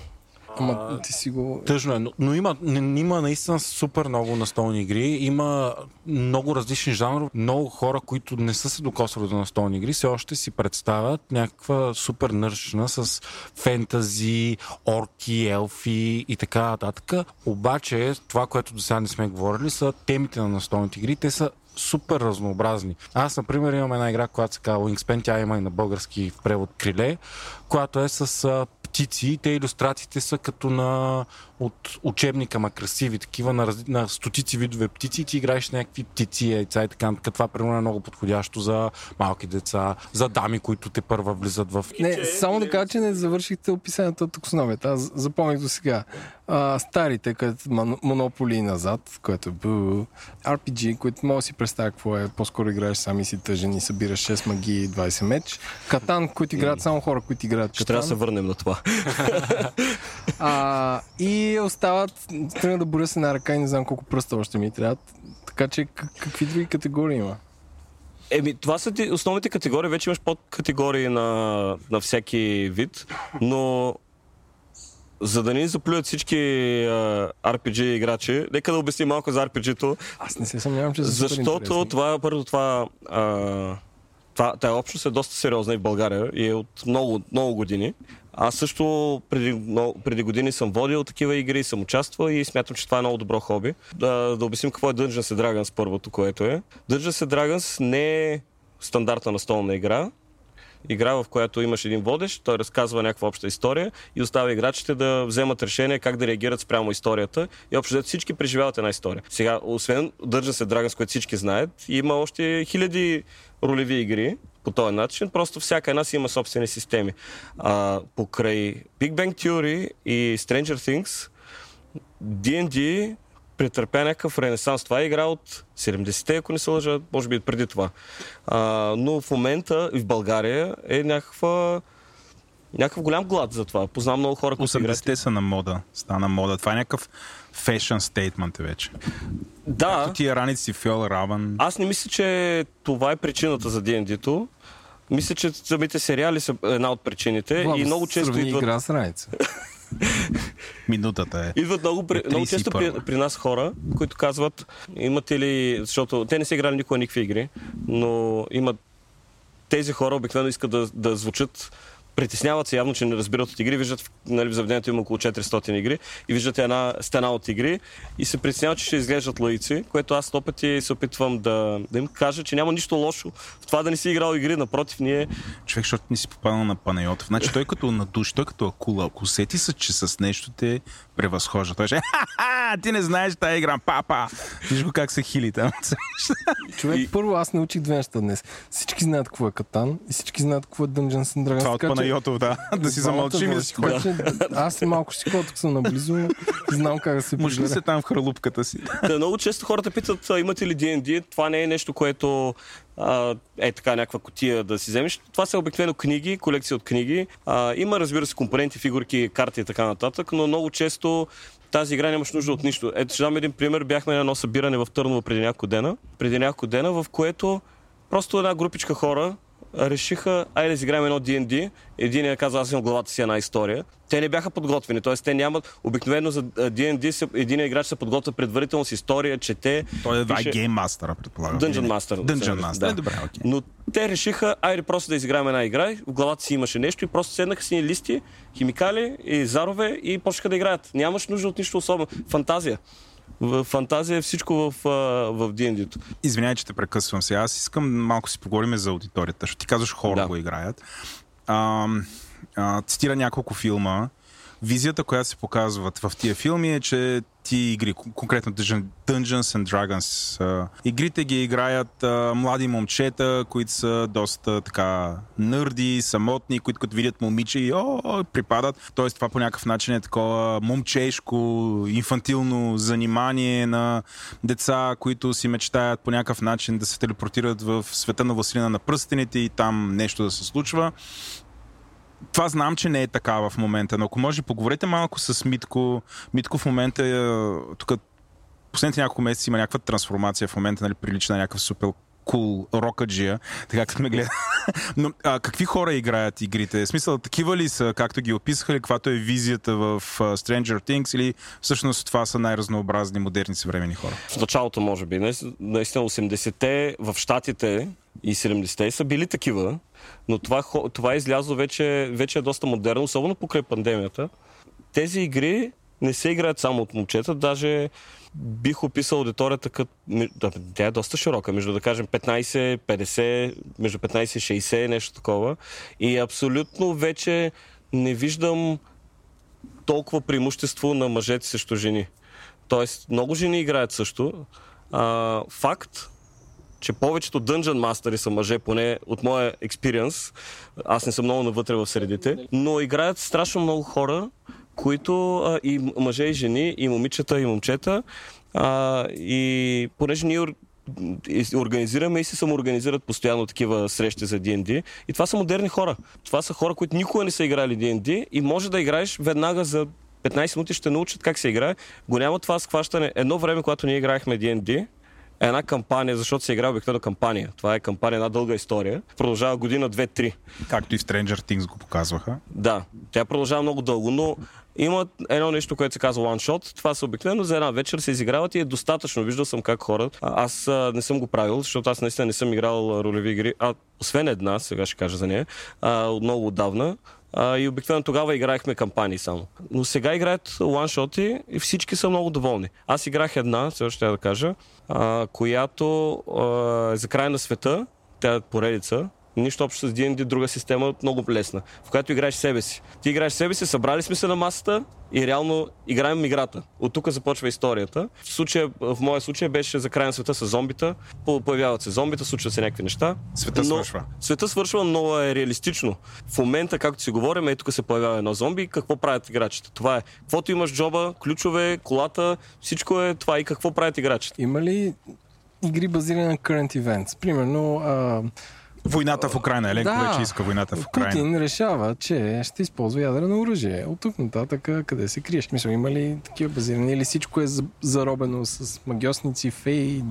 Ама ти си го... Тъжно е, но, но има, има наистина супер много настолни игри. Има много различни жанрове. Много хора, които не са се докосвали до настолни игри, все още си представят някаква супер нършна с фентази, орки, елфи и така нататък. Обаче, това, което до сега не сме говорили, са темите на настолните игри. Те са супер разнообразни. Аз, например, имам една игра, която се казва Wingspan, тя има и на български в превод Криле, която е с птици. Те иллюстрациите са като на от учебника, ма красиви, такива на, раз... на стотици видове птици и ти играеш някакви птици, яйца и така. Това примерно е много подходящо за малки деца, за дами, които те първа влизат в... Не, само да кажа, че не завършихте описанието от таксономията. Аз запомних до сега. А, старите, като Мон- Монополи назад, което е RPG, които мога да си представя какво е. По-скоро играеш сам и си тъжен и събираш 6 магии и 20 меч. Катан, които играят само хора, които играят Ще Катан. трябва да се върнем на това. [laughs] А, и остават, тръгна да боря с една ръка и не знам колко пръста още ми трябват. Така че как- какви други категории има? Еми, това са ти основните категории. Вече имаш подкатегории на, на всеки вид, но за да ни заплюят всички а, RPG играчи, нека да обясним малко за RPG-то, Аз не се съмнявам, че супер защото това, първо това а, това, тая общност е доста сериозна и в България и е от много, много години. Аз също преди, преди години съм водил такива игри, съм участвал и смятам, че това е много добро хоби. Да, да обясним какво е Dungeons Dragons първото, което е. Dungeons Dragons не е стандартна настолна игра, игра, в която имаш един водещ, той разказва някаква обща история и оставя играчите да вземат решение как да реагират спрямо историята. И общо взето всички преживяват една история. Сега, освен Държа се Драгън, с което всички знаят, има още хиляди ролеви игри по този начин, просто всяка една си има собствени системи. А, покрай Big Bang Theory и Stranger Things, D&D претърпя някакъв ренесанс. Това е игра от 70-те, ако не се лъжа, може би преди това. А, но в момента в България е някаква някакъв голям глад за това. Познавам много хора, които 80-те са на мода. Стана мода. Това е някакъв fashion statement вече. Да. Както тия раници Фьол Раван. Аз не мисля, че това е причината за D&D-то. Мисля, че самите сериали са една от причините Влад, и много често идват... игра с раница. [laughs] Минутата е. Идват много, при, много често при, 31. при нас хора, които казват, имате ли, защото те не са играли никога никакви игри, но имат тези хора обикновено искат да, да звучат притесняват се явно, че не разбират от игри, виждат, нали, в заведението има около 400 игри и виждат една стена от игри и се притесняват, че ще изглеждат лаици, което аз сто пъти се опитвам да, да им кажа, че няма нищо лошо в това да не си играл игри, напротив, ние Човек, защото не си попаднал на Панайотов. Значи той като на душ, той като акула, ако сети се, че с нещо те превъзхожда. Той ще ха ти не знаеш тази игра, папа. Виж го как се хили там. [laughs] Човек, И- първо аз научих две неща днес. Всички знаят какво е Катан и всички знаят какво е Dungeons and Dragons. Това от Панайотов, да. Да си замълчим и да си ходим. Аз малко ще тук съм наблизо знам как да се Може ли се там в хралупката си? Да, много често хората питат, имате ли D&D? Това не е нещо, което а, е така някаква котия да си вземеш. Това са обикновено книги, колекция от книги. А, има, разбира се, компоненти, фигурки, карти и така нататък, но много често тази игра нямаш нужда от нищо. Ето, ще дам един пример. Бяхме на едно събиране в Търново преди няколко дена, преди няколко дена, в което просто една групичка хора решиха, айде да изиграем едно D&D. Един каза, аз имам главата си една история. Те не бяха подготвени, т.е. те нямат, обикновено за D&D един играч се подготвя предварително с история, чете. Той е пише- Game Master, предполагам. Dungeon? Master. Dungeon Да. Master. Е, добре, окей. Но те решиха, айде просто да изиграем една игра. В главата си имаше нещо и просто седнаха си листи, химикали и зарове и почнаха да играят. Нямаш нужда от нищо особено. Фантазия. В фантазия е всичко в, в D&D-то. Извинявай, че те прекъсвам сега. Аз искам малко си поговорим за аудиторията, защото ти казваш хора Да. го играят. А, а, цитира няколко филма. Визията, която се показват в тия филми е, че ти игри, кон- конкретно Dungeon- Dungeons and Dragons, игрите ги играят млади момчета, които са доста така нърди, самотни, които като видят момиче и о, припадат. Тоест това по някакъв начин е такова момчешко, инфантилно занимание на деца, които си мечтаят по някакъв начин да се телепортират в света на Василина на пръстените и там нещо да се случва. Това знам, че не е така в момента, но ако може, поговорете малко с Митко. Митко в момента е, тук последните няколко месеца има някаква трансформация в момента, нали, прилича на някакъв супер кул cool рокаджия, така като ме гледа. [laughs] Но а, какви хора играят игрите? В смисъл, такива ли са, както ги описаха каквато е визията в а, Stranger Things или всъщност това са най-разнообразни, модерни съвремени хора? В началото, може би. Наистина 80-те в Штатите и 70-те са били такива, но това, това е излязло вече, вече е доста модерно, особено покрай пандемията. Тези игри не се играят само от момчета, даже бих описал аудиторията като... да, Тя е доста широка, между да кажем 15, 50, между 15 и 60, нещо такова. И абсолютно вече не виждам толкова преимущество на мъжете срещу жени. Тоест, много жени играят също. А, факт, че повечето Dungeon Master са мъже, поне от моя експириенс. Аз не съм много навътре в средите, но играят страшно много хора, които а, и мъже, и жени, и момичета, и момчета. А, и понеже ние организираме и се самоорганизират постоянно такива срещи за D&D. И това са модерни хора. Това са хора, които никога не са играли D&D и може да играеш веднага за 15 минути ще научат как се играе. Го няма това схващане. Едно време, когато ние играехме D&D, една кампания, защото се играе обикновено кампания. Това е кампания, една дълга история. Продължава година, две, три. Както и в Stranger Things го показваха. Да, тя продължава много дълго, но има едно нещо, което се казва one shot. Това са обикновено за една вечер се изиграват и е достатъчно. Виждал съм как хора. Аз не съм го правил, защото аз наистина не съм играл ролеви игри. А, освен една, сега ще кажа за нея, а, много отдавна. А, и обикновено тогава играехме кампании само. Но сега играят ланшоти и всички са много доволни. Аз играх една, все още да кажа, а, която а, е за край на света. Тя е поредица, Нищо общо с D&D, друга система, много лесна, в която играеш себе си. Ти играеш себе си, събрали сме се на масата и реално играем играта. От тук започва историята. В, случая, в моя случай беше за край на света с зомбита. Появяват се зомбита, случват се някакви неща. Света но, свършва. Света свършва, но е реалистично. В момента, както си говорим, ей тук се появява едно зомби, какво правят играчите? Това е. Каквото имаш джоба, ключове, колата, всичко е това и какво правят играчите. Има ли игри базирани на current events? Примерно, а, Войната в Украина. Еленко Да. вече иска войната в Украина. Путин решава, че ще използва ядрено оръжие. От тук нататък къде се криеш? Мисля, има ли такива базирани или всичко е за- заробено с магиосници, феи,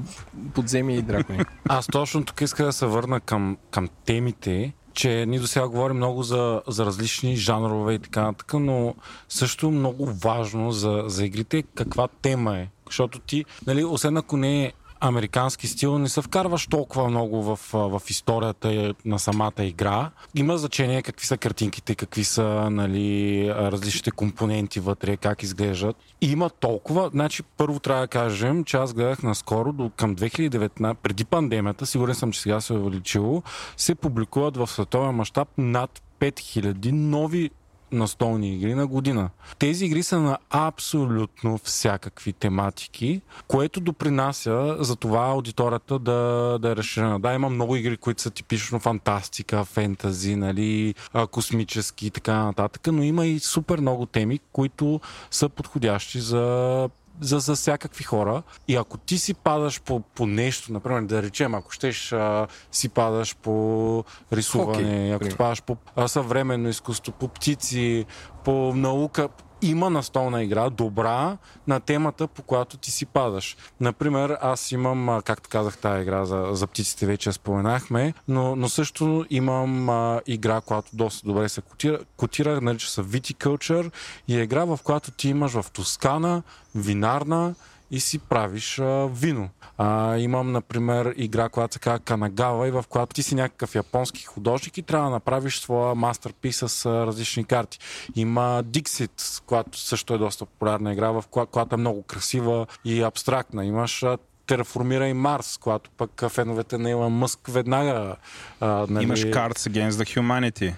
подземия и дракони? [laughs] Аз точно тук иска да се върна към, към темите, че ние до сега говорим много за, за различни жанрове и така нататък, но също много важно за, за игрите каква тема е. Защото ти, нали, освен ако не е американски стил, не се вкарваш толкова много в, в историята на самата игра. Има значение какви са картинките, какви са нали, различните компоненти вътре, как изглеждат. И има толкова, значи първо трябва да кажем, че аз гледах наскоро до към 2019, преди пандемията, сигурен съм, че сега се е увеличило, се публикуват в световен мащаб над 5000 нови настолни игри на година. Тези игри са на абсолютно всякакви тематики, което допринася за това аудиторията да, да е разширена. Да, има много игри, които са типично фантастика, фентази, нали, космически и така нататък, но има и супер много теми, които са подходящи за за, за всякакви хора. И ако ти си падаш по, по нещо, например, да речем, ако щеш а, си падаш по рисуване, Хокей, ако ти падаш по а, съвременно изкуство, по птици, по наука, има настолна игра, добра, на темата, по която ти си падаш. Например, аз имам, както казах, тази игра за, за птиците вече споменахме, но, но също имам а, игра, която доста добре се котира, котира нарича се Viticulture и е игра, в която ти имаш в Тоскана винарна и си правиш а, вино. А, имам, например, игра, която се казва Канагава и в която ти си някакъв японски художник и трябва да направиш своя мастерпис с а, различни карти. Има Dixit, която също е доста популярна игра, в коя, която е много красива и абстрактна. Имаш а, Терраформирай Марс, която пък феновете на Илон Мъск веднага... А, нали, Имаш Cards Against the Humanity.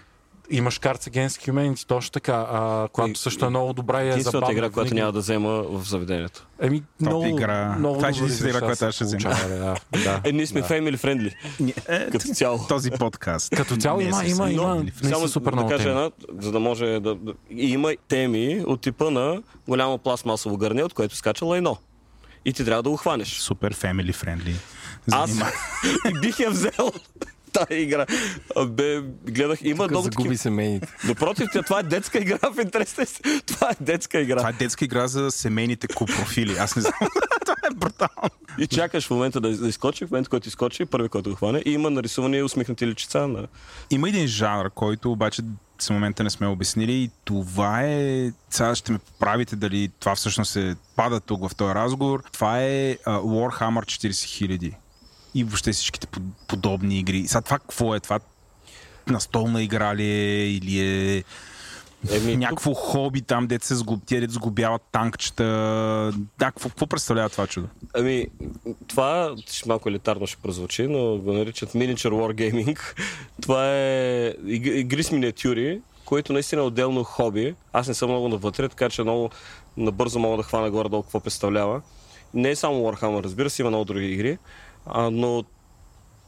Имаш Cards Against Humanity, точно така, а, която И- също е много добра и е Единствената забавна. игра, която няма да взема в заведението. Еми, много, игра. много Това е добри единствената игра, която аз ще взема. Да, [laughs] да, Е, ние сме да. family friendly, Е, като цяло. този подкаст. Като цяло Не има, има, има, Само супер да кажа теми. една, за да може да, има теми от типа на голямо пластмасово гърне, от което скача лайно. И ти трябва да го хванеш. Супер family friendly. Аз [laughs] бих я взел тази игра. Бе, гледах, има Тук много загуби такива. семейните. [laughs] Напротив, това е детска игра в интерес. на истината. Това е детска игра. Това е детска игра за семейните копрофили. Аз не знам. [laughs] Това е брутално. И чакаш в момента да, да изскочи, в момента, който изскочи, първи, който го хване. И има нарисувани усмихнати личица на... Има един жанр, който обаче в момента не сме обяснили и това е... Сега ще ме правите дали това всъщност е пада тук в този разговор. Това е а, Warhammer 40 000 и въобще всичките под- подобни игри. Сега това какво е? Това настолна игра ли е или е Еми, някакво хоби там, дете се сгуб, тия дете сгубяват танкчета. Да, какво, какво представлява това чудо? Ами, това малко елитарно ще прозвучи, но го наричат Miniature Wargaming. [laughs] Това е иг- игри с миниатюри, които наистина е отделно хоби. Аз не съм много навътре, така че много набързо мога да хвана горе-долу какво представлява. Не е само Warhammer, разбира се, има много други игри, а, но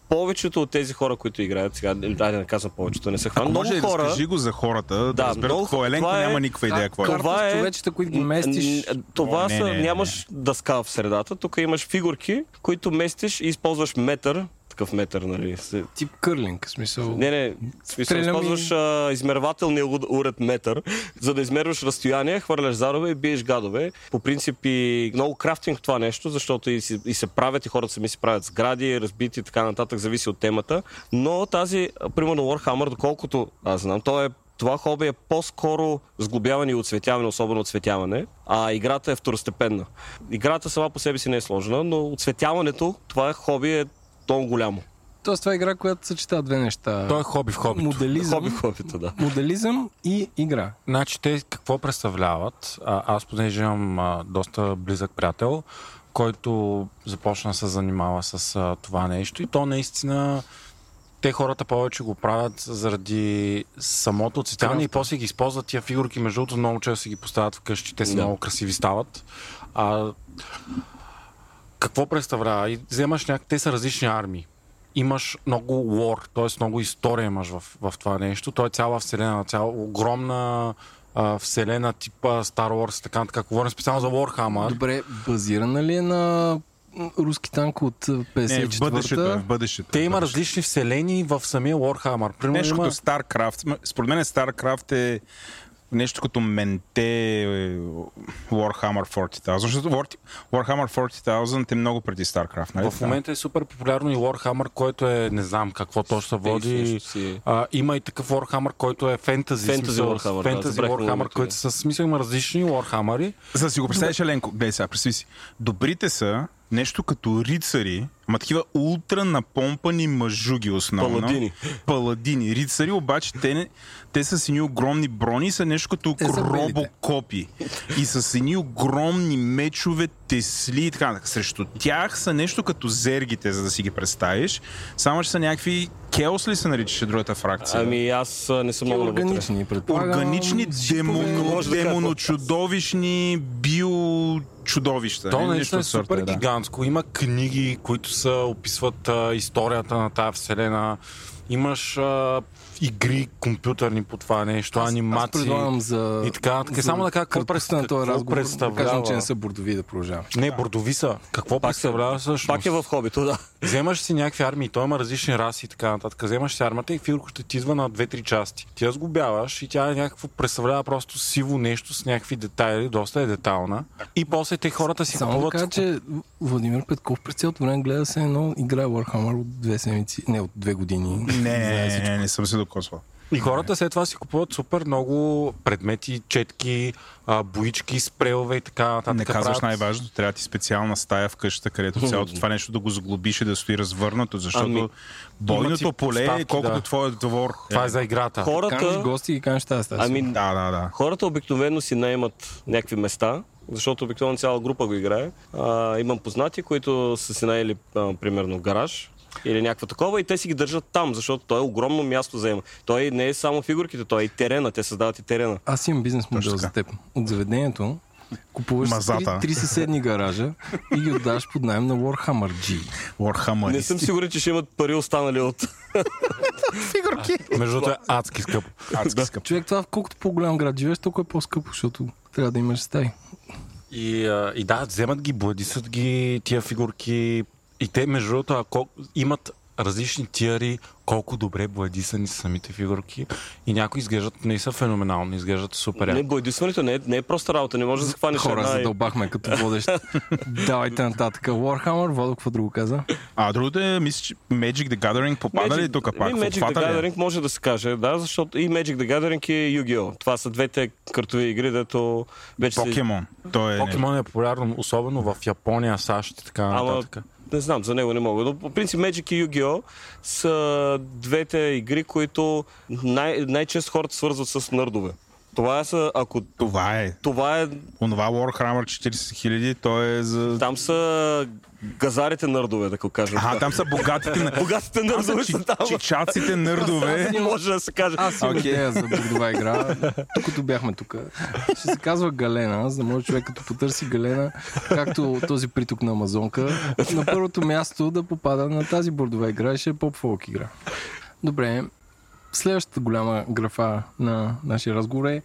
повечето от тези хора, които играят, сега, дай да не казвам повечето, не са хвана. Много може, хора... разкажи го за хората, да, Да, разберат много какво е. Еленко това е- няма никаква идея какво е. Карта с човечета, които ги местиш. Това О, не, са, не, не, нямаш дъска в средата, тук имаш фигурки, които местиш и използваш метър, такъв метър, нали? Тип кърлинг, смисъл. Не, не, смисъл, Стрелям и- използваш а, измервателния уред метър, за да измерваш разстояние, хвърляш зарове и биеш гадове. По принцип и много крафтинг това нещо, защото и, си, и се правят и хората сами си правят сгради, разбити и така нататък, зависи от темата. Но тази, примерно Warhammer, доколкото аз знам, то е това хоби е по-скоро сглобяване и оцветяване, особено оцветяване, а играта е второстепенна. Играта сама по себе си не е сложна, но оцветяването, това е хоби е много голямо. Тоест, това е игра, която съчетава две неща. Той е хоби в хобито. Моделизъм, Хоби в хобито, да. моделизъм и игра. Значи те какво представляват? А, аз понеже имам а, доста близък приятел, който започна да се занимава с а, това нещо и то наистина те хората повече го правят заради самото оцветяване и после ги използват тия фигурки. Между другото, много често си ги поставят вкъщи, те са Да. много красиви стават. А, какво представлява? И вземаш някак... Те са различни армии. Имаш много лор, т.е. много история имаш в, в това нещо. То е цяла вселена, цяла огромна а, вселена типа Star Wars, така, така. Говорим специално за Warhammer. Добре, базирана ли е на руски танк от Не, в бъдещето, е, в 54-та? бъдещето. Те има различни вселени в самия Warhammer. Примерно Нещо има... като StarCraft. Според мен StarCraft е нещо като менте е, Warhammer 40,000. Защото War- Warhammer 40,000 е много преди StarCraft. Нали? В момента е супер популярно и Warhammer, който е, не знам какво точно води. А, има и такъв Warhammer, който е фентази. Фентази Warhammer, да, Фентази забравих Warhammer, който да. са смисъл има различни Warhammer. За да си го представиш, Еленко, гледай сега, представи си. Добрите са нещо като рицари, ама такива ултра напомпани мъжуги основно. Паладини. Паладини. Рицари, обаче те, не, те са с едни огромни брони, са нещо като Те са робокопи. И с едни огромни мечове, тесли и така нататък. Срещу тях са нещо като зергите, за да си ги представиш. Само, че са някакви Келс ли се наричаше другата фракция? Ами аз не съм много. Органични, предполагам. Органични шипове. демоно, демоночудовищни био-чудовища. То Е, наистина е супер да. гигантско. Има книги, които са описват а, историята на тази вселена. Имаш а, игри компютърни по това нещо, Аз, аз анимации. предлагам за... и така, така, само да кажа, какво, краткостта на този какво разговор, да представлява? кажем, че не са бордови да продължавам. Не, бордови са. Какво Пак, представлява е, всъщност? пак е в хобито, да. Вземаш си някакви армии, той има различни раси и така нататък. Вземаш си армията и фигурката ти идва на 2-3 части. Ти я сглобяваш и тя е някакво представлява просто сиво нещо с някакви детайли, доста е детална. И после те хората си Само да купуват... кажа, че Владимир Петков през цялото време гледа се едно играе Warhammer от две седмици, не от две години. Не, не, не, не, съм се докосвал. И хората след това си купуват супер много предмети, четки, боички, спреове и така нататък. Не казваш най-важното. Трябва ти специална стая в къщата, където цялото това нещо да го заглобиш и да стои развърнато, защото Ами, бойното поле е колкото да. твоят двор. Това е за играта. Каниш Хората, гости и каниш тази стая. ами, Да, да, да. хората обикновено си наемат някакви места, защото обикновено цяла група го играе. А, имам познати, които са си наели, а, примерно, гараж или някакво такова и те си ги държат там, защото той е огромно място заема. Той не е само фигурките, той е и терена, те създават и терена. Аз имам бизнес модел за теб. От заведението купуваш Мазата. три, три съседни гаража и ги отдаваш под найем на Warhammer G. Warhammer. Не съм сигурен, че ще имат пари останали от... [laughs] Между другото е адски скъп. Адски скъп. Човек, това колкото по-голям град живееш, толкова е по-скъпо, защото трябва да имаш стаи. И, а, и да, вземат ги, бладисат ги тия фигурки. И те, между другото, ако имат различни тиари, колко добре бладисани са самите фигурки. И някои изглеждат, не са феноменално, изглеждат супер. Не, яко. бойдисването не е, не е проста работа, не може да се хванеш Хора, една... задълбахме като водещ. [laughs] Давайте нататък. Warhammer, Водо, какво друго каза? А другото е, мисля, че Magic the Gathering попада ли тук пак? Ми, В Magic the ли е? Gathering може да се каже, да, защото и Magic the Gathering и Yu-Gi-Oh! Това са двете картови игри, дето вече се... Покемон. Той е... Покемон е популярно, особено в Япония, САЩ и така Ама, нататък. Не знам, за него не мога. Но по принцип Magic и Yu-Gi-Oh! са двете игри, които най- най-често хората свързват с нърдове. Това са, ако Това е. това е, Онова Warhammer 40 000, то е за... там са газарите нърдове, да го кажем. Аха, там са богатите... [laughs] на- Богатите нърдове са там. чичаците нърдове. Не може да се каже. Аз имам идея за бордова игра. Тук като бяхме тук. Ще се казва Галена, за да може човек като потърси Галена, както този приток на Амазонка, на първото място да попада на тази бордова игра и ще е поп-фолк игра. Добре, следващата голяма графа на нашия разговор е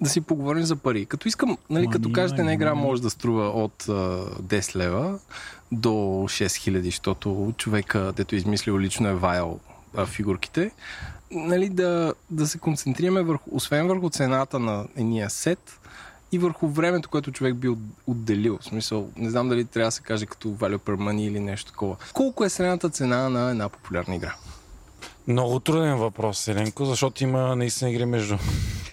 да си поговорим за пари. Като искам, нали, като кажете, една игра може да струва от а, 10 лева до 6000, защото човека, дето измислил лично е ваял а, фигурките, нали, да, да се концентрираме върху, освен върху цената на едния сет, и върху времето, което човек би от- отделил. В смисъл, не знам дали трябва да се каже като value per money или нещо такова. Колко е средната цена на една популярна игра? Много труден въпрос, Еленко, защото има наистина игри между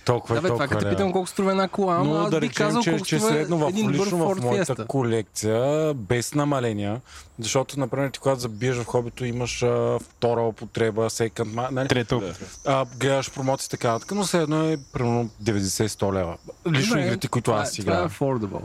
толкова Да, бе, това толкова. като те питам колко струва една кола, ама Но аз да би речем, казал че, колко че струва средно в, един лично в моята Fiesta. колекция, без намаления, защото, например, ти когато забиеш в хобито, имаш а, втора употреба, ma- нали? Трета. а, гледаш промоции и така нататък, но все едно е примерно 90-100 лева. Лично Добре, игрите, които това е- аз си Това е играя. affordable.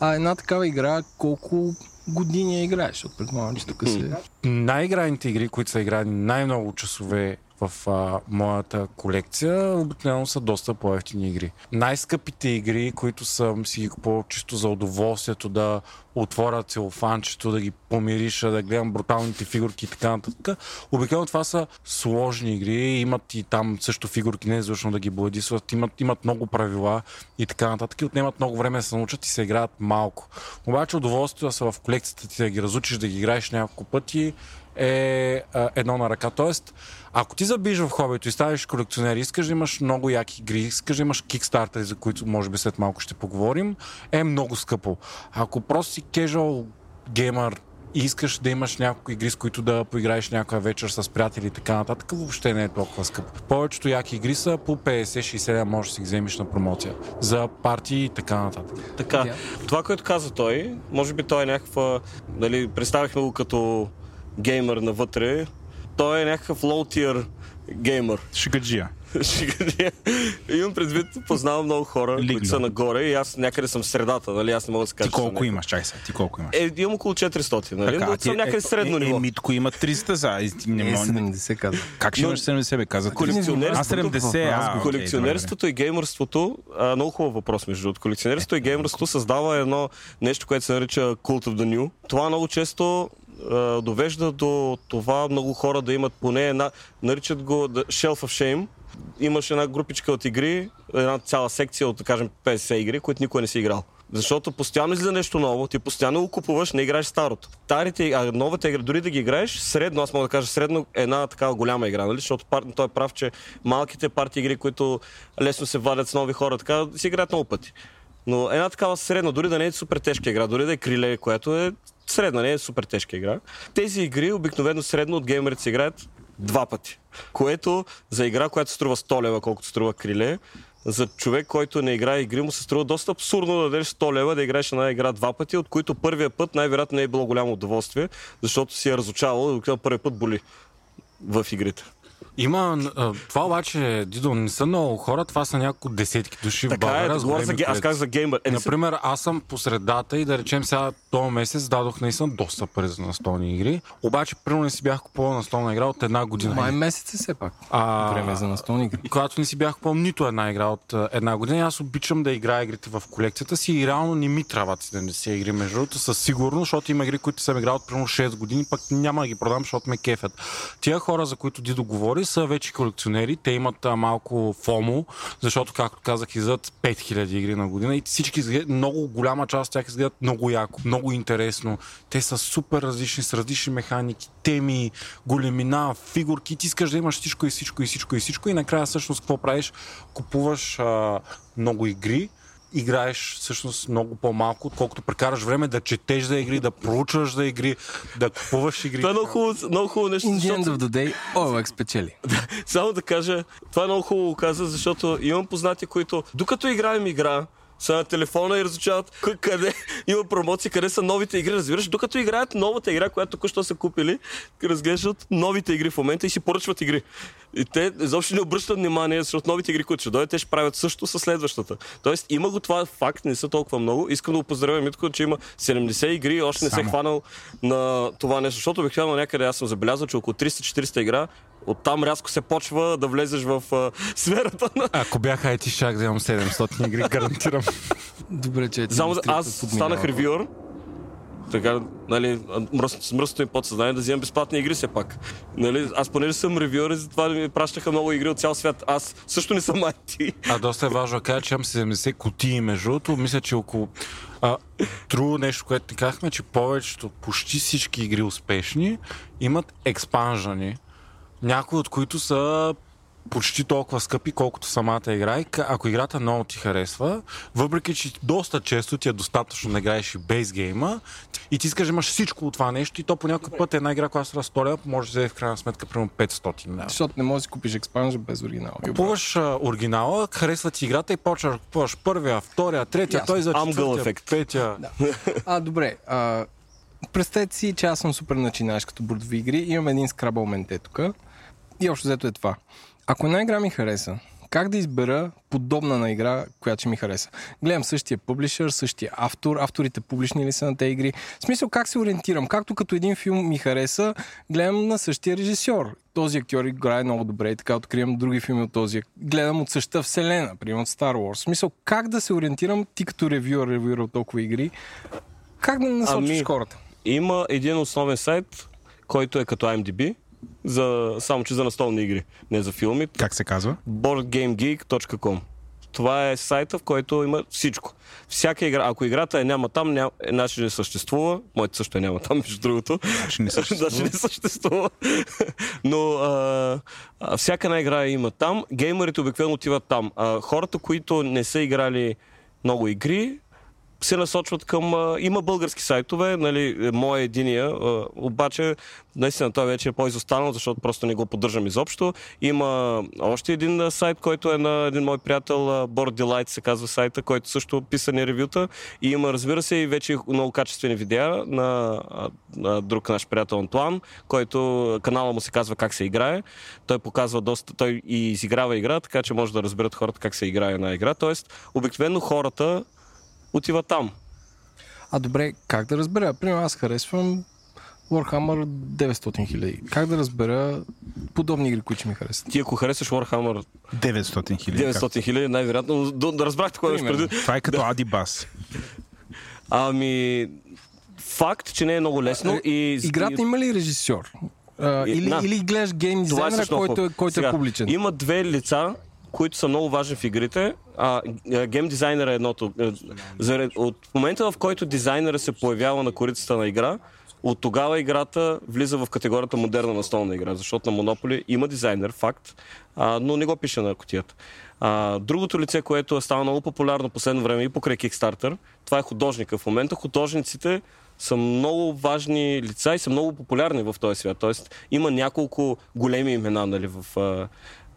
А една такава игра, колко години я играеш? Защото предполагам, че тук се... Най-играните игри, които са играни най-много часове в а, моята колекция, обикновено са доста по-ефтини игри. Най-скъпите игри, които съм си ги купувал чисто за удоволствието да отворя целофанчето, да ги помириша, да гледам бруталните фигурки и така нататък. Обикновено това са сложни игри, имат и там също фигурки, не е да ги бладисват, имат, имат много правила и така нататък и отнемат много време да се научат и се играят малко. Обаче удоволствието да са в колекцията ти да ги разучиш, да ги играеш няколко пъти е а, едно на ръка. Тоест, ако ти забиш в хобито и ставиш колекционер, искаш да имаш много яки игри, искаш да имаш кикстартери, за които може би след малко ще поговорим, е много скъпо. Ако просто си casual геймър и искаш да имаш няколко игри, с които да поиграеш някоя вечер с приятели и така нататък, въобще не е толкова скъпо. Повечето яки игри са по 50-60 лева можеш да си ги вземеш на промоция. За партии и така нататък. Така, Да. това, което каза той, може би той е някаква, дали, представихме го като геймър навътре, той е някакъв tier геймър. [laughs] Шигаджия. Имам предвид, познавам много хора, Лигло. които са нагоре и аз някъде съм в средата, нали? Аз не мога да се кажа. Ти че колко някакъв- имаш? Чай сега, ти колко имаш? Е, имам около 400, нали? Но ти- съм някъде средно е, ниво. Е, Митко има 300 за. Не, Е, може- 70 казва. как ще Но- имаш 70 бе? Каза Колекционерството- А 70, а, Колекционерството и геймърството, а, много хубав въпрос между другото. Колекционерството и геймърството създава едно нещо, което се нарича Cult of the New. Това много често довежда до това много хора да имат поне една, наричат го Shelf of Shame. Имаш една групичка от игри, една цяла секция от, да кажем, 50 игри, които никой не си играл. Защото постоянно излиза нещо ново, ти постоянно го купуваш, не играеш старото. Старите, а новата игра, дори да ги играеш, средно, аз мога да кажа средно, една такава голяма игра, нали? Защото пар, той е прав, че малките парти игри, които лесно се вадят с нови хора, така, си играят много пъти. Но една такава средна, дори да не е супер тежка игра, дори да е криле, което е средна, не е супер тежка игра. Тези игри обикновено средно от геймерите се играят два пъти. Което за игра, която струва 100 лева, колкото струва криле, за човек, който не играе игри, му се струва доста абсурдно да дадеш 100 лева да играеш една игра два пъти, от които първия път най-вероятно не е било голямо удоволствие, защото си е разучавал, докато първият път боли в игрите. Има, това обаче, Дидо, не са много хора, това са няколко десетки души в Така България. е, говоря за, аз казах за геймър. Е, Например, аз съм по средата и да речем сега този месец дадох наистина доста пари за настолни игри. Обаче, примерно не си бях купувал настолна игра от една година. Май месец е все пак. А, Време е за настолни игри. когато не си бях купувал нито една игра от една година, аз обичам да играя игрите в колекцията си и реално не ми трябват 70 игри, между другото, със сигурност, защото има игри, които съм играл от примерно 6 години, пък няма да ги продам, защото ме кефят. Тия хора, за които Дидо говори, са вече колекционери, те имат а, малко фомо, защото, както казах, излизат 5000 игри на година и всички изглеждат, много голяма част от тях изглеждат много яко, много интересно. Те са супер различни, с различни механики, теми, големина, фигурки. Ти искаш да имаш всичко и всичко и всичко и всичко и накрая всъщност какво правиш? Купуваш а, много игри, играеш всъщност много по-малко, отколкото прекараш време да четеш за игри, да проучваш за игри, да купуваш игри. Това е много хубаво, много хубаво нещо, In the end of the day, OLX спечели. [laughs] Само да кажа, това е много хубаво каза, защото имам познати, които докато играем игра, са на телефона и разучават къде [laughs] има промоции, къде са новите игри, разбираш, докато играят новата игра, която току-що са купили, разглеждат новите игри в момента и си поръчват игри. И те изобщо не обръщат внимание, защото новите игри, които ще дойдат, те ще правят също с следващата. Тоест има го това факт, не са толкова много. Искам да го поздравя Митко, че има 70 игри и още не се е Само. хванал на това нещо, защото обикновено някъде аз съм забелязал, че около 300-400 игра оттам рязко се почва да влезеш в а, сферата на... Ако бях IT, щях да имам 700 игри, [laughs] гарантирам. Добре, че ти Само аз станах ревюър така, нали, мръс, с мръсното им подсъзнание да вземам безплатни игри все пак. Нали, аз понеже съм ревюър, затова ми пращаха много игри от цял свят. Аз също не съм IT. А доста е важно да кажа, че имам 70 кутии между другото. Мисля, че около... А, трудно нещо, което ни казахме, че повечето, почти всички игри успешни имат експанжани. Някои от които са почти толкова скъпи, колкото самата игра. И ако играта много ти харесва, въпреки че доста често ти е достатъчно да играеш и бейсгейма, и ти искаш да имаш всичко от това нещо, и то по някой път е една игра, която струва 100 лева, може да вземе в крайна сметка примерно 500 лева. Защото не можеш да си купиш експанжа без оригинал. Купуваш а, оригинала, харесва ти играта и почваш да купуваш първия, втория, третия, Ясно. той за четвъртия, ефект. петия. Да. А, добре. А, представете си, че аз съм супер начинаеш като бордови игри. Имам един скрабъл менте тук. И общо взето е това. Ако една игра ми хареса, как да избера подобна на игра, която ще ми хареса? Гледам същия публишър, същия автор, авторите публични ли са на тези игри. В смисъл как се ориентирам? Както като един филм ми хареса, гледам на същия режисьор. Този актьор играе много добре и така откривам други филми от този. Гледам от същата вселена, примерно от Star Wars. В смисъл как да се ориентирам ти като ревюър, ревюър от толкова игри, как да насочиш Ами, хората? Има един основен сайт, който е като IMDb, за, само че за настолни игри, не за филми. Как се казва? boardgamegeek.com Това е сайта, в който има всичко. Всяка игра, ако играта е няма там, няма, значи не съществува. Моята също е няма там, между другото. Значи не съществува. Значи не съществува. Но а, а, всяка една игра има там. Геймерите обикновено отиват там. А, хората, които не са играли много игри, се насочват към... Има български сайтове, нали, моя единия, а, обаче наистина той вече е по-изостанал, защото просто не го поддържам изобщо. Има още един сайт, който е на един мой приятел, Board Delight се казва сайта, който също писани ревюта. И има, разбира се, и вече много качествени видеа на, на друг наш приятел Антуан, който канала му се казва как се играе. Той показва доста, той и изиграва игра, така че може да разберат хората как се играе на игра. Тоест, обикновено хората отива там. А добре, как да разбера? Примерно аз харесвам Warhammer 900 хиляди. Как да разбера подобни игри, които ще ми харесат? Ти ако харесваш Warhammer 900 хиляди. 900 хиляди, най-вероятно, да, да разбрахте кой е Примерно. преди. Това е като Адибас. Ами, факт, че не е много лесно и... Играта има ли режисьор? А, И- или, на. или гледаш гейм е дизайнера, който, е, който Сега, е публичен? Има две лица, които са много важни в игрите. А, а, гейм дизайнера е едното. А, Заред, от момента, в който дизайнера се появява на корицата на игра, от тогава играта влиза в категорията модерна настолна игра, защото на Monopoly има дизайнер, факт, а, но не го пише на котията. А, другото лице, което е става много популярно последно време и покрай Kickstarter, това е художника. В момента художниците са много важни лица и са много популярни в този свят. Тоест има няколко големи имена нали, в,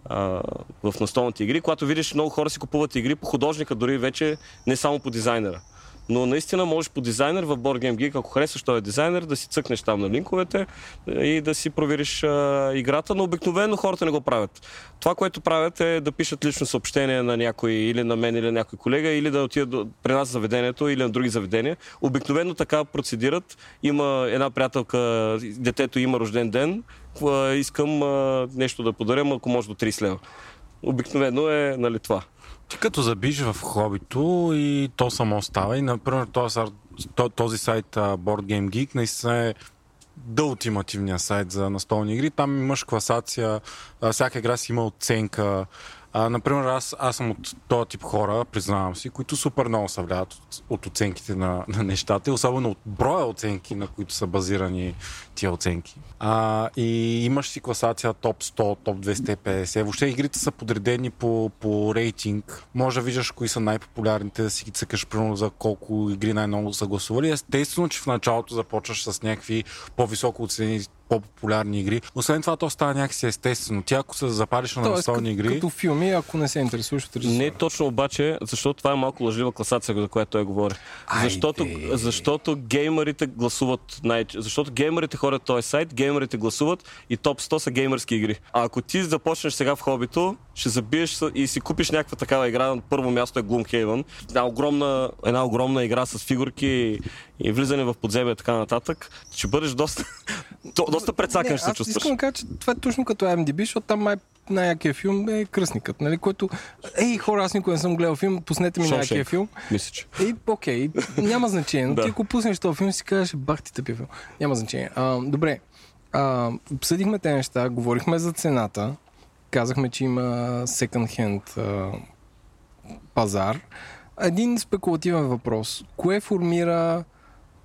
а, в настолните игри. Когато видиш много хора си купуват игри по художника, дори вече не само по дизайнера. Но наистина можеш по дизайнер в Board Game Geek, ако харесваш този дизайнер, да си цъкнеш там на линковете и да си провериш а, играта, но обикновено хората не го правят. Това, което правят е да пишат лично съобщение на някой или на мен или на някой колега, или да отидат при нас заведението или на други заведения. Обикновено така процедират. Има една приятелка, детето има рожден ден, а, искам а, нещо да подаря, ако може до 30 лева. Обикновено е нали, това. Ти като забиш в хобито и то само става и например този, сайт Board Game Geek наистина е да ултимативния сайт за настолни игри. Там имаш класация, всяка игра си има оценка. А, например, аз, аз съм от този тип хора, признавам си, които супер много се влияят от, от оценките на, на нещата особено от броя оценки, на които са базирани тия оценки. А, и имаш си класация топ 100, топ 250. Въобще игрите са подредени по, по рейтинг. Може да виждаш кои са най-популярните, да си ги цъкаш примерно за колко игри най-много са гласували. Естествено, че в началото започваш с някакви по-високо оценени по-популярни игри. Освен това, то става някакси естествено. Ти ако се запалиш на настолни като, игри, като филми, ако не се интересуваш от режисора. Не точно обаче, защото това е малко лъжлива класация, за която той говори. Айде. Защото, защото геймерите гласуват най- Защото геймерите ходят този сайт, геймерите гласуват и топ 100 са геймърски игри. А ако ти започнеш сега в хобито, ще забиеш и си купиш някаква такава игра. На първо място е Gloomhaven. Една огромна, една огромна игра с фигурки и, и влизане в подземие и така нататък. Ще бъдеш доста, [laughs] до, доста прецакан Не, ще се аз чувстваш. искам да кажа, че това е точно като IMDb, защото там май най-якия филм е Кръстникът, нали, който... Ей, хора, аз никога не съм гледал филм, пуснете ми най-якия филм. Мисля, че. Ей, окей, няма значение, но [laughs] Да. ти ако пуснеш този филм, си кажеш, бах ти тъпия филм. Няма значение. А, добре, а, обсъдихме те неща, говорихме за цената, казахме, че има second hand а, пазар. Един спекулативен въпрос. Кое формира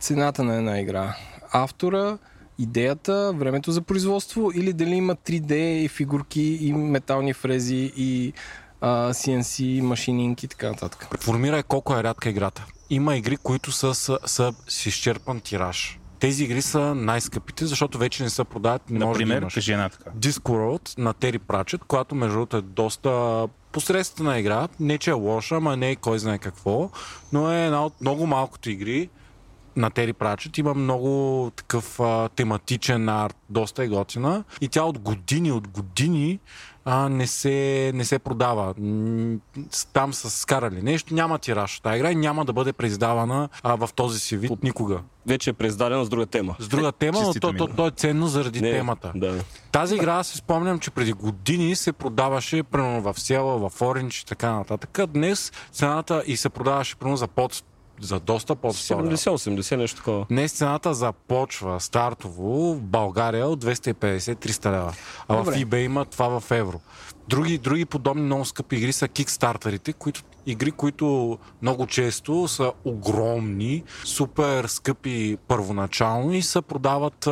цената на една игра? Автора, идеята, времето за производство или дали има 3D и фигурки и метални фрези и а, CNC, машининг и така нататък? Формира е колко е рядка играта. Има игри, които са, са, са с изчерпан тираж. Тези игри са най-скъпите, защото вече не се продават. Не може да Например, имаш. кажи една така. Discworld на Тери Пратчет, която между другото е доста посредствена игра. Не че е лоша, ама не е кой знае какво, но е една от много малкото игри на Тери Пратчет. Има много такъв а, тематичен арт, доста е готина. И тя от години, от години а, не, се, не се продава. Там са скарали нещо, няма тираж от тази игра и няма да бъде преиздавана а, в този си вид никога. Вече е преиздадена с друга тема. С друга тема, но то, то, то е ценно заради Не, темата. Да. Тази игра аз си спомням, че преди години се продаваше примерно в Села, в Оранж и така нататък. Днес цената и се продаваше примерно за, под, за доста под 100 лева. 70-80, нещо такова. Днес цената започва стартово в България от 250-300 лева. А Добре. в eBay има това в евро. Други, други подобни много скъпи игри са кикстартерите, които, игри, които много често са огромни, супер скъпи първоначално и се продават,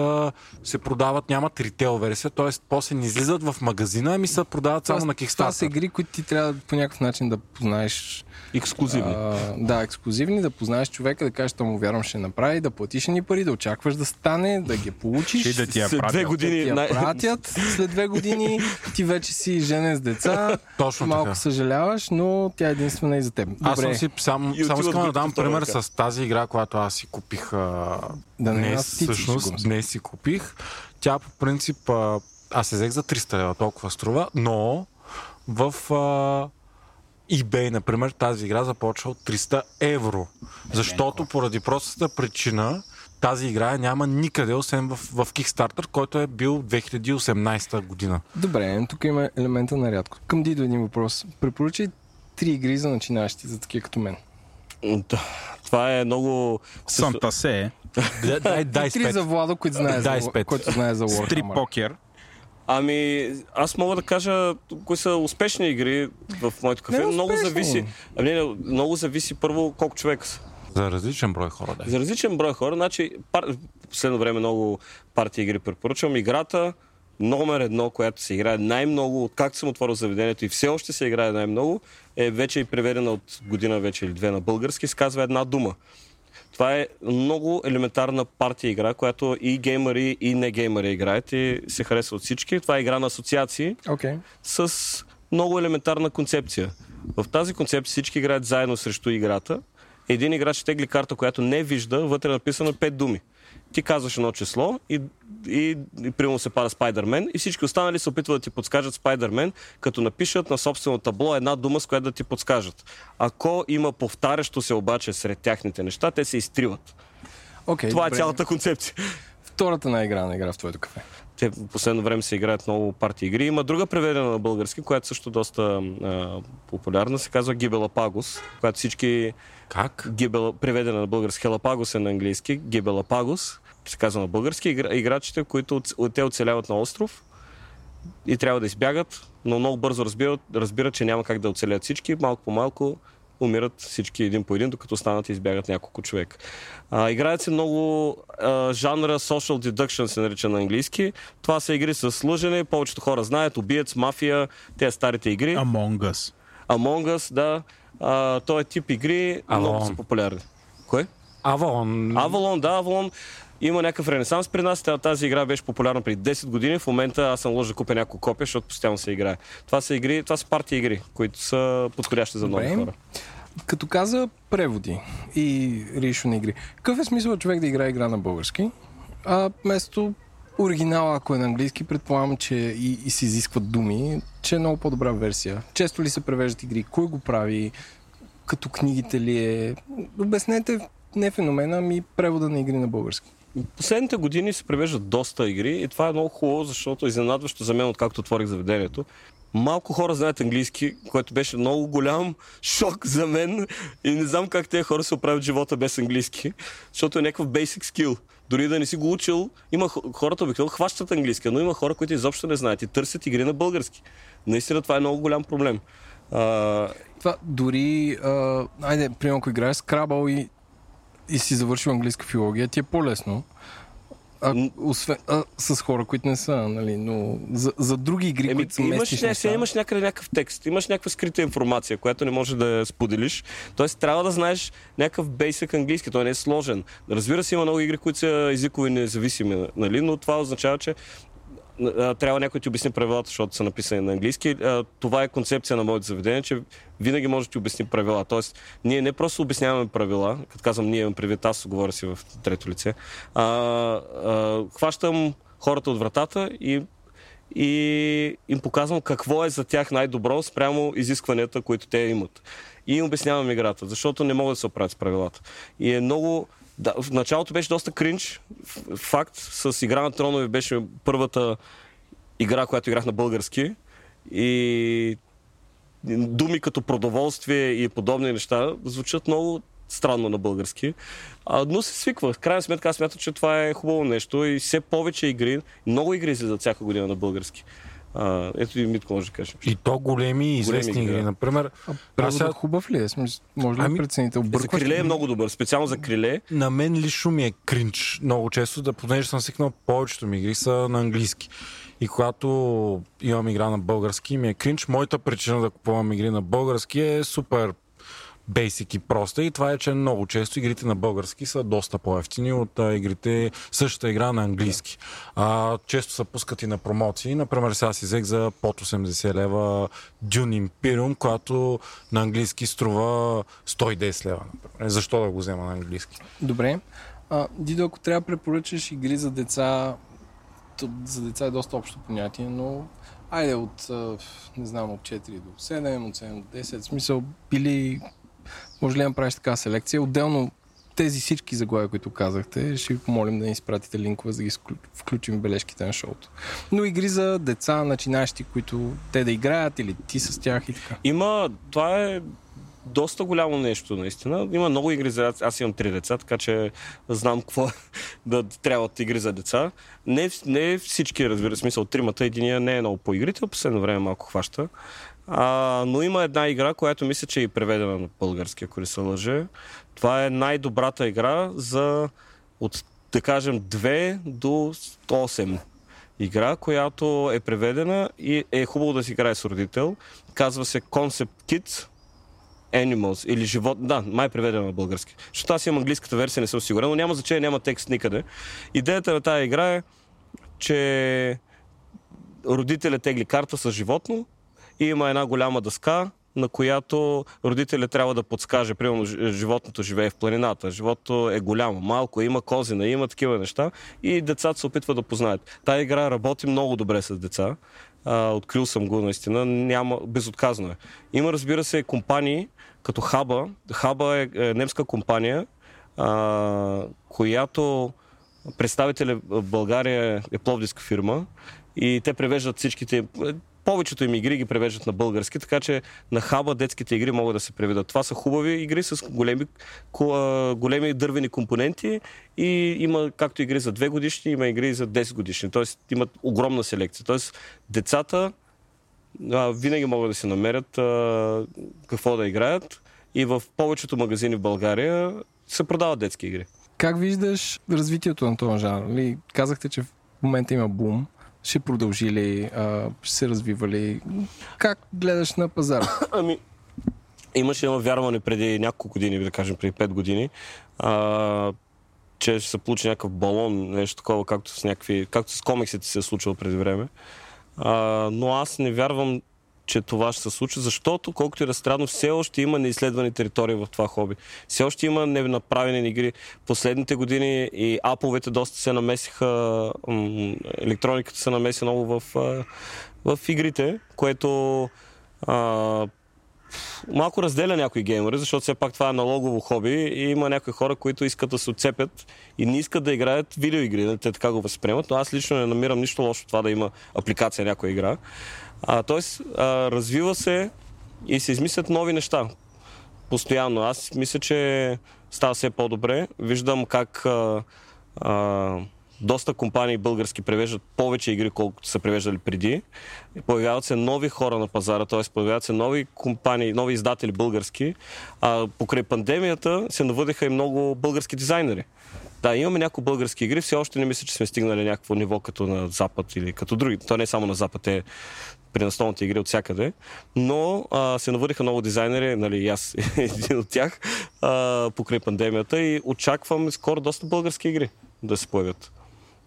се продават нямат ритейл версия, т.е. после не излизат в магазина, ами се продават само на Това са кикстартер. игри, които ти трябва по някакъв начин да познаеш. Ексклюзивни. А, да, ексклюзивни, да познаеш човека, да кажеш, му вярвам, ще направи, да платиш ни пари, да очакваш да стане, да ги получиш. И да ти я След две години да ти я пратят след две години, ти вече си женен с деца, [laughs] Точно малко така. съжаляваш, но тя е единствена и за теб. Аз Добре, съм си, сам, само искам да дам пример с тази игра, която аз си купих а, Да, не, днес, аз всъщност, днес си купих. Тя по принцип, а, аз се взех за 300 лева, толкова струва, но в а, eBay, например, тази игра започва от 300 евро. Защото поради простата причина тази игра няма никъде, освен в, в Kickstarter, който е бил 2018 година. Добре, тук има елемента на рядко. Към Дидо един въпрос. Препоръчай три игри за начинащи, за такива като мен. Да. Това е много... Санта се, Дай, дай, дай с три за Владо, който знае, Дай за, който знае за Warhammer. покер. Ами, аз мога да кажа кои са успешни игри в моето кафе. Не много зависи. Ами, много зависи първо колко човека са. За различен брой хора, да. За различен брой хора, значи, пар... последно време много партии игри препоръчвам. Играта номер едно, която се играе най-много, откакто съм отворил заведението и все още се играе най-много, е вече и преведена от година вече или две на български, се казва една дума. Това е много елементарна партия игра, която и геймери, и не геймери играят и се харесва от всички. Това е игра на асоциации Окей. с много елементарна концепция. В тази концепция всички играят заедно срещу играта. Един играч тегли карта, която не вижда, вътре е написано 5 думи. Ти казваш едно число и, и, и примерно се пада Спайдермен и всички останали се опитват да ти подскажат Спайдермен, като напишат на собствено табло една дума, с която да ти подскажат. Ако има повтарящо се обаче сред тяхните неща, те се изтриват. Окей, Това е добре. цялата концепция. Втората най-играна игра в твоето кафе. Те в последно време се играят много партии игри. Има друга преведена на български, която също доста а, популярна, се казва Гибелапагос, която всички Как? Гибела, преведена на български Хелапагос е на английски, Гибелапагос, се казва на български, игра, играчите, които те оцеляват на остров и трябва да избягат, но много бързо разбират, разбират, че няма как да оцелят всички, малко по малко умират всички един по един, докато станат и избягат няколко човека. А, играят се много а, жанра social deduction се нарича на английски. Това са игри с лъжене, повечето хора знаят, убиец, мафия, те старите игри. Among Us. Among Us, да. А, той е тип игри, много Avalon. са популярни. Кое? Авалон. Авалон, да, Авалон има някакъв ренесанс при нас. Тази игра беше популярна преди 10 години. В момента аз съм ложил да купя няколко копия, защото постоянно се играе. Това са игри, това са партии игри, които са подходящи за Добре. хора. Като каза преводи и ришо на игри, какъв е смисъл човек да играе игра на български, а вместо оригинала, ако е на английски, предполагам, че и, и се изискват думи, че е много по-добра версия. Често ли се превеждат игри? Кой го прави? Като книгите ли е? Обяснете не феномена, ами превода на игри на български. Последните години се превеждат доста игри и това е много хубаво, защото е изненадващо за мен, откакто отворих заведението. Малко хора знаят английски, което беше много голям шок за мен и не знам как тези хора се оправят живота без английски, защото е някакъв basic skill. Дори да не си го учил, има хората обикновено хващат английски, но има хора, които изобщо не знаят и търсят игри на български. Наистина това е много голям проблем. А... Това дори, а, айде, примерно ако играеш Scrabble и, и си завършил английска филология, ти е по-лесно. А, освен, а, с хора, които не са, нали, но за, за други игри, Еми, които са имаш, не, сега имаш някъде някакъв текст, имаш някаква скрита информация, която не може да я споделиш. Тоест трябва да знаеш някакъв бейсък английски, той не е сложен. Разбира се, има много игри, които са езикови независими, нали, но това означава, че трябва някой да ти обясни правилата, защото са написани на английски. Това е концепция на моето заведение, че винаги може да ти обясни правила. Тоест, ние не просто обясняваме правила, като казвам ние имам предвид, аз говоря си в трето лице, а, а, хващам хората от вратата и и им показвам какво е за тях най-добро спрямо изискванията, които те имат. И им обяснявам играта, защото не могат да се оправят с правилата. И е много да, в началото беше доста кринч. Факт, с Игра на тронове беше първата игра, която играх на български. И думи като продоволствие и подобни неща звучат много странно на български. А, но се свиква. В крайна сметка аз смятам, че това е хубаво нещо и все повече игри, много игри за всяка година на български. А, ето и Митко може да каже. И то големи и известни големи, игри. Да. Например, а сега... хубав ли е? Може ли ами... да прецените? За криле е много добър. Специално за криле. На мен лично ми е кринч много често, да понеже съм свикнал, повечето ми игри са на английски. И когато имам игра на български, ми е кринч. Моята причина да купувам игри на български е супер бейсик и проста и това е, че много често игрите на български са доста по-ефтини от а, игрите, същата игра на английски. А, често се пускат и на промоции. Например, сега си взех за под 80 лева Dune Imperium, която на английски струва 110 лева. Например. Защо да го взема на английски? Добре. А, Дидо, ако трябва да препоръчаш игри за деца, за деца е доста общо понятие, но айде от, не знам, от 4 до 7, от 7 до 10, в смисъл били може ли да направиш така селекция? Отделно тези всички заглавия, които казахте, ще ви помолим да ни изпратите линкове, за да ги включим в бележките на шоуто. Но игри за деца, начинащи, които те да играят или ти с тях и така. Има, това е доста голямо нещо, наистина. Има много игри за Аз имам три деца, така че знам какво [laughs] да трябват игри за деца. Не, не всички, разбира смисъл, тримата. Единия не е много по игрите, последно време малко хваща. А, но има една игра, която мисля, че е преведена на български, ако не се лъже. Това е най-добрата игра за от, да кажем, 2 до 8 игра, която е преведена и е хубаво да си играе с родител. Казва се Concept Kids Animals или живот. Да, май е преведена на български. Защото аз имам английската версия, не съм сигурен, но няма значение, няма текст никъде. Идеята на тази игра е, че родителят тегли карта с животно и има една голяма дъска, на която родителят трябва да подскаже. Примерно, животното живее в планината. Животното е голямо, малко, има козина, има такива неща и децата се опитват да познаят. Тая игра работи много добре с деца. А, открил съм го наистина. Няма, безотказно е. Има, разбира се, компании като Хаба. Хаба е, е немска компания, а, която представителя в България е пловдивска фирма и те превеждат всичките повечето им игри ги превеждат на български, така че на хаба детските игри могат да се преведат. Това са хубави игри с големи, големи дървени компоненти и има както игри за 2 годишни, има игри за 10 годишни. Тоест имат огромна селекция. Тоест децата а, винаги могат да се намерят а, какво да играят и в повечето магазини в България се продават детски игри. Как виждаш развитието на този жанр? Ли, казахте, че в момента има бум. Ще продължи ли? А, ще се развива ли? Как гледаш на пазара? [coughs] Ами, имаше едно вярване преди няколко години, да кажем преди 5 години, а, че ще се получи някакъв балон, нещо такова, както с някакви, както с комиксите се е случило преди време. А, но аз не вярвам, че това ще се случи, защото колкото и да странно, все още има неизследвани територии в това хоби. Все още има ненаправени игри. Последните години и аповете доста се намесиха, електрониката се намеси много в, в игрите, което а, малко разделя някои геймери, защото все пак това е налогово хоби и има някои хора, които искат да се отцепят и не искат да играят видеоигри. Те така го възприемат, но аз лично не намирам нищо лошо това да има апликация някоя игра. А, тоест, а, развива се и се измислят нови неща. Постоянно. Аз мисля, че става все по-добре. Виждам как а, а, доста компании български превеждат повече игри, колкото са превеждали преди. Появяват се нови хора на пазара, т.е. появяват се нови компании, нови издатели български. А покрай пандемията се навъдиха и много български дизайнери. Да, имаме някои български игри, все още не мисля, че сме стигнали някакво ниво като на Запад или като други. То не е само на Запад, е при настолните игри от всякъде, но а, се навъдиха много дизайнери, нали, и аз [laughs] един от тях, а, покрай пандемията и очаквам скоро доста български игри да се появят.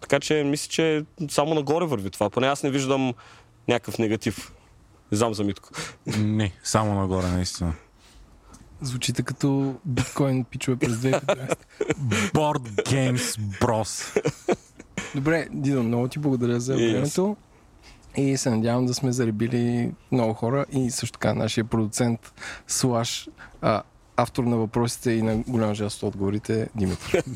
Така че мисля, че само нагоре върви това. Поне аз не виждам някакъв негатив. Не знам за Митко. Не, само нагоре, наистина. Звучите като биткоин пичове през 2015. Board Games Bros. Добре, Дидо, много ти благодаря за времето. И се надявам да сме заребили много хора и също така нашия продуцент Слаш, а, автор на въпросите и на голяма част от отговорите, Димитър. [laughs]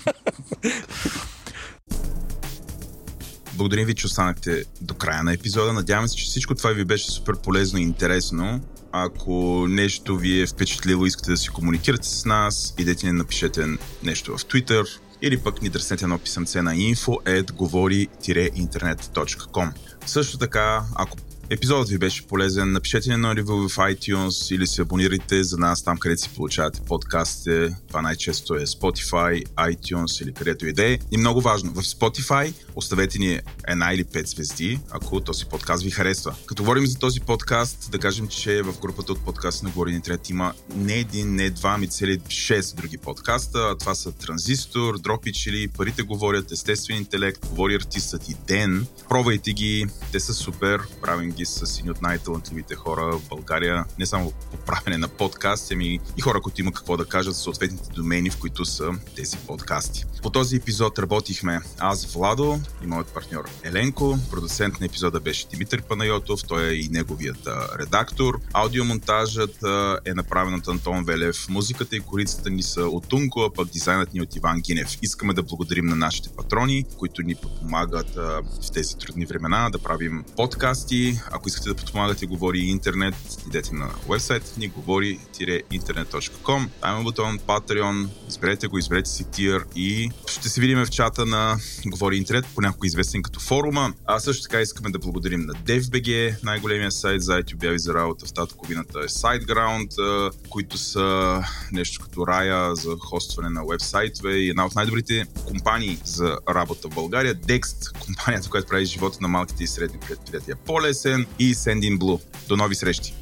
Благодарим ви, че останахте до края на епизода. Надявам се, че всичко това ви беше супер полезно и интересно. Ако нещо ви е впечатлило, искате да си комуникирате с нас, идете ни напишете нещо в Twitter или пък ни дръснете едно писъмце на info.govori-internet.com Също така, ако епизодът ви беше полезен, напишете едно ревю в iTunes или се абонирайте за нас там, където си получавате подкастите. Това най-често е Spotify, iTunes или където и да е. И много важно, в Spotify оставете ни една или пет звезди, ако този подкаст ви харесва. Като говорим за този подкаст, да кажем, че в групата от подкаст на Говори Интернет има не един, не два, ми цели шест други подкаста. Това са Транзистор, Дропич или Парите говорят, Естествен интелект, Говори артистът и Ден. Пробвайте ги, те са супер, правим ги с едни от най-талантливите хора в България, не само по правене на подкасти, ами и хора, които има какво да кажат за съответните домени, в които са тези подкасти. По този епизод работихме аз, Владо и моят партньор Еленко. Продуцент на епизода беше Димитър Панайотов, той е и неговият редактор. Аудиомонтажът е направен от Антон Велев. Музиката и корицата ни са от Тунко, а пък дизайнът ни е от Иван Гинев. Искаме да благодарим на нашите патрони, които ни подпомагат в тези трудни времена да правим подкасти. Ако искате да подпомагате Говори Интернет, идете на вебсайт ни говори-интернет.com. Там има бутон Patreon, изберете го, изберете си тир и ще се видим в чата на Говори Интернет, понякога известен като форума. А също така искаме да благодарим на DevBG, най-големия сайт за IT обяви за работа в татковината е SiteGround, които са нещо като рая за хостване на вебсайтове и една от най-добрите компании за работа в България. Dext, компанията, която прави живота на малките и средни предприятия по-лесен и Sending Blue. До нови срещи!